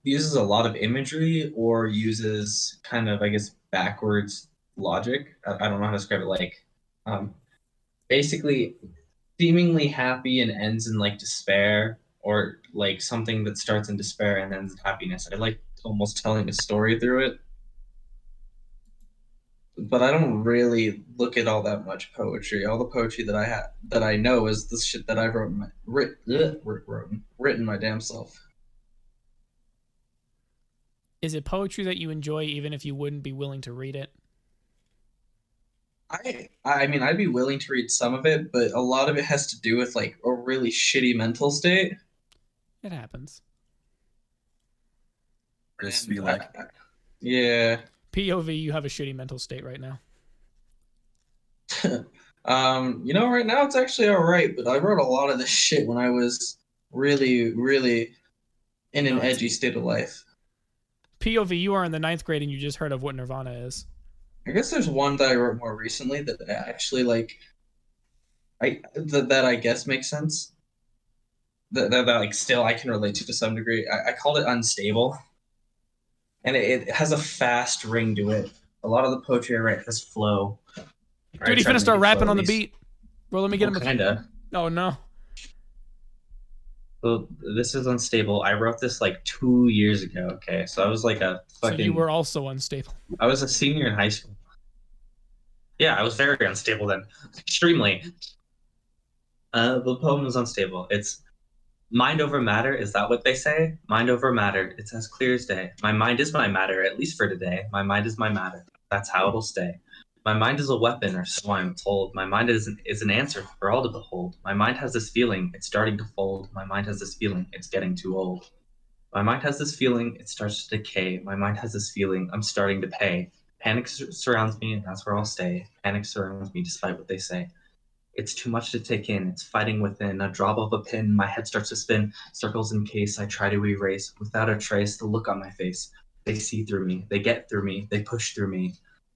uses a lot of imagery or uses kind of, I guess, backwards logic. I, I don't know how to describe it. Like, um, basically, seemingly happy and ends in like despair, or like something that starts in despair and ends in happiness. I like almost telling a story through it. But I don't really look at all that much poetry. All the poetry that I have that I know is the shit that I wrote, my, writ, ugh, writ, written, written my damn self. Is it poetry that you enjoy, even if you wouldn't be willing to read it? I I mean I'd be willing to read some of it, but a lot of it has to do with like a really shitty mental state. It happens. Just be like, I- I- yeah. POV, you have a shitty mental state right now. um, you know, right now it's actually all right, but I wrote a lot of this shit when I was really, really in an edgy state of life. POV, you are in the ninth grade and you just heard of what Nirvana is. I guess there's one that I wrote more recently that actually like I th- that I guess makes sense. That, that, that like still I can relate to to some degree. I, I called it unstable, and it, it has a fast ring to it. A lot of the poetry I write has flow. Dude, he finna start rapping on the beat. Bro, let me get him. A... Kinda. Oh no. So this is unstable. I wrote this like two years ago. Okay, so I was like a fucking. So you were also unstable. I was a senior in high school. Yeah, I was very unstable then. Extremely. Uh, the poem is unstable. It's mind over matter. Is that what they say? Mind over matter. It's as clear as day. My mind is my matter, at least for today. My mind is my matter. That's how it'll stay. My mind is a weapon, or so I'm told. My mind is an, is an answer for all to behold. My mind has this feeling, it's starting to fold. My mind has this feeling, it's getting too old. My mind has this feeling, it starts to decay. My mind has this feeling, I'm starting to pay. Panic sur- surrounds me, and that's where I'll stay. Panic surrounds me despite what they say. It's too much to take in. It's fighting within. A drop of a pin, my head starts to spin. Circles in case I try to erase. Without a trace, the look on my face. They see through me. They get through me. They push through me.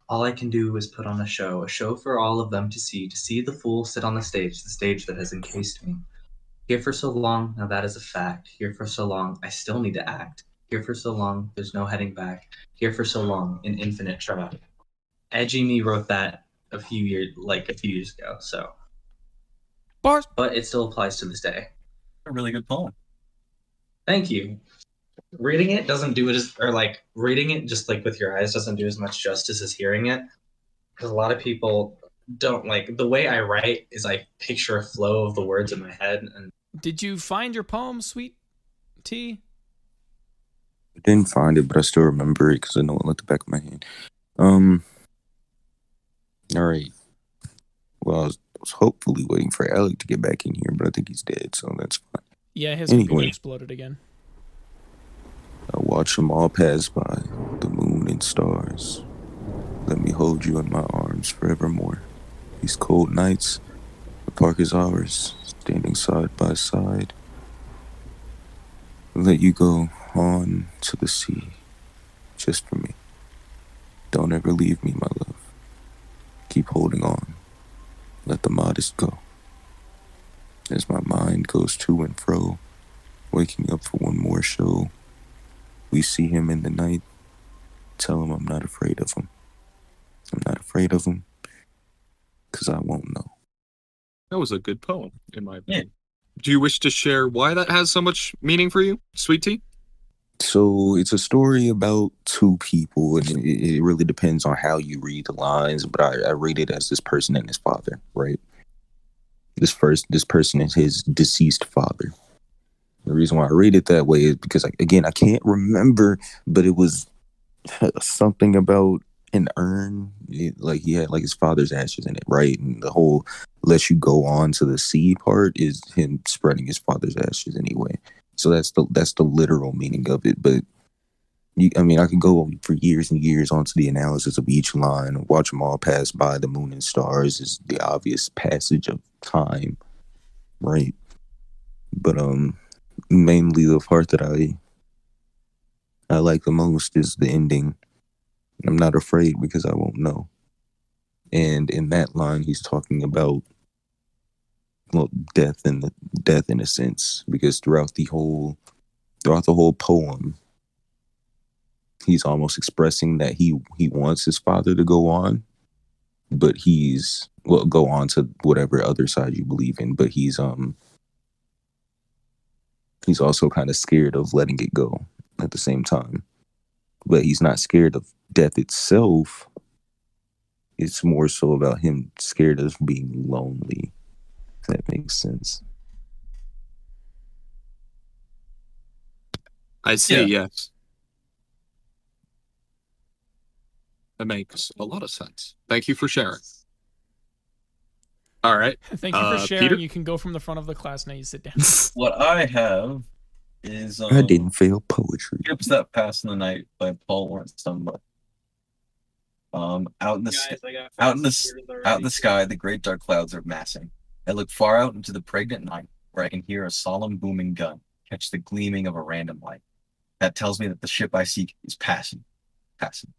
All I can do is put on a show, a show for all of them to see, to see the fool sit on the stage, the stage that has encased me. Here for so long, now that is a fact. Here for so long, I still need to act. Here for so long, there's no heading back. Here for so long, an infinite track. Edgy Me wrote that a few years, like a few years ago. So, Bars. but it still applies to this day. A really good poem. Thank you. Reading it doesn't do it as, or like reading it just like with your eyes doesn't do as much justice as hearing it. Because a lot of people don't like the way I write is I picture a flow of the words in my head, and Did you find your poem, Sweet T? I didn't find it, but I still remember it because I know it like the back of my hand. Um. All right. Well, I was, I was hopefully waiting for Alec to get back in here, but I think he's dead, so that's fine. Yeah, his computer exploded again. I watch them all pass by, the moon and stars. Let me hold you in my arms forevermore. These cold nights, the park is ours, standing side by side. Let you go on to the sea, just for me. Don't ever leave me, my love. Keep holding on. Let go. As my mind goes to and fro, waking up for one more show. We see him in the night. Tell him I'm not afraid of him. I'm not afraid of him because I won't know. That was a good poem, in my opinion. Do you wish to share why that has so much meaning for you, Sweet Tea? So it's a story about two people, and it, it really depends on how you read the lines. But I, I read it as this person and his father, right? This first, this person is his deceased father. The reason why I read it that way is because, I, again, I can't remember, but it was something about an urn, it- like he had like his father's ashes in it, right? And the whole "let you go on to the sea" part is him spreading his father's ashes anyway. So that's the that's the literal meaning of it. But you, I mean, I could go for years and years onto the analysis of each line. Watch them all pass by. The moon and stars is the obvious passage of time, right? But um, mainly the part that I I like the most is the ending. I'm not afraid because I won't know. And in that line, he's talking about well, death in the death in a sense, because throughout the whole throughout the whole poem, he's almost expressing that he he wants his father to go on, but he's well go on to whatever other side you believe in, but he's um he's also kind of scared of letting it go at the same time. But he's not scared of death itself. It's more so about him scared of being lonely. If that makes sense. I see, Yeah. yes. That makes a lot of sense. Thank you for sharing. All right. Thank you for Uh, sharing. Peter? You can go from the front of the class now. You sit down. What I have is um, I didn't fail poetry. Ships That Pass in the Night by Paul Laurence Dunbar. Um, out in the s- out in the s- out in the sky, the great dark clouds are massing. I look far out into the pregnant night, where I can hear a solemn booming gun catch the gleaming of a random light. That tells me that the ship I seek is passing, passing.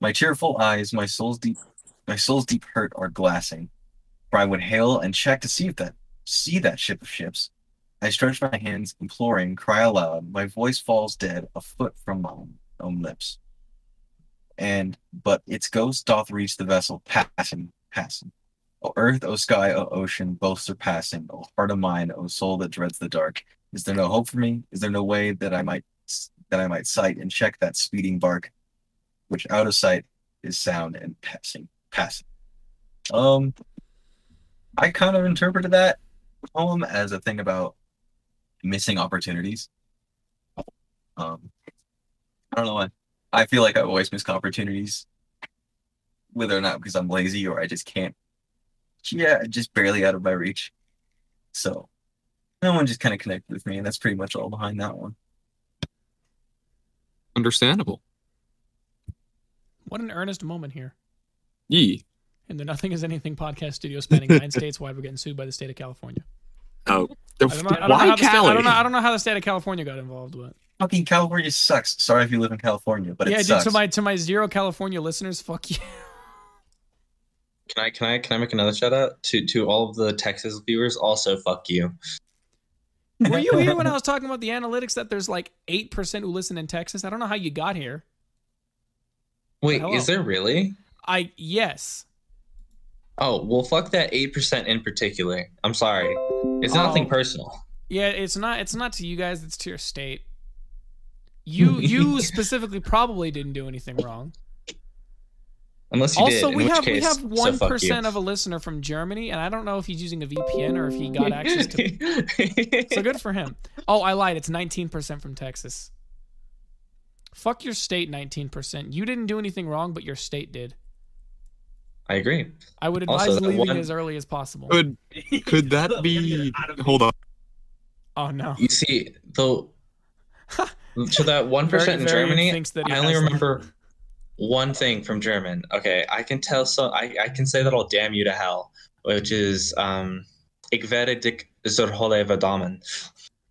My cheerful eyes, my soul's deep, my soul's deep hurt are glassing. For I would hail and check to see if that see that ship of ships. I stretch my hands, imploring, cry aloud. My voice falls dead, a foot from my own, lips. And but its ghost doth reach the vessel, passing, passing. O earth, O sky, O ocean, both surpassing. O heart of mine, O soul that dreads the dark. Is there no hope for me? Is there no way that I might that I might sight and check that speeding bark, which out of sight is sound and passing, passing. Um, I kind of interpreted that poem as a thing about missing opportunities. Um, I don't know why. I feel like I always miss opportunities, whether or not because I'm lazy or I just can't. Yeah, just barely out of my reach. So, that one just kind of connected with me, and that's pretty much all behind that one. Understandable. What an earnest moment here. Yee. And the Nothing is Anything podcast studio spanning nine states wide. We're getting sued by the state of California. Oh, I don't know, I don't why how the state, Cali? I don't know. I don't know how the state of California got involved with. it. Fucking California sucks. Sorry if you live in California, but yeah, it dude, sucks. to my to my zero California listeners, fuck you. Can I can I can I make another shout out to to all of the Texas viewers? Also, fuck you. Were you here when I was talking about the analytics that there's like eight percent who listen in Texas? I don't know how you got here. Wait, Hello. is there really? I yes. Oh well, fuck that eight percent in particular. I'm sorry. It's nothing Oh. personal. Yeah, it's not it's not to you guys, it's to your state. You you specifically probably didn't do anything wrong. Unless you did. Also, in we have we have one percent of a listener from Germany, and I don't know if he's using a VPN or if he got access to So good for him. Oh, I lied. It's 19% from Texas. Fuck your state 19%. You didn't do anything wrong, but your state did. I agree. I would advise that leaving one- as early as possible. Could could that be? Hold on. Oh no. You see, though, to that one percent in Germany, that I only has them. remember one thing from German. Okay, I can tell so I, I can say that I'll damn you to hell, which is um Ich werde dich zur Hölle verdammen.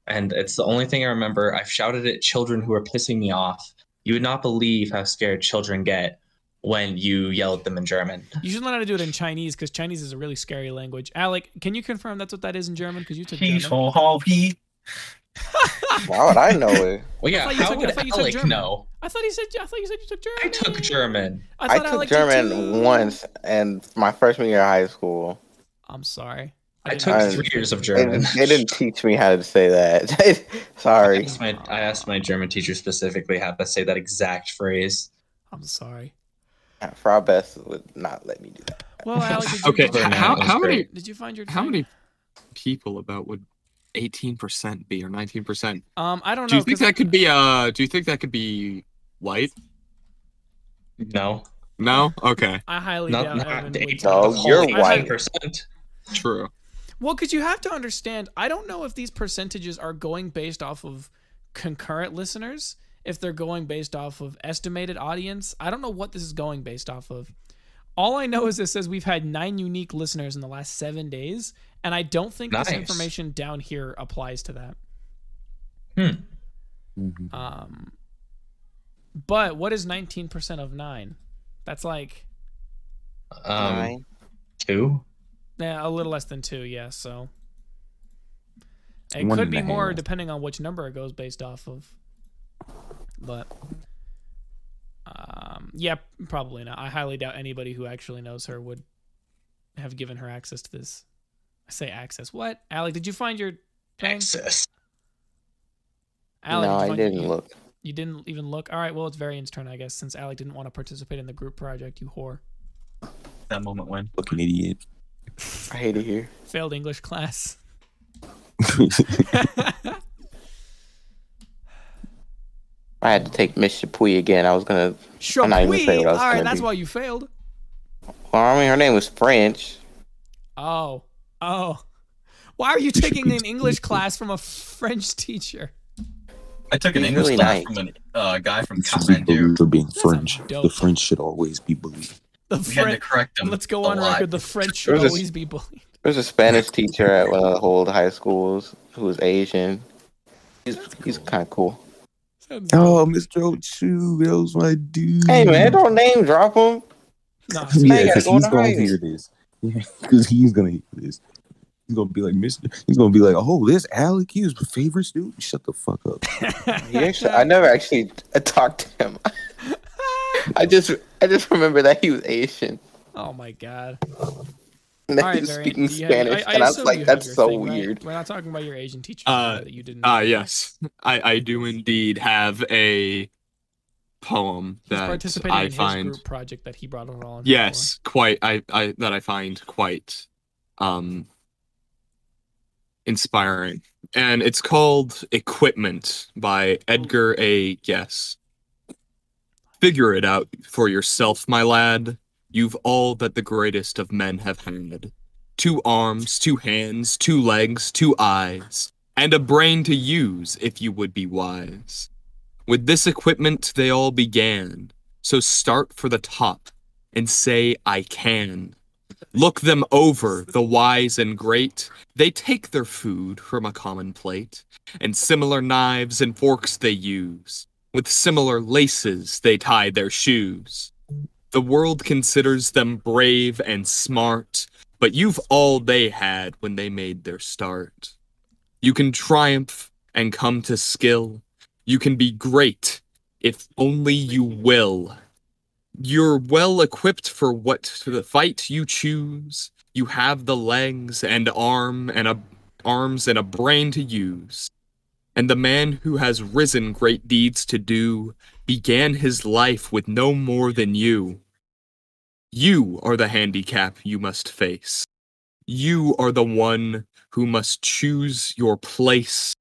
And it's the only thing I remember. I've shouted at children who are pissing me off. You would not believe how scared children get when you yell at them in German. You should learn how to do it in Chinese because Chinese is a really scary language. Alec, can you confirm that's what that is in German? Because you took German. Peaceful hall. Why would I know it? Well, yeah, how took- would thought Alec German. know? I thought he said. I thought you said you took German. I took German. I, I thought took Alec German once, and my freshman year of high school. I'm sorry. I didn't took know. I- three years of German. they didn't teach me how to say that. I Sorry. asked, my, I asked my German teacher specifically how to say that exact phrase. I'm sorry. Frau Best would not let me do that. Well, Alec, did you, Okay, did how how many did you find your? how thing? many people about would eighteen percent be or nineteen percent? Um, I don't know. Do you think that could be uh? Do you think that could be white? No, No. Okay. I highly not, doubt not Evan the would eight- No, you're 18%. True. Well, because you have to understand, I don't know if these percentages are going based off of concurrent listeners, if they're going based off of estimated audience. I don't know what this is going based off of. All I know is it says we've had nine unique listeners in the last seven days, and I don't think this information down here applies to that. Mhm. Um, but what is 19% of nine? That's like Um, Nine. two. yeah, a little less than two, yeah. So it One could be more half. depending on which number it goes based off of. But um, yeah, probably not. I highly doubt anybody who actually knows her would have given her access to this. I say access. What, Alec? Did you find your thing? Texas. Alec, no, did I didn't you- look. You didn't even look. All right. Well, it's Varian's turn, I guess, since Alec didn't want to participate in the group project. You whore. That moment when. Fucking idiot. I hate it here. Failed English class. I had to take Miss Chapuis again. I was gonna. I'm not even Chapuis. saying what I was right, that's do. why you failed. Well, I mean, her name was French. Oh, oh. Why are you taking an English class from a French teacher? I took an English really class nice. from a uh, guy from You should be Kathmandu. bullied for being That French. The French should always be bullied. The We had to French. correct him. Let's go on lot. record. The French should was a- always be bullied. There was a Spanish teacher at one of the old high schools who was Asian. He's he's kind of cool. Sounds Oh, Mr. Ochu, that was my dude. Hey man, don't name drop him. No, Yeah, because he's gonna hear this. because he's gonna hear this. He's gonna be like, Mister. He's gonna be like, oh, this Alec, he was my favorite student. Shut the fuck up. He actually, I never actually uh, talked to him. I just, I just remember that he was Asian. oh my god. And that All he right, was speaking do you have- Spanish, I, and I was like, "That's so thing, right? weird." We're not talking about your Asian teacher Uh, that you didn't. Ah, know. yes, I I do indeed have a poem He's that participating I in his find. group project that he brought along. Yes, quite. I, I that I find quite um inspiring, and it's called "Equipment" by Edgar A. Guest. Figure it out for yourself, my lad. You've all that the greatest of men have had: two arms, two hands, two legs, two eyes, and a brain to use if you would be wise. With this equipment, they all began. So start for the top and say, I can. Look them over, the wise and great. They take their food from a common plate, and similar knives and forks they use. With similar laces they tie their shoes. The world considers them brave and smart, but you've all they had when they made their start. You can triumph and come to skill. You can be great if only you will. You're well equipped for what the fight you choose. You have the legs and arm and a arms and a brain to use. And the man who has risen great deeds to do began his life with no more than you. You are the handicap you must face. You are the one who must choose your place.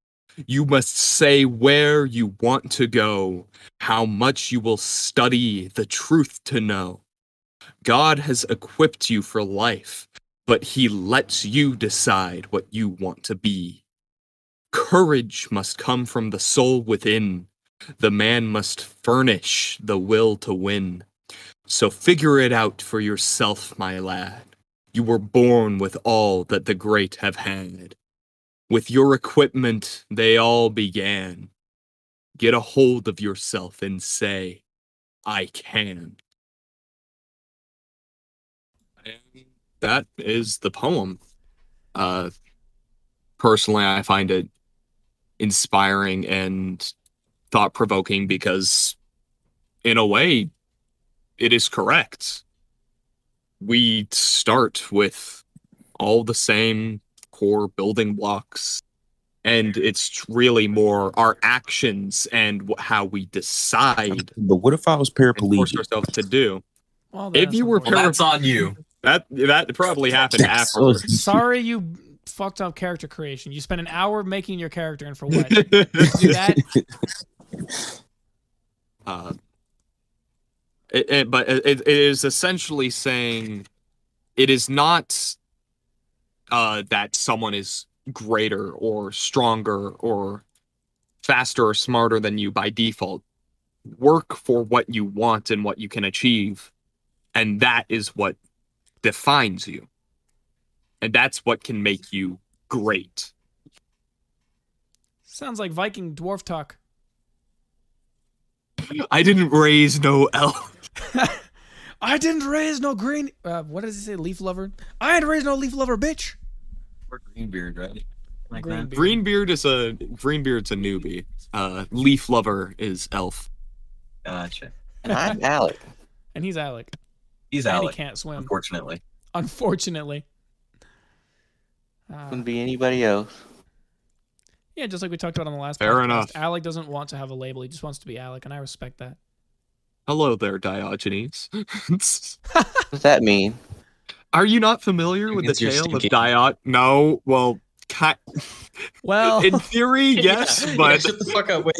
You must say where you want to go, how much you will study the truth to know. God has equipped you for life, but He lets you decide what you want to be. Courage must come from the soul within. The man must furnish the will to win. So figure it out for yourself, my lad. You were born with all that the great have had. With your equipment, they all began. Get a hold of yourself and say, I can. And that is the poem. Uh, personally, I find it inspiring and thought provoking because, in a way, it is correct. We start with all the same core building blocks and it's really more our actions and how we decide But what if I was and force paraplegic? ourselves to do Well, If you were unfortunate. Well, that's on you. that that probably happened That's so- afterwards Sorry, you fucked up character creation. You spent an hour making your character, and for what? Do that? uh, it, it, but it, it is essentially saying it is not uh, that someone is greater or stronger or faster or smarter than you by default. Work for what you want and what you can achieve, and that is what defines you. And that's what can make you great. Sounds like Viking dwarf talk. I didn't raise no elf. I didn't raise no green. Uh, what does it say? Leaf lover. I ain't raised no leaf lover, bitch. Or Greenbeard, right? Like Green that. beard. Greenbeard is a Greenbeard's a newbie. Uh, Leaf Lover is elf. Gotcha. And I'm Alec. and he's Alec. He's and Alec, he can't swim. unfortunately. Unfortunately. Uh, Couldn't be anybody else. yeah, just like we talked about on the last Fair podcast, enough. Alec doesn't want to have a label. He just wants to be Alec, and I respect that. Hello there, Diogenes. What does that mean? Are you not familiar with the It's your tale of Diot? No. Well, ki- Well, in theory, yes, Yeah, but shut the fuck up. Wait.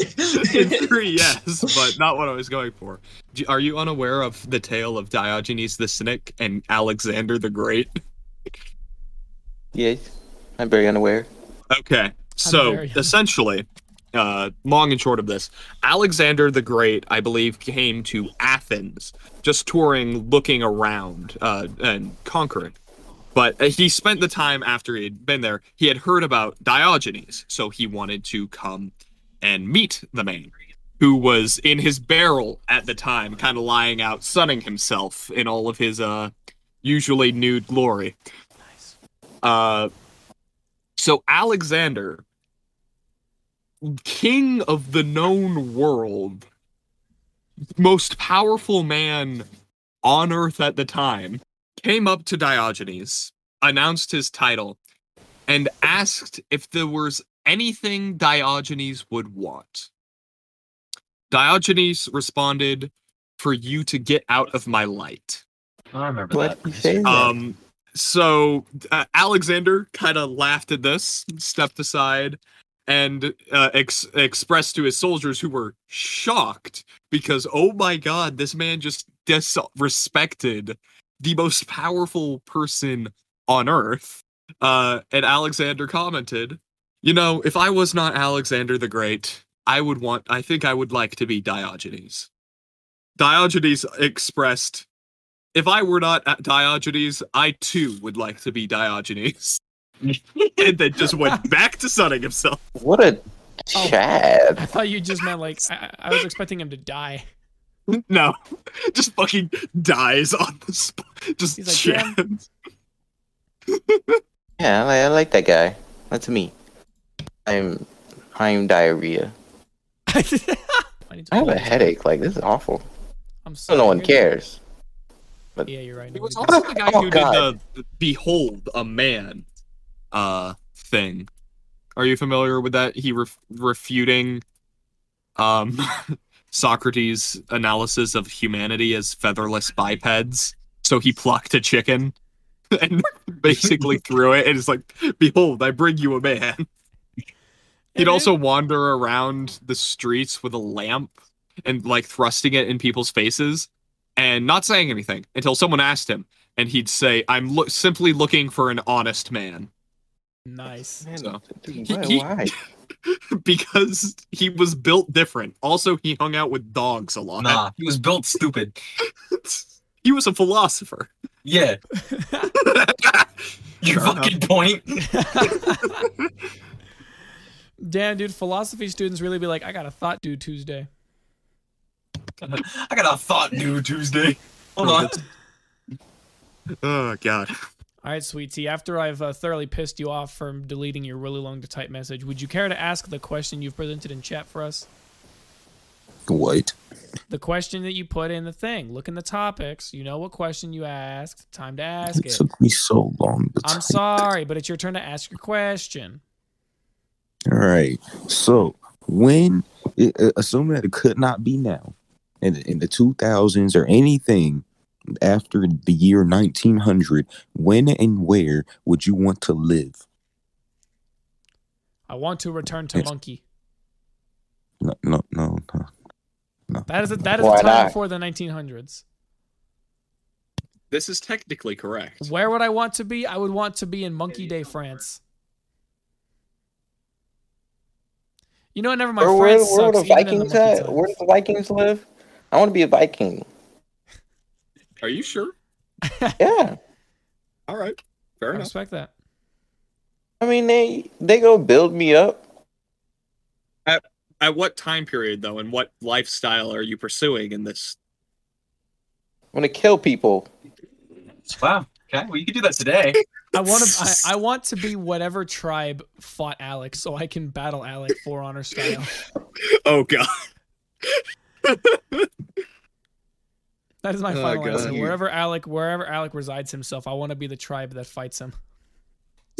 in theory, yes, but not what I was going for. Are you unaware of the tale of Diogenes the Cynic and Alexander the Great? Yes, I'm very unaware. Okay, so very- essentially, uh, long and short of this, Alexander the Great, I believe, came to Athens, just touring, looking around, uh, and conquering. But uh, he spent the time after he had been there. He had heard about Diogenes, so he wanted to come and meet the man, who was in his barrel at the time, kind of lying out, sunning himself in all of his uh, usually nude glory. Nice. Uh, so Alexander, king of the known world, most powerful man on Earth at the time, came up to Diogenes, announced his title, and asked if there was anything Diogenes would want. Diogenes responded, "For you to get out of my light." I remember What that. Um, so uh, Alexander kind of laughed at this, stepped aside, and uh, ex- expressed to his soldiers, who were shocked because, oh my god, this man just disrespected the most powerful person on earth. Uh, and Alexander commented, "You know, if I was not Alexander the Great, I would want. I think I would like to be Diogenes." Diogenes expressed if I were not Diogenes, I too would like to be Diogenes. and then just went back to sunning himself. what a Oh. Chad. I thought you just meant like I, I I was expecting him to die. No, just fucking dies on the spot. Just He's like, Chad. Yeah, I like, I like that guy. That's me. I'm I'm diarrhea. I I have a headache. Like this is awful. I'm So no one sorry. cares. Yeah, you're right. He was also the guy Oh, who God. did the "Behold a Man" uh thing. Are you familiar with that? He ref- refuting um Socrates' analysis of humanity as featherless bipeds. So he plucked a chicken and basically threw it, and it's like, "Behold, I bring you a man." He'd also wander around the streets with a lamp and like thrusting it in people's faces and not saying anything until someone asked him, and he'd say, "I'm lo- simply looking for an honest man," Nice. Man, So, he- why, he- because he was built different. Also, he hung out with dogs a lot. Nah, he was built stupid. he was a philosopher. Yeah, your Fair fucking point. Damn, dude, philosophy students really be like, I got a thought due Tuesday. I got a thought due Tuesday. Hold on. Oh god. All right, sweetie. After I've uh, thoroughly pissed you off from deleting your really long to type message, would you care to ask the question you've presented in chat for us? What? The question that you put in the thing. Look in the topics. You know what question you asked. Time to ask It it. took me so long. To I'm sorry, but it's your turn to ask your question. All right. So when, assuming that it could not be now, in in the 2000s or anything after the year 1900, when and where would you want to live? I want to return to Yes. monkey. No, no, no, no. That is a, that is a time not? before the 1900s. This is technically correct. Where would I want to be? I would want to be in Monkey Day, France. You know what? Never mind. Where, where, France where sucks. the even in the Vikings at? Where do the Vikings live? I want to be a Viking. Are you sure? Yeah. All right. I Fair enough. respect that. I mean, they they go build me up. At what time period though, and what lifestyle are you pursuing in this? I'm gonna kill people. Wow. Okay. Well, you could do that today. I want to. I, I want to be whatever tribe fought Alex, so I can battle Alec for honor style. Oh god. That is my Oh, final God. answer. Wherever Alec, wherever Alec resides himself, I want to be the tribe that fights him.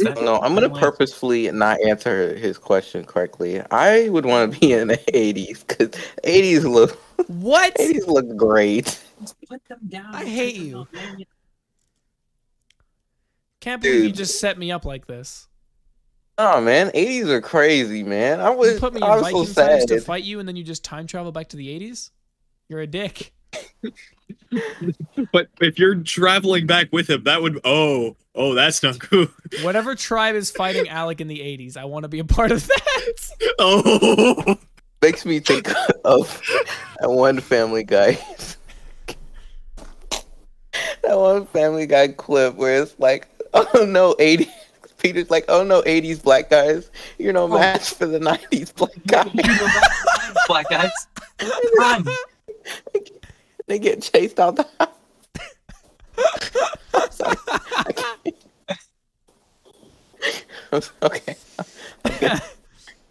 No, I'm gonna purposefully not answer his question correctly. I would want to be in the 80s because 80s look What? 80s look great. Put them down. I hate you. Can't believe you just set me up like this. Oh man, 80s are crazy, man. I You was put me I in was so Viking times sad. to fight you, and then you just time travel back to the 80s. You're a dick. But if you're traveling back with him, that would oh oh that's not good. Whatever tribe is fighting Alec in the 80s, I want to be a part of that. Oh Makes me think of that one Family Guy. that one Family Guy clip where it's like, oh no, 80s. Peter's like, oh no, 80s black guys. You're no match for the 90s black guys. Black guys. Run. They get chased out the house. sorry. okay. okay.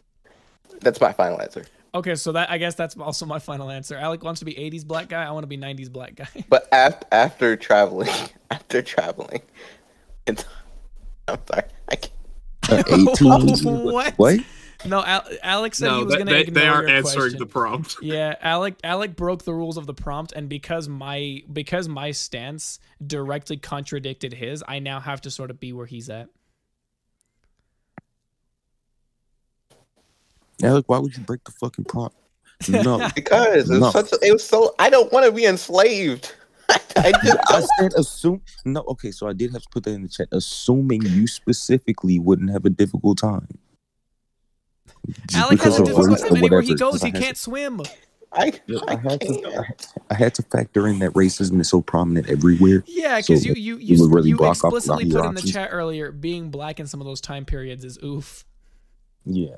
that's my final answer. Okay, so that I guess that's also my final answer. Alec wants to be '80s black guy. I want to be '90s black guy. But after, after traveling, after traveling, it's. I'm sorry. I can't. Uh, 18, what? What? No, Al- Alex said he was going to they, ignore they are your answering question. the prompt. Yeah, Alec Alec broke the rules of the prompt and because my because my stance directly contradicted his, I now have to sort of be where he's at. Alec, why would you break the fucking prompt? No. Because it was No. such. A, it was so. I don't want to be enslaved. I just I said assume no, okay, so I did have to put that in the chat. Assuming you specifically wouldn't have a difficult time. Just Alec has because a difficult time anywhere he whatever, goes. 'cause I He can't swim. I, I I had to can't. I had to factor in that racism is so prominent everywhere. Yeah, because So you you you you, really you block off a lot explicitly of your put in the chat earlier being black in some of those time periods is oof. Yeah.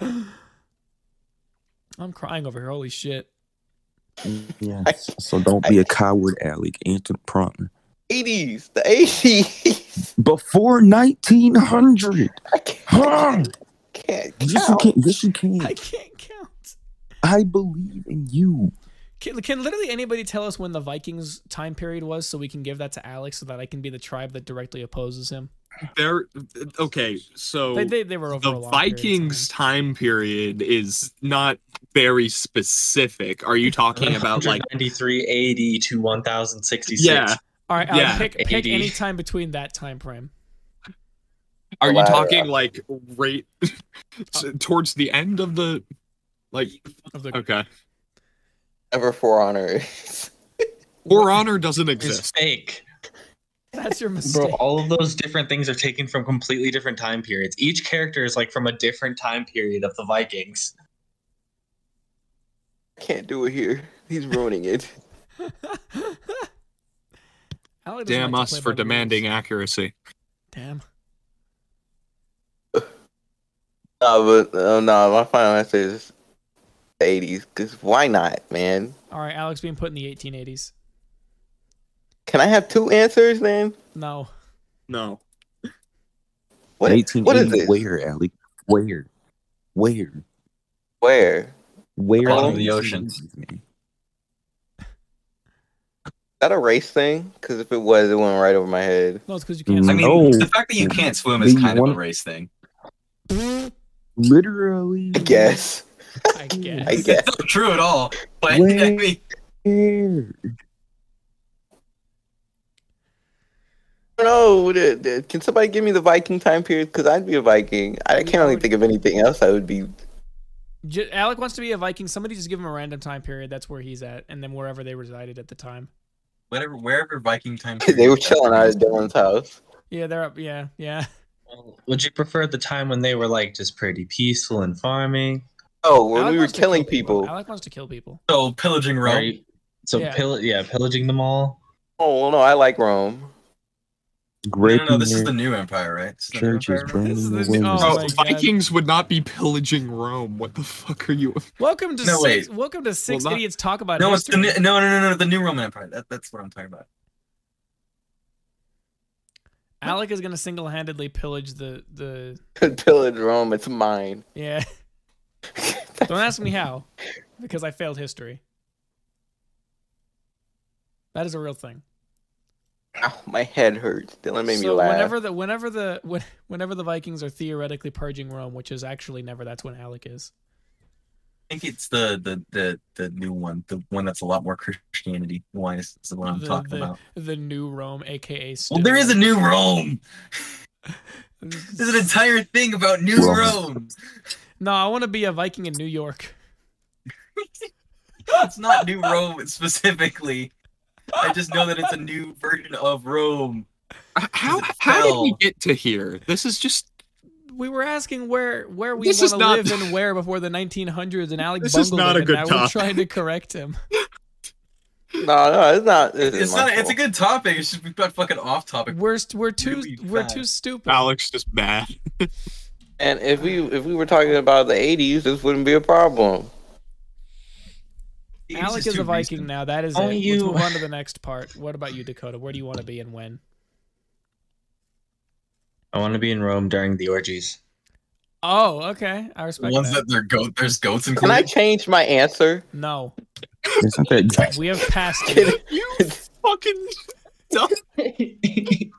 I'm crying over here. Holy shit. Yeah. So don't be a coward, Alec. Answer the prompt. 80s, the 80s. Before 1900. I can't. Huh? can't Yes, you count. can. Yes, you can. I can't count. I believe in you. Can, can literally anybody tell us when the Vikings time period was so we can give that to Alex so that I can be the tribe that directly opposes him? There. Okay, so They, they, they were over the a long period Vikings time. time period is not very specific. Are you talking about like 193 AD to 1066. yeah? All right, Alex, Yeah. pick, pick any time between that time frame. Are you Well, talking like right towards the end of the like? Of the, Okay, Ever for honor. For Honor doesn't exist. fake. That's your Bro, mistake. all of those different things are taken from completely different time periods. Each character is like from a different time period of the Vikings. can't do it here. He's ruining it. Damn us for demanding rules. accuracy. Damn. No, but uh, no, my final answer is the 80s. Cause why not, man? All right, Alex being put in the 1880s. Can I have two answers, then? No. No. What? 1880 What is this? Where, Alec? Where? Where? Where? Where? Bottom of the these ocean. things. Is that a race thing? Because if it was, it went right over my head. No, it's because you can't. Mm. I mean, No. the fact that you can't swim is kind of a race thing. Literally. I guess. I guess. I guess. It's not true at all. But I Where? mean, I don't know. would it- it- Can somebody give me the Viking time period? Because I'd be a Viking. I can't really think of anything else I would be. J- Alec wants to be a Viking. Somebody just give him a random time period. That's where he's at, and then wherever they resided at the time. whatever, wherever Viking time. they were chilling out at Dylan's house. Yeah, they're up. Yeah, yeah. Would you prefer the time when they were like just pretty peaceful and farming? Oh, when Alec we were wants to killing kill people. Alec wants to kill people. So pillaging Rome. Right? So Yeah. pill- yeah, pillaging them all. Oh well, no, I like Rome. Great. no, no, this is the new empire, right? This is new churches empire, is burning the the new- oh windows. God. Vikings would not be pillaging Rome. What the fuck are you? Welcome to No, six. wait. Welcome to six not- idiots talk about No, it's the no, no, no, no, the new Roman Empire. That, that's what I'm talking about. Alec is gonna single-handedly pillage the the. Pillage Rome. It's mine. Yeah. Don't ask me how, because I failed history. That is a real thing. Ow, my head hurts. Dylan made me so laugh. whenever the whenever the when, whenever the Vikings are theoretically purging Rome, which is actually never, that's when Alec is. I think it's the the the, the new one, the one that's a lot more Christianity wise. Is the one I'm the, talking the, about. the new Rome, aka. Well, there is a new Rome. There's There's an entire thing about new Rome. Rome. No, I want to be a Viking in New York. It's not new Rome specifically. I just know that it's a new version of Rome. How how did we get to here? This is just We were asking where where we This want to not- live and where before the 1900s, and Alec This is not it, a and good now we're topic. trying to correct him. no, no, it's not. This It's not. my It's a good topic. It's just we got fucking off topic. We're we're too Really we're fast. too stupid. Alex just bad. And if we if we were talking about the '80s, this wouldn't be a problem. It's Alec is a Viking recent. now. That is Only it. you- Let's move on to the next part. What about you, Dakota? Where do you want to be and when? I want to be in Rome during the orgies. Oh, okay. I respect The respect ones that. that they're goat. There's goats Can I change my answer? No, It's not that. we have passed it. You fucking.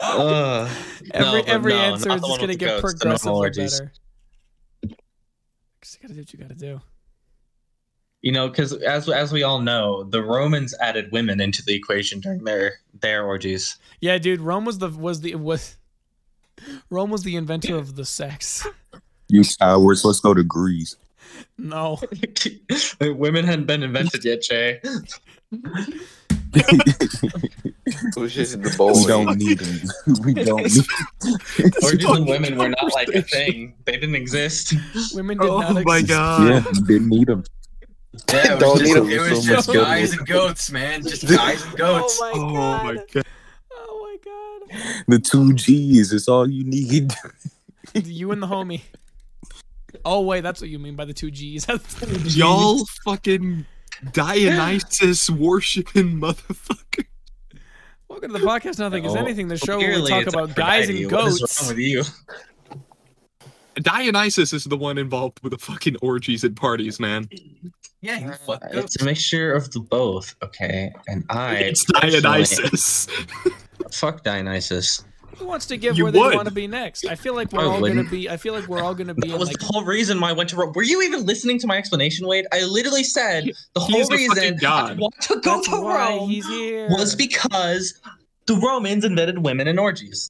Ugh. Every No, every no, answer is just gonna get goats, the normal progressively orgies. better. Just gotta do what you gotta do. You know, because as as we all know, the Romans added women into the equation during their their orgies. Yeah, dude. Rome was the was the was. Rome was the inventor of the sex. You cowards, let's go to Greece. No, women hadn't been invented yet, Jay. It was just the boys. we don't need them. We don't need Orgies and women were not like a thing. They didn't exist. women did Oh not exist. Oh my god. Yeah, we didn't need them. Yeah, it was just, it was So just guys and goats, man. Just guys and goats. Oh my Oh god. my god. Oh my god. The two G's is all you need. You and the homie. Oh wait, that's what you mean by the two G's. Y'all fucking Dionysus worshiping motherfucker. Welcome to the podcast. Nothing is Oh, anything. The show where we clearly talk about guys Aphrodite. and What is goats. wrong with you? Dionysus is the one involved with the fucking orgies and parties, man. Yeah, you fuck Uh. It's a mixture of the both, okay? And I It's Dionysus. Fuck Dionysus. Who wants to give You where they want to be next? I feel like we're I all gonna be. I feel like we're all gonna be. That In was like, the whole reason why I went to Rome. Were you even listening to my explanation, Wade? I literally said the whole the fucking reason I god. want to go that's to Rome he's here. was because the Romans invented women and orgies.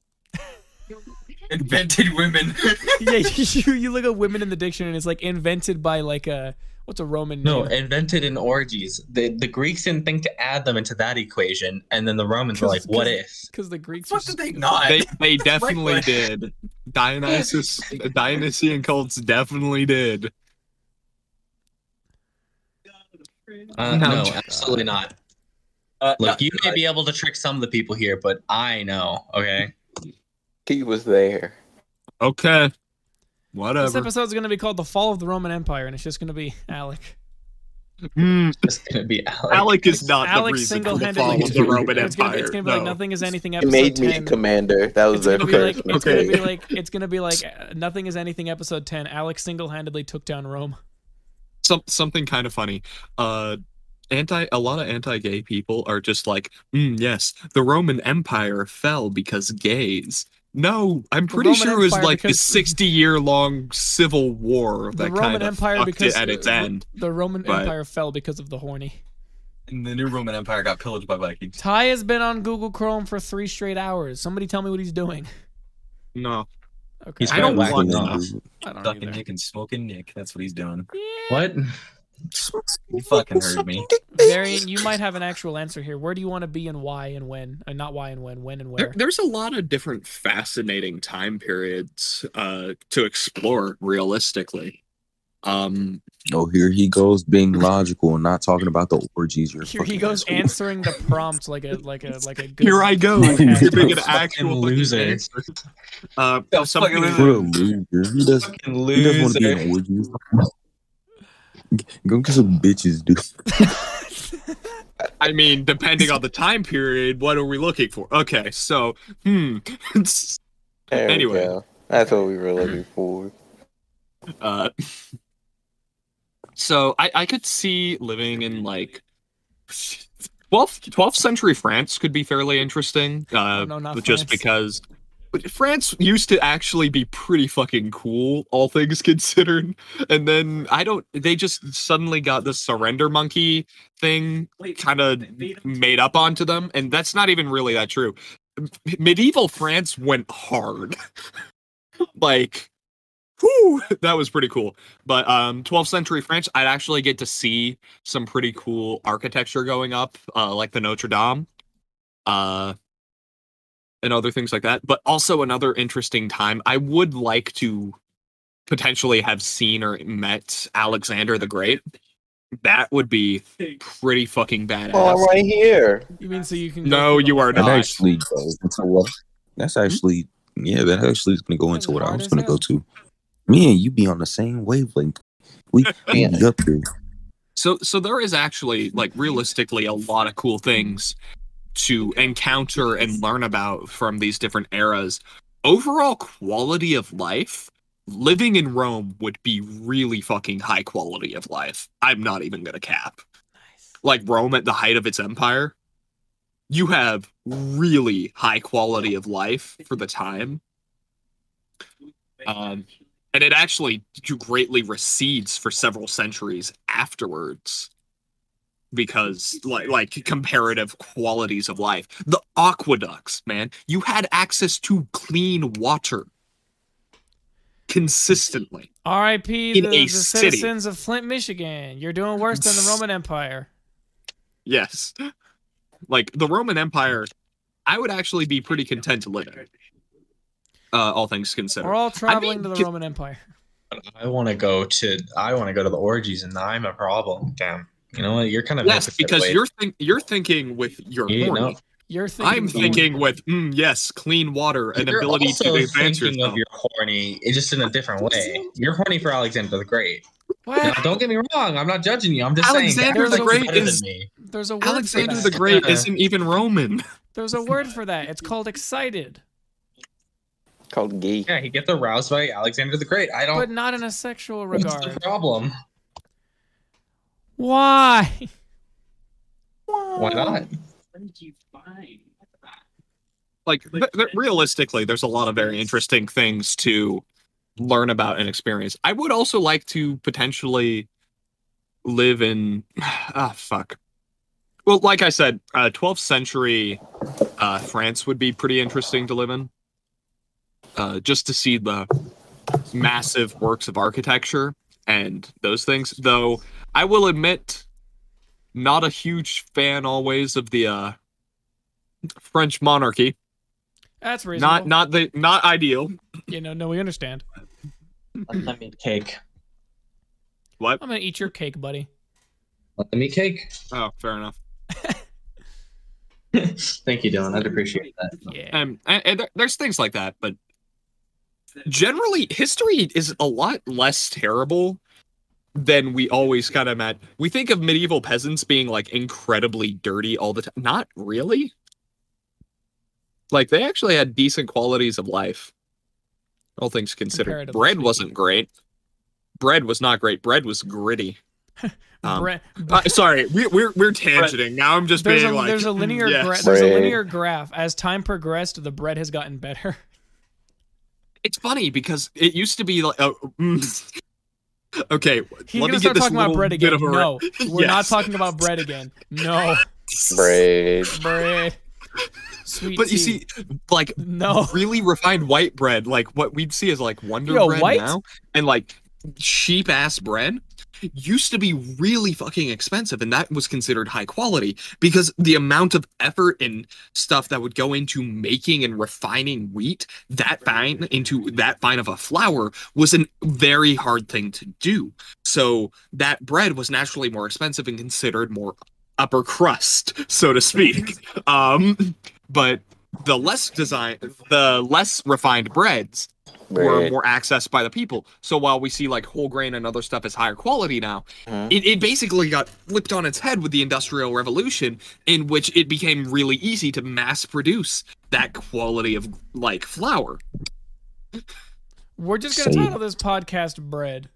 Invented women. yeah, you, you look at women in the dictionary and it's like invented by like a what's a Roman No, name? invented in orgies. The the Greeks didn't think to add them into that equation, and then the Romans were like, 'Cause- "What 'cause- if?" Because the Greeks. What were did they not? They they definitely way. did. Dionysus Dionysian cults definitely did. Uh, No. no, absolutely not. Uh, Look, no, you may be able to trick some of the people here, but I know. Okay. He was there. Okay. Whatever. This Whatever. episode's gonna be called "The Fall of the Roman Empire," and it's just gonna be Alec. Hmm, It's gonna be Alex. Alec is not the reason for the single-handedly. fall of the Roman it's gonna, Empire. it's gonna be like no. nothing is anything. It Episode made me a 10. commander. That was It's their gonna like first it's gonna be like it's gonna be like uh, nothing is anything. Episode ten. Alec single-handedly took down Rome. Some, something kind of funny. Uh, anti a lot of anti-gay people are just like, mm, yes, the Roman Empire fell because gays. No, I'm pretty Roman sure it was Empire like the because- 60-year-long civil war The that Roman kind of Empire fucked because it at its end. The Roman But- Empire fell because of the horny. And the new Roman Empire got pillaged by Vikings. Ty has been on Google Chrome for three straight hours. Somebody tell me what he's doing. No, Okay. He's I don't probably want whacking to. off. I don't Sucking either. Nick and smoking Nick. That's what he's doing. What? You fucking heard me. Varian, you might have an actual answer here. Where do you want to be and why and when? Uh, not why and when, when and there, where. there's a lot of different fascinating time periods uh, to explore realistically. Um, Oh, here he goes being logical and not talking about the orgies. You're Here he goes asshole. answering the prompt like a like a like a good here I go. You're being an actual loser. loser. Uh, Yeah, something fucking a loser. He does. Fucking He doesn't want to be loser. in orgies. Go get some bitches, dude. I mean, depending on the time period, what are we looking for? Okay, so hmm, There we Anyway. go. That's what we were looking for. uh, so I I could see living in like 12th 12th century France could be fairly interesting. Uh, no, not just France. because. France used to actually be pretty fucking cool, all things considered. And then I don't. They just suddenly got the surrender monkey thing kind of made up onto them, and that's not even really that true. Medieval France went hard, like, whew, that was pretty cool. But um, 12th century France, I'd actually get to see some pretty cool architecture going up, uh, like the Notre Dame, uh, and other things like that. But also another interesting time. I would like to potentially have seen or met Alexander the Great. That would be pretty fucking badass. Oh, I'm right here. You mean so you can? No, you are? That not. actually goes into what? That's hmm? actually yeah. That actually is gonna go into what I was gonna go to. Me and you be on the same wavelength. We we be up here. So so there is actually like realistically a lot of cool things to encounter and learn about from these different eras, overall quality of life, living in Rome would be really fucking high quality of life. I'm not even gonna cap. Like Rome at the height of its empire, you have really high quality of life for the time. Um, and it actually greatly recedes for several centuries afterwards because like like comparative qualities of life the aqueducts man you had access to clean water consistently R.I.P. In the, a the city. citizens of Flint, Michigan. You're doing worse than the Roman Empire. yes like the roman empire i would actually be pretty content to live in uh all things considered We're all traveling mean, to the can- Roman Empire. I want to go to. I want to go to the orgies, and I'm a problem. Damn. You know what? You're kind of yes because Wade. you're think you're thinking with your You horny. know, You're thinking. i'm thinking Roman- with mm, yes clean water and You're ability also to advance thinking yourself of your horny, it's just in a different way. You're horny for Alexander the Great. Now, don't get me wrong. I'm not judging you. I'm just Alexander saying. the Jack's Great better than is- me. There's a word alexander for the that. great isn't even roman There's a word for that. It's called excited, Called gay. Yeah, he gets aroused by Alexander the Great. I don't. But not in a sexual What's the regard. problem? Why? Why not? like th- th- realistically there's a lot of very interesting things to learn about and experience i would also like to potentially live in ah fuck well like i said uh 12th century uh france would be pretty interesting to live in uh just to see the massive works of architecture and those things though i will admit not a huge fan always of the uh french monarchy That's reasonable. not not the not ideal. You know, no, we understand. Let them eat cake. What? I'm gonna eat your cake, buddy. Let me eat cake. Oh, fair enough. Thank you, Dylan. I'd appreciate that. Yeah. Um, and, and there's things like that, but generally, history is a lot less terrible than we always kind of met. We think of medieval peasants being like incredibly dirty all the time. Not really. Like they actually had decent qualities of life. All things considered, bread speaking. wasn't great. Bread was not great. Bread was gritty. Um, Bre- uh, sorry, we, we're we're tangenting. Now I'm just there's being a like, there's a "Mm, linear yes." gra- there's a linear graph. As time progressed, the bread has gotten better. It's funny because it used to be like, oh, mm. Okay, He's let gonna me start talking about bread again. of No, we're not talking about bread again. No, Bread. bread. Sweet But you see, like no. really refined white bread, like what we'd see as like Wonder Yo, Bread white? now, and like cheap ass bread used to be really fucking expensive, and that was considered high quality because the amount of effort and stuff that would go into making and refining wheat that fine into that fine of a flour was a very hard thing to do. So that bread was naturally more expensive and considered more upper crust, so to speak. Um, but the less design, the less refined breads were more accessed by the people. So while we see like whole grain and other stuff is higher quality now, Mhm. it, it basically got flipped on its head with the Industrial Revolution, in which it became really easy to mass produce that quality of like flour. We're just gonna Say- title this podcast "Bread."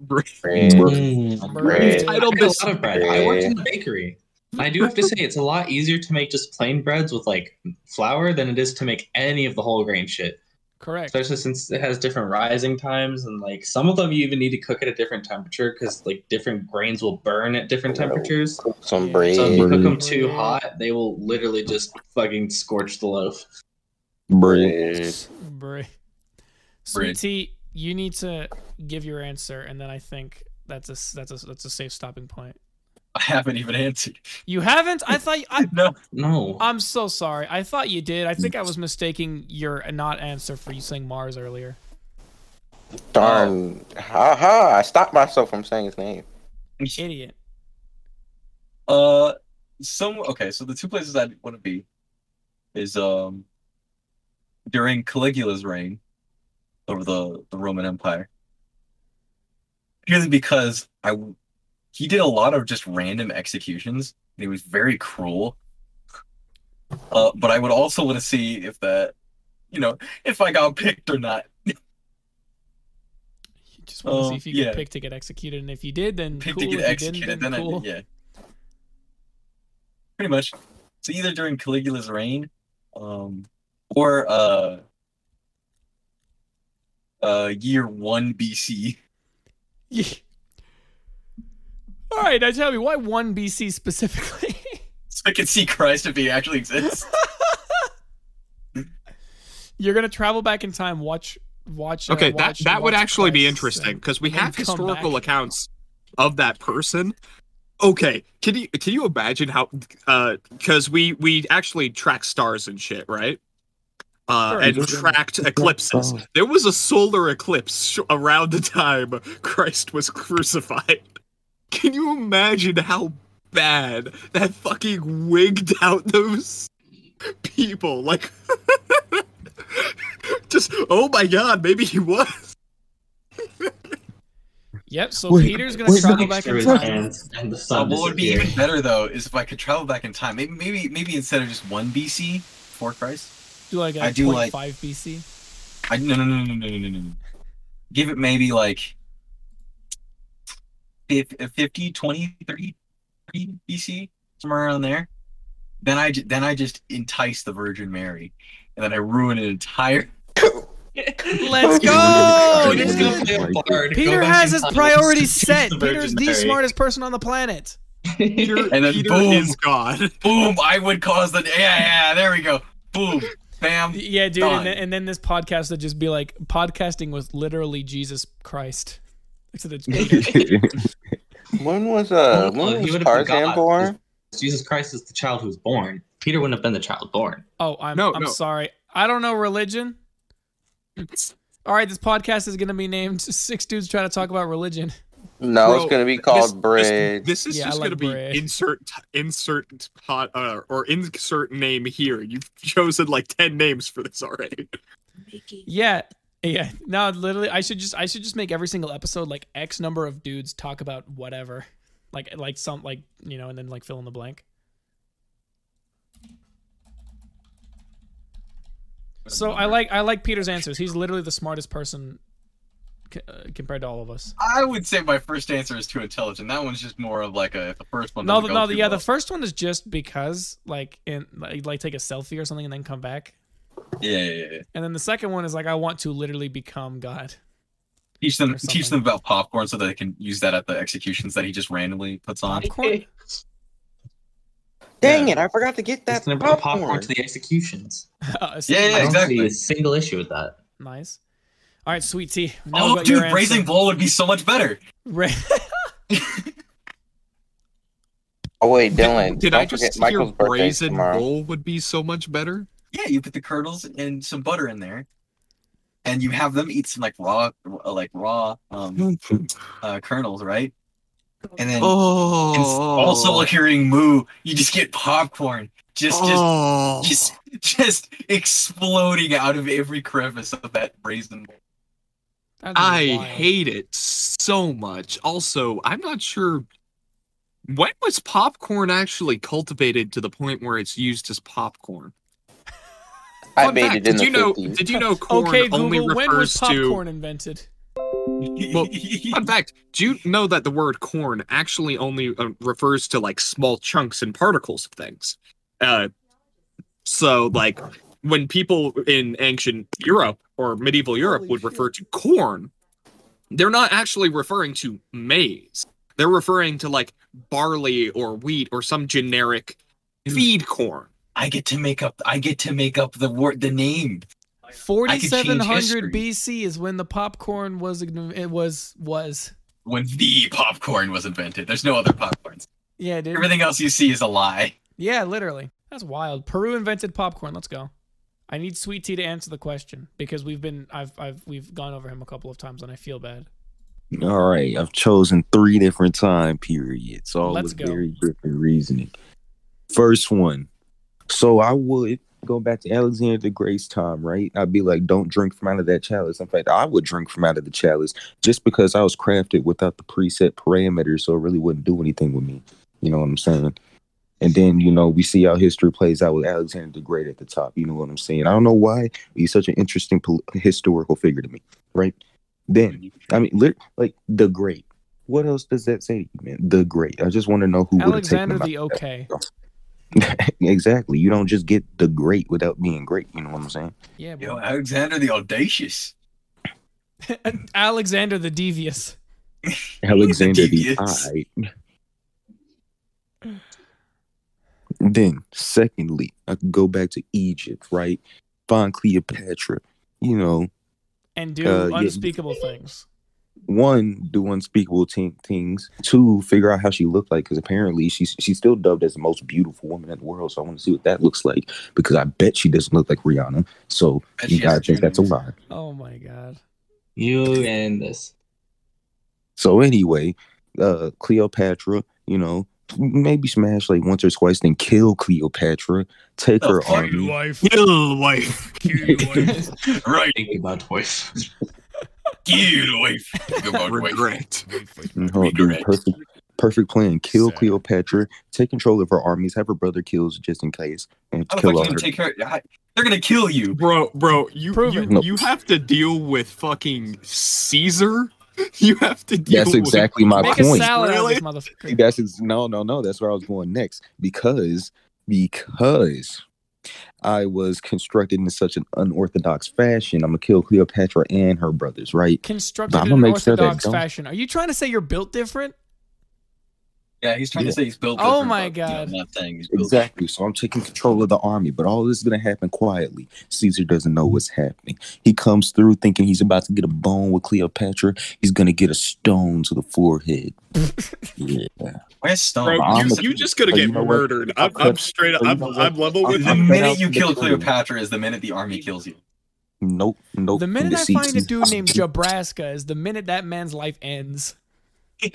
Bread. Bread. Bread. I don't I made a lot of bread. I worked in the bakery. I do have to say it's a lot easier to make just plain breads with like flour than it is to make any of the whole grain shit. Correct. Especially since it has different rising times and like some of them you even need to cook at a different temperature because like different grains will burn at different temperatures. Some Yeah. bread. So if you cook them too hot, they will literally just fucking scorch the loaf. Bread. bread. Bread. Sweet tea, you need to give your answer, and then I think that's a that's a that's a safe stopping point. I haven't even answered. You haven't? I thought you, I. No. No. I'm so sorry. I thought you did. I think I was mistaking your not answer for you saying Mars earlier. Darn. Ha ha. I stopped myself from saying his name. Idiot. Uh, some okay. So the two places I want to be is um during Caligula's reign over the the Roman Empire. Purely because I he did a lot of just random executions. And he was very cruel. Uh, but I would also want to see if that, you know, if I got picked or not. You just want to see if you yeah. could pick to get executed, and if you did, then Picked cool. to get executed, then then cool. I, yeah. Pretty much. So either during Caligula's reign, um, or uh, uh, year one BC. Yeah. All right, now tell me why one BC specifically? So I can see Christ if he actually exists. You're gonna travel back in time, watch, watch. uh, Okay, that watch- that would watch actually be interesting because we have historical back. accounts of that person. Okay, can you can you imagine how? Because we we actually track stars and shit, right? Uh, Sure. and tracked eclipses. There was a solar eclipse sh- around the time Christ was crucified. Can you imagine how bad that fucking wigged out those people? Like, just oh my god, maybe he was. Yep. So wait, Peter's gonna wait, travel back in time. And the sun uh, what would be even better though is if I could travel back in time. Maybe, maybe, maybe instead of just one BC, for Christ. Do like I do like five BC. I no no no no no no no no. Give it maybe like uh, 50, 20, 30, 30 BC, somewhere around there. Then I then I just entice the Virgin Mary, and then I ruin an entire. Let's go! we're He's gonna This gonna is- play a bard, go Peter has his priorities set. the Peter's the Mary. smartest person on the planet. Peter, And then Peter boom. is God. Boom! I would cause the yeah yeah. There we go. Boom! Bam! Yeah, dude. And then, and then this podcast would just be like podcasting with literally Jesus Christ. Except it's Peter. When was uh when he was Tarzan God. born? Jesus Christ is the child who was born. Peter wouldn't have been the child born. Oh, I'm No, I'm no. sorry. I don't know religion. All right, this podcast is gonna be named Six Dudes Try to Talk About Religion." No, Bro, it's gonna be This- called this- Bridge. This, is Yeah, just like gonna be insert insert hot uh, or insert name here. You've chosen like ten names for this already. Yeah, yeah. No, literally, I should just I should just make every single episode like X number of dudes talk about whatever, like like some like you know, and then like fill in the blank. So I like I like Peter's answers. He's literally the smartest person c- uh, compared to all of us. I would say my first answer is too intelligent. That one's just more of like a the first one. No, doesn't the, go no, yeah. well. The first one is just because like in like, like take a selfie or something and then come back, yeah, yeah, yeah. and then the second one is like I want to literally become God. Teach them teach them about popcorn so that they can use that at the executions that he just randomly puts on. Popcorn? Dang Yeah. it! I forgot to get that gonna popcorn popcorn. to the executions. Uh, Yeah, yeah, I don't exactly. see a single issue with that. Nice. All right, sweet tea. Now Oh, got your dude, answer. Brazen Bull would be so much better. Ra- Oh wait, Dylan. Did, don't I just hear Michael's birthday brazen tomorrow. bull would be so much better? Yeah, you put the kernels and some butter in there, and you have them eat some like raw, like raw um, uh, kernels, right? And then Oh, and s- also like hearing moo, you just get popcorn, just just oh. just just exploding out of every crevice of that brazen bull. That'd I wild. hate it so much. Also, I'm not sure when was popcorn actually cultivated to the point where it's used as popcorn. I Fun made fact, it in did the you know? 50s. Did you know corn Okay, only Google. When was refers to? popcorn invented? Well, Fun fact: Do you know that the word corn actually only uh, refers to like small chunks and particles of things? Uh, so like when people in ancient Europe or medieval Europe Holy would shit. refer to corn, they're not actually referring to maize. They're referring to like barley or wheat or some generic feed corn. I get to make up. I get to make up the word, the name. Forty-seven hundred history. BC is when the popcorn was it was was. When the popcorn was invented, there's no other popcorns. Yeah, dude. Everything else you see is a lie. Yeah, literally. That's wild. Peru invented popcorn. Let's go. I need Sweet Tea to answer the question because we've been I've I've we've gone over him a couple of times and I feel bad. All right, I've chosen three different time periods, all Let's with go. very different reasoning. First one, so I would go back to Alexander the Great's time, right? I'd be like, don't drink from out of that chalice. In fact, I would drink from out of the chalice just because I was crafted without the preset parameters, so it really wouldn't do anything with me. You know what I'm saying? And then, you know, we see how history plays out with Alexander the Great at the top. You know what I'm saying? I don't know why. He's such an interesting pol- historical figure to me, right? Then, I mean, like the Great. What else does that say to you, man? The Great. I just want to know who would have taken Alexander the okay. exactly. You don't just get the Great without being great. You know what I'm saying? Yeah, Yo, boy. Alexander the Audacious. Alexander the devious. Alexander the Devious. Eye. Then, secondly, I could go back to Egypt, right? Find Cleopatra. You know, And do Uh, yeah. unspeakable things. One, do unspeakable t- things. Two, figure out how she looked like, because apparently she's she's still dubbed as the most beautiful woman in the world. So I want to see what that looks like, because I bet she doesn't look like Rihanna. So Bet you gotta think that's a lie. Oh my god. You and this. So anyway, uh Cleopatra, you know, maybe smash like once or twice, then kill Cleopatra, take The her fuck? army. wife. Kill wife. Right. Think about wife. Get away. Go on, wait. Regret. Regret. perfect, perfect plan. Kill Sad. Cleopatra, take control of her armies, have her brother killed just in case, and How the fuck kill you her. take care? They're gonna kill you. Bro, bro, you Prove you, it. Nope. you have to deal with fucking Caesar. You have to deal That's with exactly my Make a point. salad out of Really? this motherfucker. That's ex- no, no, no. That's where I was going next because because I was constructed in such an unorthodox fashion. I'm gonna kill Cleopatra and her brothers, right? Constructed I'm in an make sure orthodox fashion. Are you trying to say you're built different? Yeah, he's trying Yeah. to say he's built. Oh different, my but, you know, God. I'm not saying he's built. Exactly. So I'm taking control of the army, but all this is gonna happen quietly. Caesar doesn't know what's happening. He comes through thinking he's about to get a bone with Cleopatra. He's gonna get a stone to the forehead. yeah. Where's Stone? Bro, you, a- you just gonna oh, get murdered. I'm, I'm straight up. Oh, I'm. I'm level with the I'm you. cut minute you kill. Cleopatra is the minute the army kills you. Nope. Nope. The minute I See, find a dude named Jabraska is the minute that man's life ends.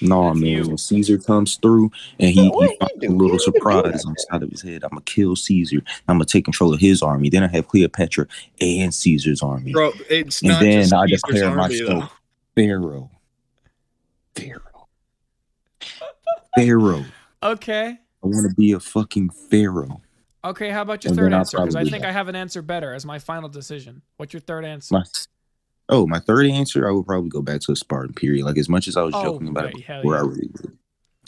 No, That's man. you. When Caesar comes through and he, he finds a little You need to do surprise on the side of his head, I'm gonna kill Caesar. I'm gonna take control of his army. Then I have Cleopatra and Caesar's army. Bro, it's and not then just I Caesar's declare army, myself though. Pharaoh. Pharaoh. Pharaoh. Okay. I want to be a fucking Pharaoh. Okay, how about your And third answer? Because I think. I have an answer better as my final decision. What's your third answer? My, oh, my third answer, I would probably go back to a Spartan period. Like as much as I was Oh, joking about right, it, hell where I yeah. really would.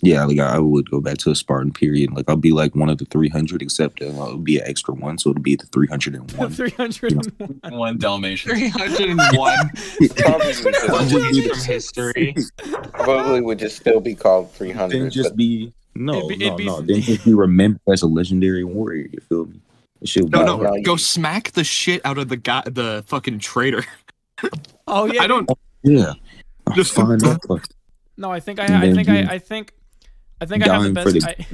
Yeah, like I, I would go back to a Spartan period. Like I'll be like one of the 300, except uh, it'll be an extra one, so it'll be the 301. 301. One Dalmatian. 301 Probably I'll just, just be from history. probably would just still be called then 300. just but be no, It'd be- no, it'd be- no. Then just be remembered as a legendary warrior. You feel me? It No, no, no, go smack the shit out of the guy, the fucking traitor. Oh yeah. I don't. Yeah. Just- Find that fuck- No, I think I. I think I. I think. I think I have the dying best. I,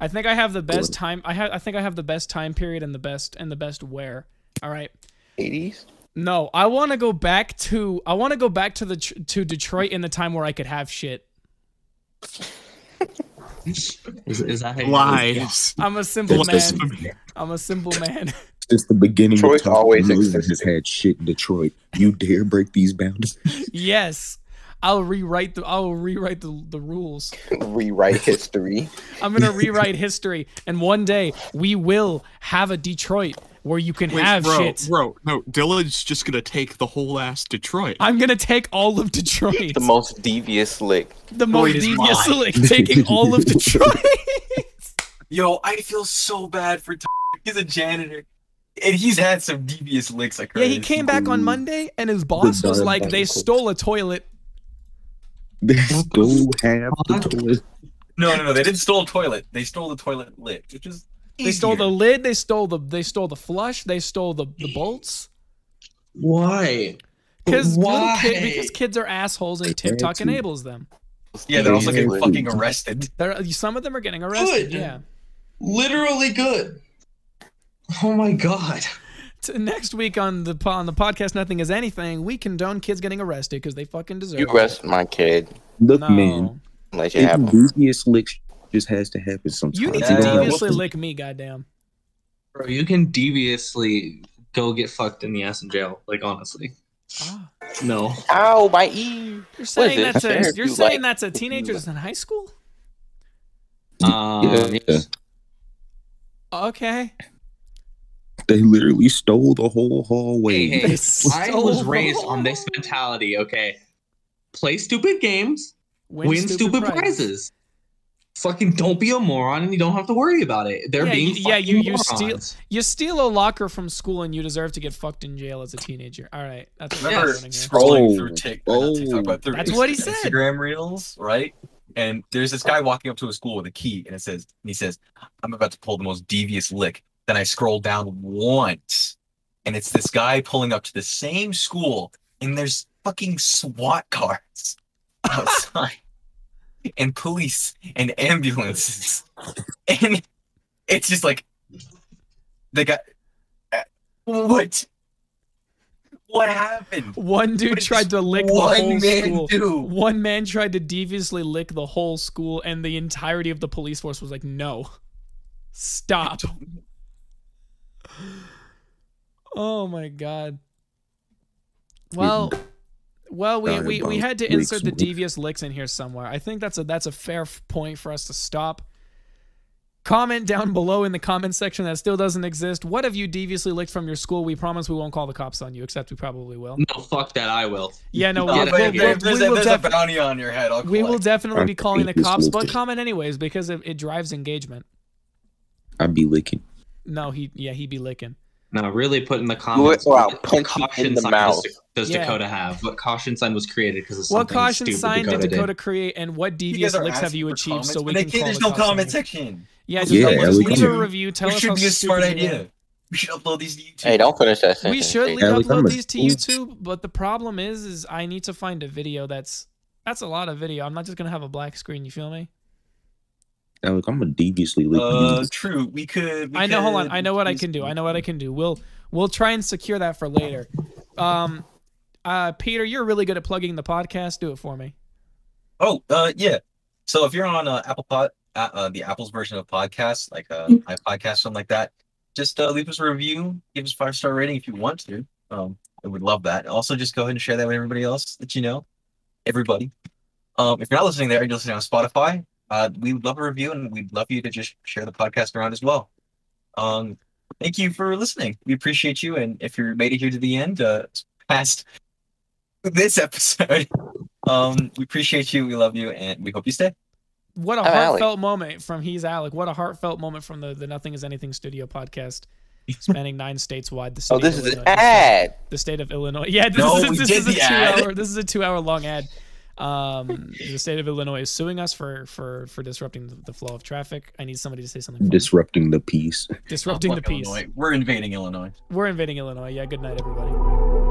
I think I have the best time. I have. I think I have the best time period and the best and the best wear. All right. 80s? No, I want to go back to. I want to go back to the to Detroit in the time where I could have shit. Is, is that how you Lies. I'm a simple man. I'm a simple man. Since the beginning Detroit of time, always Millions existed. has had shit in Detroit. You dare break these boundaries? yes. I'll rewrite the. I'll rewrite the the rules. Rewrite history. I'm gonna rewrite history, and one day we will have a Detroit where you can Wait, have bro, shit. bro, no, Dylan's just gonna take the whole ass Detroit. I'm gonna take all of Detroit. The most devious lick. the most is devious mine. lick, taking all of Detroit. Yo, I feel so bad for. T- he's a janitor, and he's had some devious licks. Like yeah, he came back on Monday, and his boss was like, "They Bible. stole a toilet." They still have the toilet. No, no, no. They didn't steal a toilet. They stole the toilet lid, which is. They stole the lid. They stole the. They stole the flush. They stole the the bolts. Why? Because Why? kid, because kids are assholes and TikTok enables them. Yeah, they're also getting fucking arrested. They're, some of them are getting arrested. Good. Yeah. Literally good. Oh my god. T- next week on the on the podcast, nothing is anything. We condone kids getting arrested because they fucking deserve. It. You it. arrest my kid. Look, No. man, Let you it, have devious lick just has to happen sometimes. You need to don't deviously to- lick me, goddamn. Bro, you can deviously go get fucked in the ass in jail. Like honestly. Ah. No. Ow, my E. You're saying that's Fair a if you're you saying like- that's a teenagers like. in high school? Um, Yeah. Okay. They literally stole the whole hallway. Hey, hey, I stole was raised on this mentality. Okay, play stupid games, Win, win, stupid, prizes. Fucking don't be a moron, and you don't have to worry about it. They're Yeah, being you- yeah, you- fucking you steal- You steal a locker from school and you deserve to get fucked in jail as a teenager. All right, that's what remember we're here. scrolling Oh. through Tik- or not TikTok, but through That's what he said. Instagram reels, right? And there's this guy walking up to a school with a key, and it says, and he says, "I'm about to pull the most devious lick." Then I scroll down once, and it's this guy pulling up to the same school, and there's fucking SWAT cars outside, and police and ambulances, and it's just like the guy. uh, What? What happened? One dude tried to lick the whole school. do? One man tried to deviously lick the whole school, and the entirety of the police force was like, "No, stop." Oh my god. Well, well, we, we, we had to insert the devious licks in here somewhere. I think that's a that's a fair point for us to stop. Comment down below in the comment section that still doesn't exist. What have you deviously licked from your school? We promise we won't call the cops on you, except we probably will. No, fuck that. I will. Yeah, no, we'll, out of But we'll, if, here. we'll, there's, we will if there's a bounty on your head, I'll we will definitely be calling the cops, but comment anyways because it, it drives engagement. I'd be licking. No, he yeah he be licking. No, really put in the comments. or what punch caution in the sign mouth. Does, does Yeah. Dakota have? What caution sign was created because of What caution stupid sign Dakota did Dakota did? create, and what You devious licks have you achieved comments, so we can call There's the no comment you? section. Yeah, just, Yeah, just we leave can- a review. Tell Which us should how be a smart stupid you are. idea. We should upload these to YouTube. Hey, don't finish that sentence. We should Hey, leave Alex, I'm upload a- these to YouTube, but the problem is, is I need to find a video that's that's a lot of video. I'm not just gonna have a black screen. You feel me? Alec, I'm a deviously lick Uh, true. We could. We I know. Hold on. I know what I can do. I know what I can do. We'll we'll try and secure that for later. Um, uh, Peter, you're really good at plugging the podcast. Do it for me. Oh, uh, yeah. So if you're on uh, Apple Pod, uh, uh, the Apple's version of podcasts, like uh, iPodcast, or something like that, just uh, leave us a review, give us five star rating if you want to. Um, I would love that. Also, just go ahead and share that with everybody else that you know, everybody. Um, if you're not listening there, you're listening on Spotify. Uh, we would love a review, and we'd love you to just share the podcast around as well. Um, thank you for listening. We appreciate you, and if you made it here to the end, uh, past this episode, um, we appreciate you. We love you, and we hope you stay. What a I'm Alec. heartfelt moment from He's Alec. What a heartfelt moment from the the Nothing Is Anything Studio podcast, spanning nine states wide. The Oh, this of is an ad. the state of Illinois. Yeah, this No, is, we this did is a two ad. hour. This is a two hour long ad. Um, the state of Illinois is suing us for for for disrupting the, the flow of traffic. I need somebody to say something. funny. Disrupting the peace. disrupting the peace. Illinois. We're invading Illinois. We're invading Illinois. Yeah. Good night, everybody.